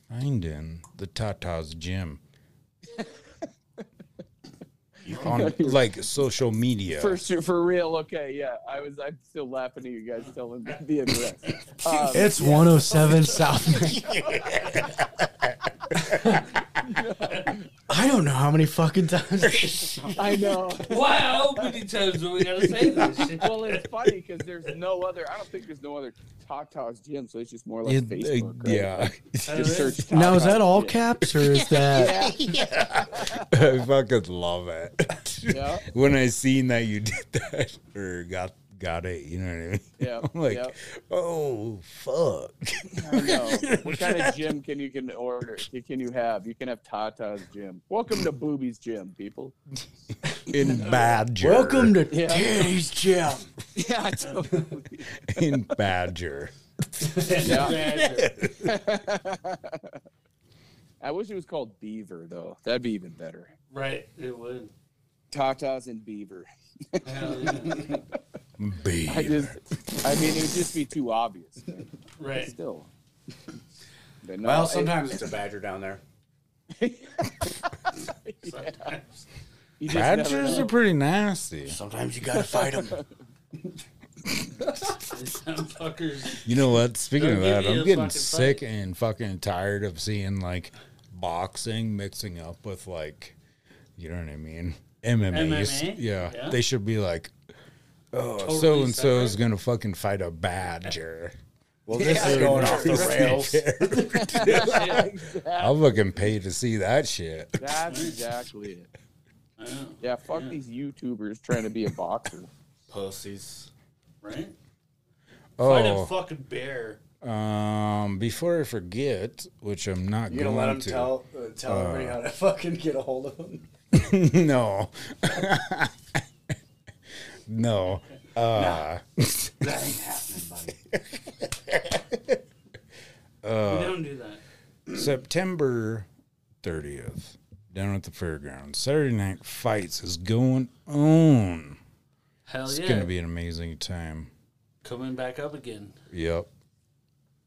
finding the Tata's gym? On like social media. For sure, for real. Okay, yeah. I was. I'm still laughing at you guys telling me the address. Um, It's 107 South I don't know how many fucking times. I know. Wow, how many times do we got to say this? Well, it's funny because there's no other. I don't think there's no other Tata's gym, so it's just more like It- Facebook. uh, right? yeah. Just search. now, is that all gym. caps or is that. yeah. I fucking love it. Yeah. when I seen that you did that or got got it. You know what I mean? Yeah, I'm like, yeah. oh fuck. I know. What kind of gym can you can order? Can you have? You can have Tata's gym. Welcome to Booby's gym, people. In Badger. Welcome to Yeah. Teddy's gym. Yeah, totally. in Badger. I wish it was called Beaver though. That'd be even better. Right, it would. Tatas and Beaver. Hell yeah. B. I just, I mean, it would just be too obvious. man. Right. Still. But no, Well, it- sometimes it's a badger down there. Sometimes. you just never Badgers are pretty nasty. Sometimes you gotta fight them. You know what? Speaking They'll of that, I'm getting fucking sick and fucking tired of seeing like boxing mixing up with like, you know what I mean? MMA. MMA? Yeah. Yeah. They should be like, oh, Totally so and so is going to fucking fight a badger. Well, this is going off the rails. I'll fucking pay to see that shit. That's exactly it. I know, Yeah, fuck these YouTubers trying to be a boxer. Pussies. right? Oh. Fight a fucking bear. um, before I forget, which I'm not You going gonna let them to. tell uh, tell everybody how to fucking get a hold of them? no. no. Uh, That ain't happening, buddy. we don't do that. September 30th, down at the fairgrounds. Saturday Night Fights is going on. Hell It's yeah. It's going to be an amazing time. Coming back up again. Yep.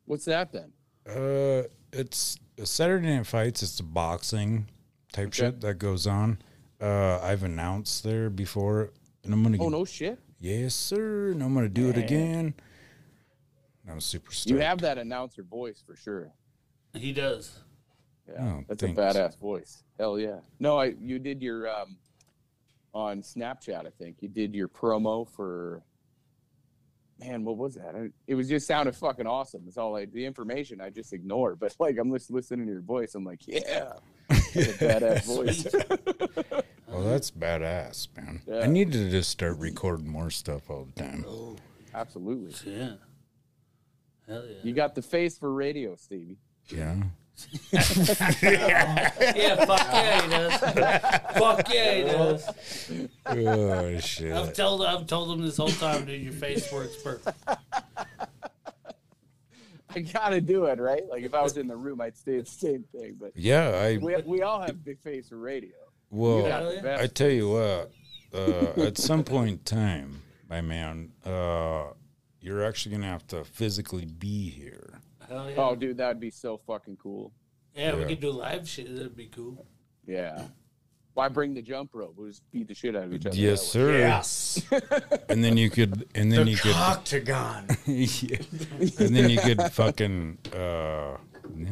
What's that then? Uh, it's Saturday Night Fights. It's the boxing type shit that goes on. Uh, I've announced there before, and I'm gonna. Oh no shit! Yes, sir. And I'm gonna do it again. I'm super stoked. You have that announcer voice for sure. He does. Yeah, Oh, that's thanks. a badass voice. Hell yeah! No, I you did your um on Snapchat. I think you did your promo for. Man, what was that? It was just sounded fucking awesome. It's all like the information I just ignore, but like I'm just listening to your voice. I'm like, yeah, that's a badass voice. Well, that's badass, man. Yeah. I need to just start recording more stuff all the time. Oh, Absolutely, Yeah. Hell yeah. you got the face for radio, Stevie. Yeah. yeah, fuck yeah, he does. fuck yeah, he does. Oh shit! I've shit. told I've told him this whole time, dude. Your face works perfect. I gotta do it, right? Like if I was in the room, I'd say the same thing. But Yeah, I we, we all have big face for radio. You well, got the best I tell you what. Uh, at some point in time, my man, uh, you're actually gonna have to physically be here. Hell yeah. Oh, dude, that'd be so fucking cool. yeah, we could do live shit. That'd be cool. Yeah. Why bring the jump rope? We'll just beat the shit out of each other. Yes, sir. Yes. And then you could, and then The you could, octagon. yeah. and then you could fucking, uh, yeah.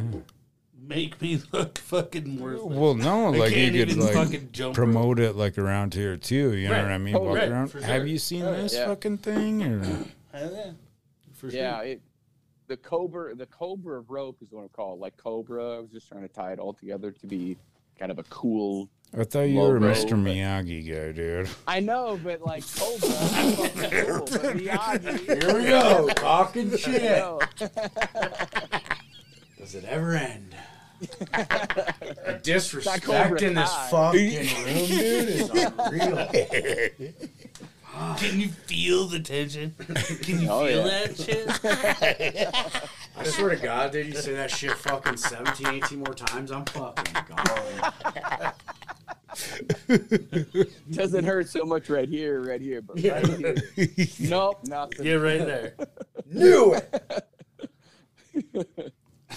Make me look fucking worthless. Well, no, I like you could like jump promote it like around here too. You know what I mean? Oh, Walk right, around. for Have you seen Oh, this yeah. fucking thing? Or yeah. For sure. Yeah, it the cobra the cobra rope is what I'm called. Like cobra. I was just trying to tie it all together to be kind of a cool I thought you were a Mr. Miyagi guy, dude. I know, but like cobra is cool. But Miyagi, Here we go. Talking shit. Does it ever end? The disrespect in this fucking room, dude, is unreal. Can you feel the tension? Can you Oh, feel yeah. that shit? I swear to God, dude, you say that shit fucking 17, 18 more times, I'm fucking gone. Doesn't hurt so much right here, right here, but right here. Nope, nothing. Yeah, right there. Knew it.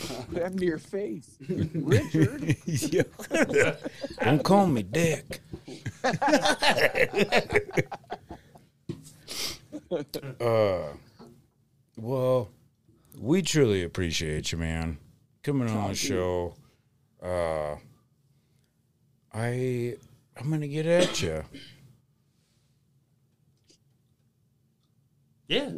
What happened to your face, Richard? Don't call me Dick. uh, well, we truly appreciate you, man, coming on the show. Uh, I I'm gonna get at you. Yeah.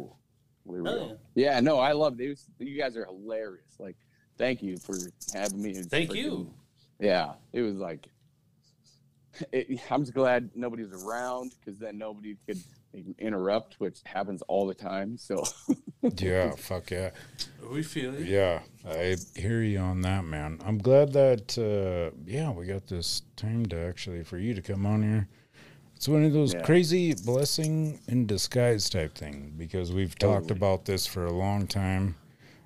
We Hell will. Yeah, no, I love these. You guys are hilarious. Like, thank you for having me. It's Thank freaking- you. Yeah, it was like it, I'm just glad nobody's around because then nobody could interrupt, which happens all the time. So Yeah, fuck yeah. We feel you. Yeah, I hear you on that, man. I'm glad that, uh, yeah, we got this time to actually for you to come on here. It's one of those Yeah. crazy blessing in disguise type thing because we've talked Totally. about this for a long time,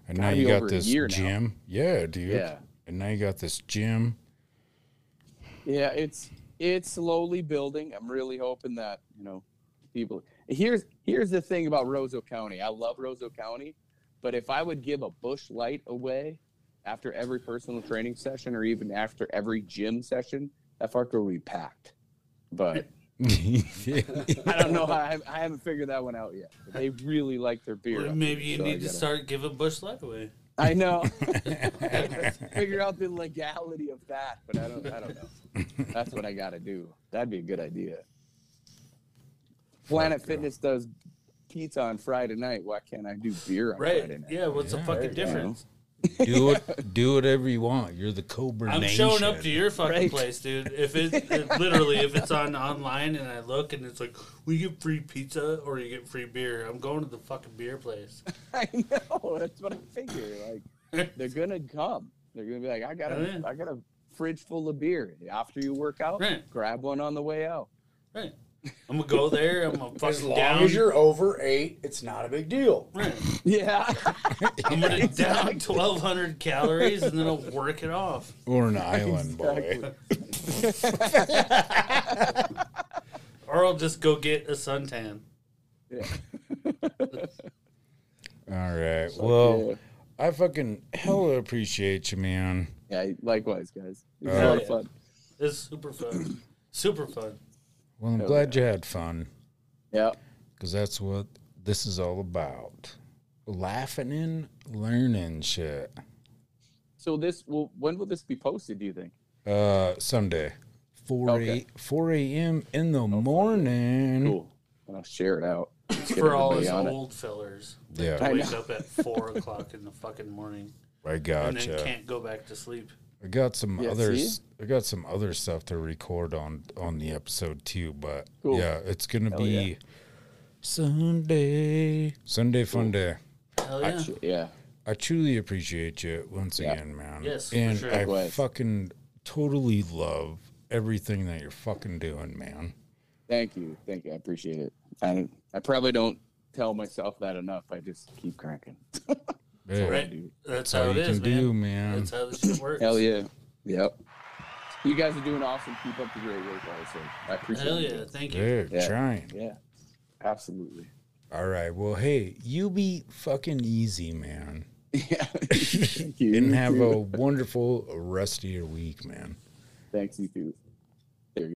and now you got this year now. gym. Yeah, dude. Yeah. And now you got this gym. yeah, it's it's slowly building. I'm really hoping that you know people. Here's here's the thing about Roseau County. I love Roseau County, but if I would give a Busch Light away after every personal training session or even after every gym session, that fucker would be packed. But I don't know. I, haven't- I haven't figured that one out yet. But they really like their beer. Well, maybe you so need to gotta- start giving Busch Light away. I know. Figure out the legality of that, but I don't. I don't know. That's what I got to do. That'd be a good idea. Planet Fuck, yeah. Fitness does pizza on Friday night. Why can't I do beer on Right. Friday night? Yeah, what's the fucking there you go. difference? Do it, do whatever you want. You're the Cobra I'm Nation. showing up to your fucking Right. place, dude. If it, it literally if it's on online and I look and it's like we get free pizza or you get free beer, I'm going to the fucking beer place. I know. That's what I figure. Like they're gonna come. They're gonna be like, I got Oh, a, yeah. I got a fridge full of beer. After you work out, Right. grab one on the way out. Right. I'm gonna go there. I'm gonna fucking As long down. as you're over eight, it's not a big deal. right. Yeah. I'm gonna down 1,200 calories and then I'll work it off. Or an island boy. Or I'll just go get a suntan. yeah. All right. Well, yeah. I fucking hella appreciate you, man. Yeah. Likewise, guys. It was Uh, a lot of fun. It's super fun. Super fun. Well, I'm Hell glad you had fun Yeah. because that's what this is all about. Laughing and learning shit. So this will when will this be posted? Do you think? Uh, Sunday, 4 Okay. 8, 4 a.m. in the morning. Cool. I'll share it out. Let's For all everybody us on it. old fellers. Yeah, I Wake up at 4 o'clock in the fucking morning I and gotcha. then can't go back to sleep. I got some Yeah, others. see? I got some other stuff to record on on the episode too. But Cool. yeah, it's gonna Hell be yeah. Sunday. Sunday fun day. Hell I yeah. yeah. I truly appreciate you once Yeah. again, man. Yes, for and sure. I Likewise. fucking totally love everything that you're fucking doing, man. Thank you. Thank you. I appreciate it. I I probably don't tell myself that enough. I just keep cranking. Yeah, Right. That's That's all how it you is, can man. do, man. That's how this shit works. Hell yeah. Yep. You guys are doing awesome. Keep up the great work, also. I appreciate it. Hell it. yeah. Thank you. They're Yeah. trying. Yeah. Absolutely. All right. Well, hey, you be fucking easy, man. Yeah. Thank you. And have too. a wonderful rest of your week, man. Thanks, you too.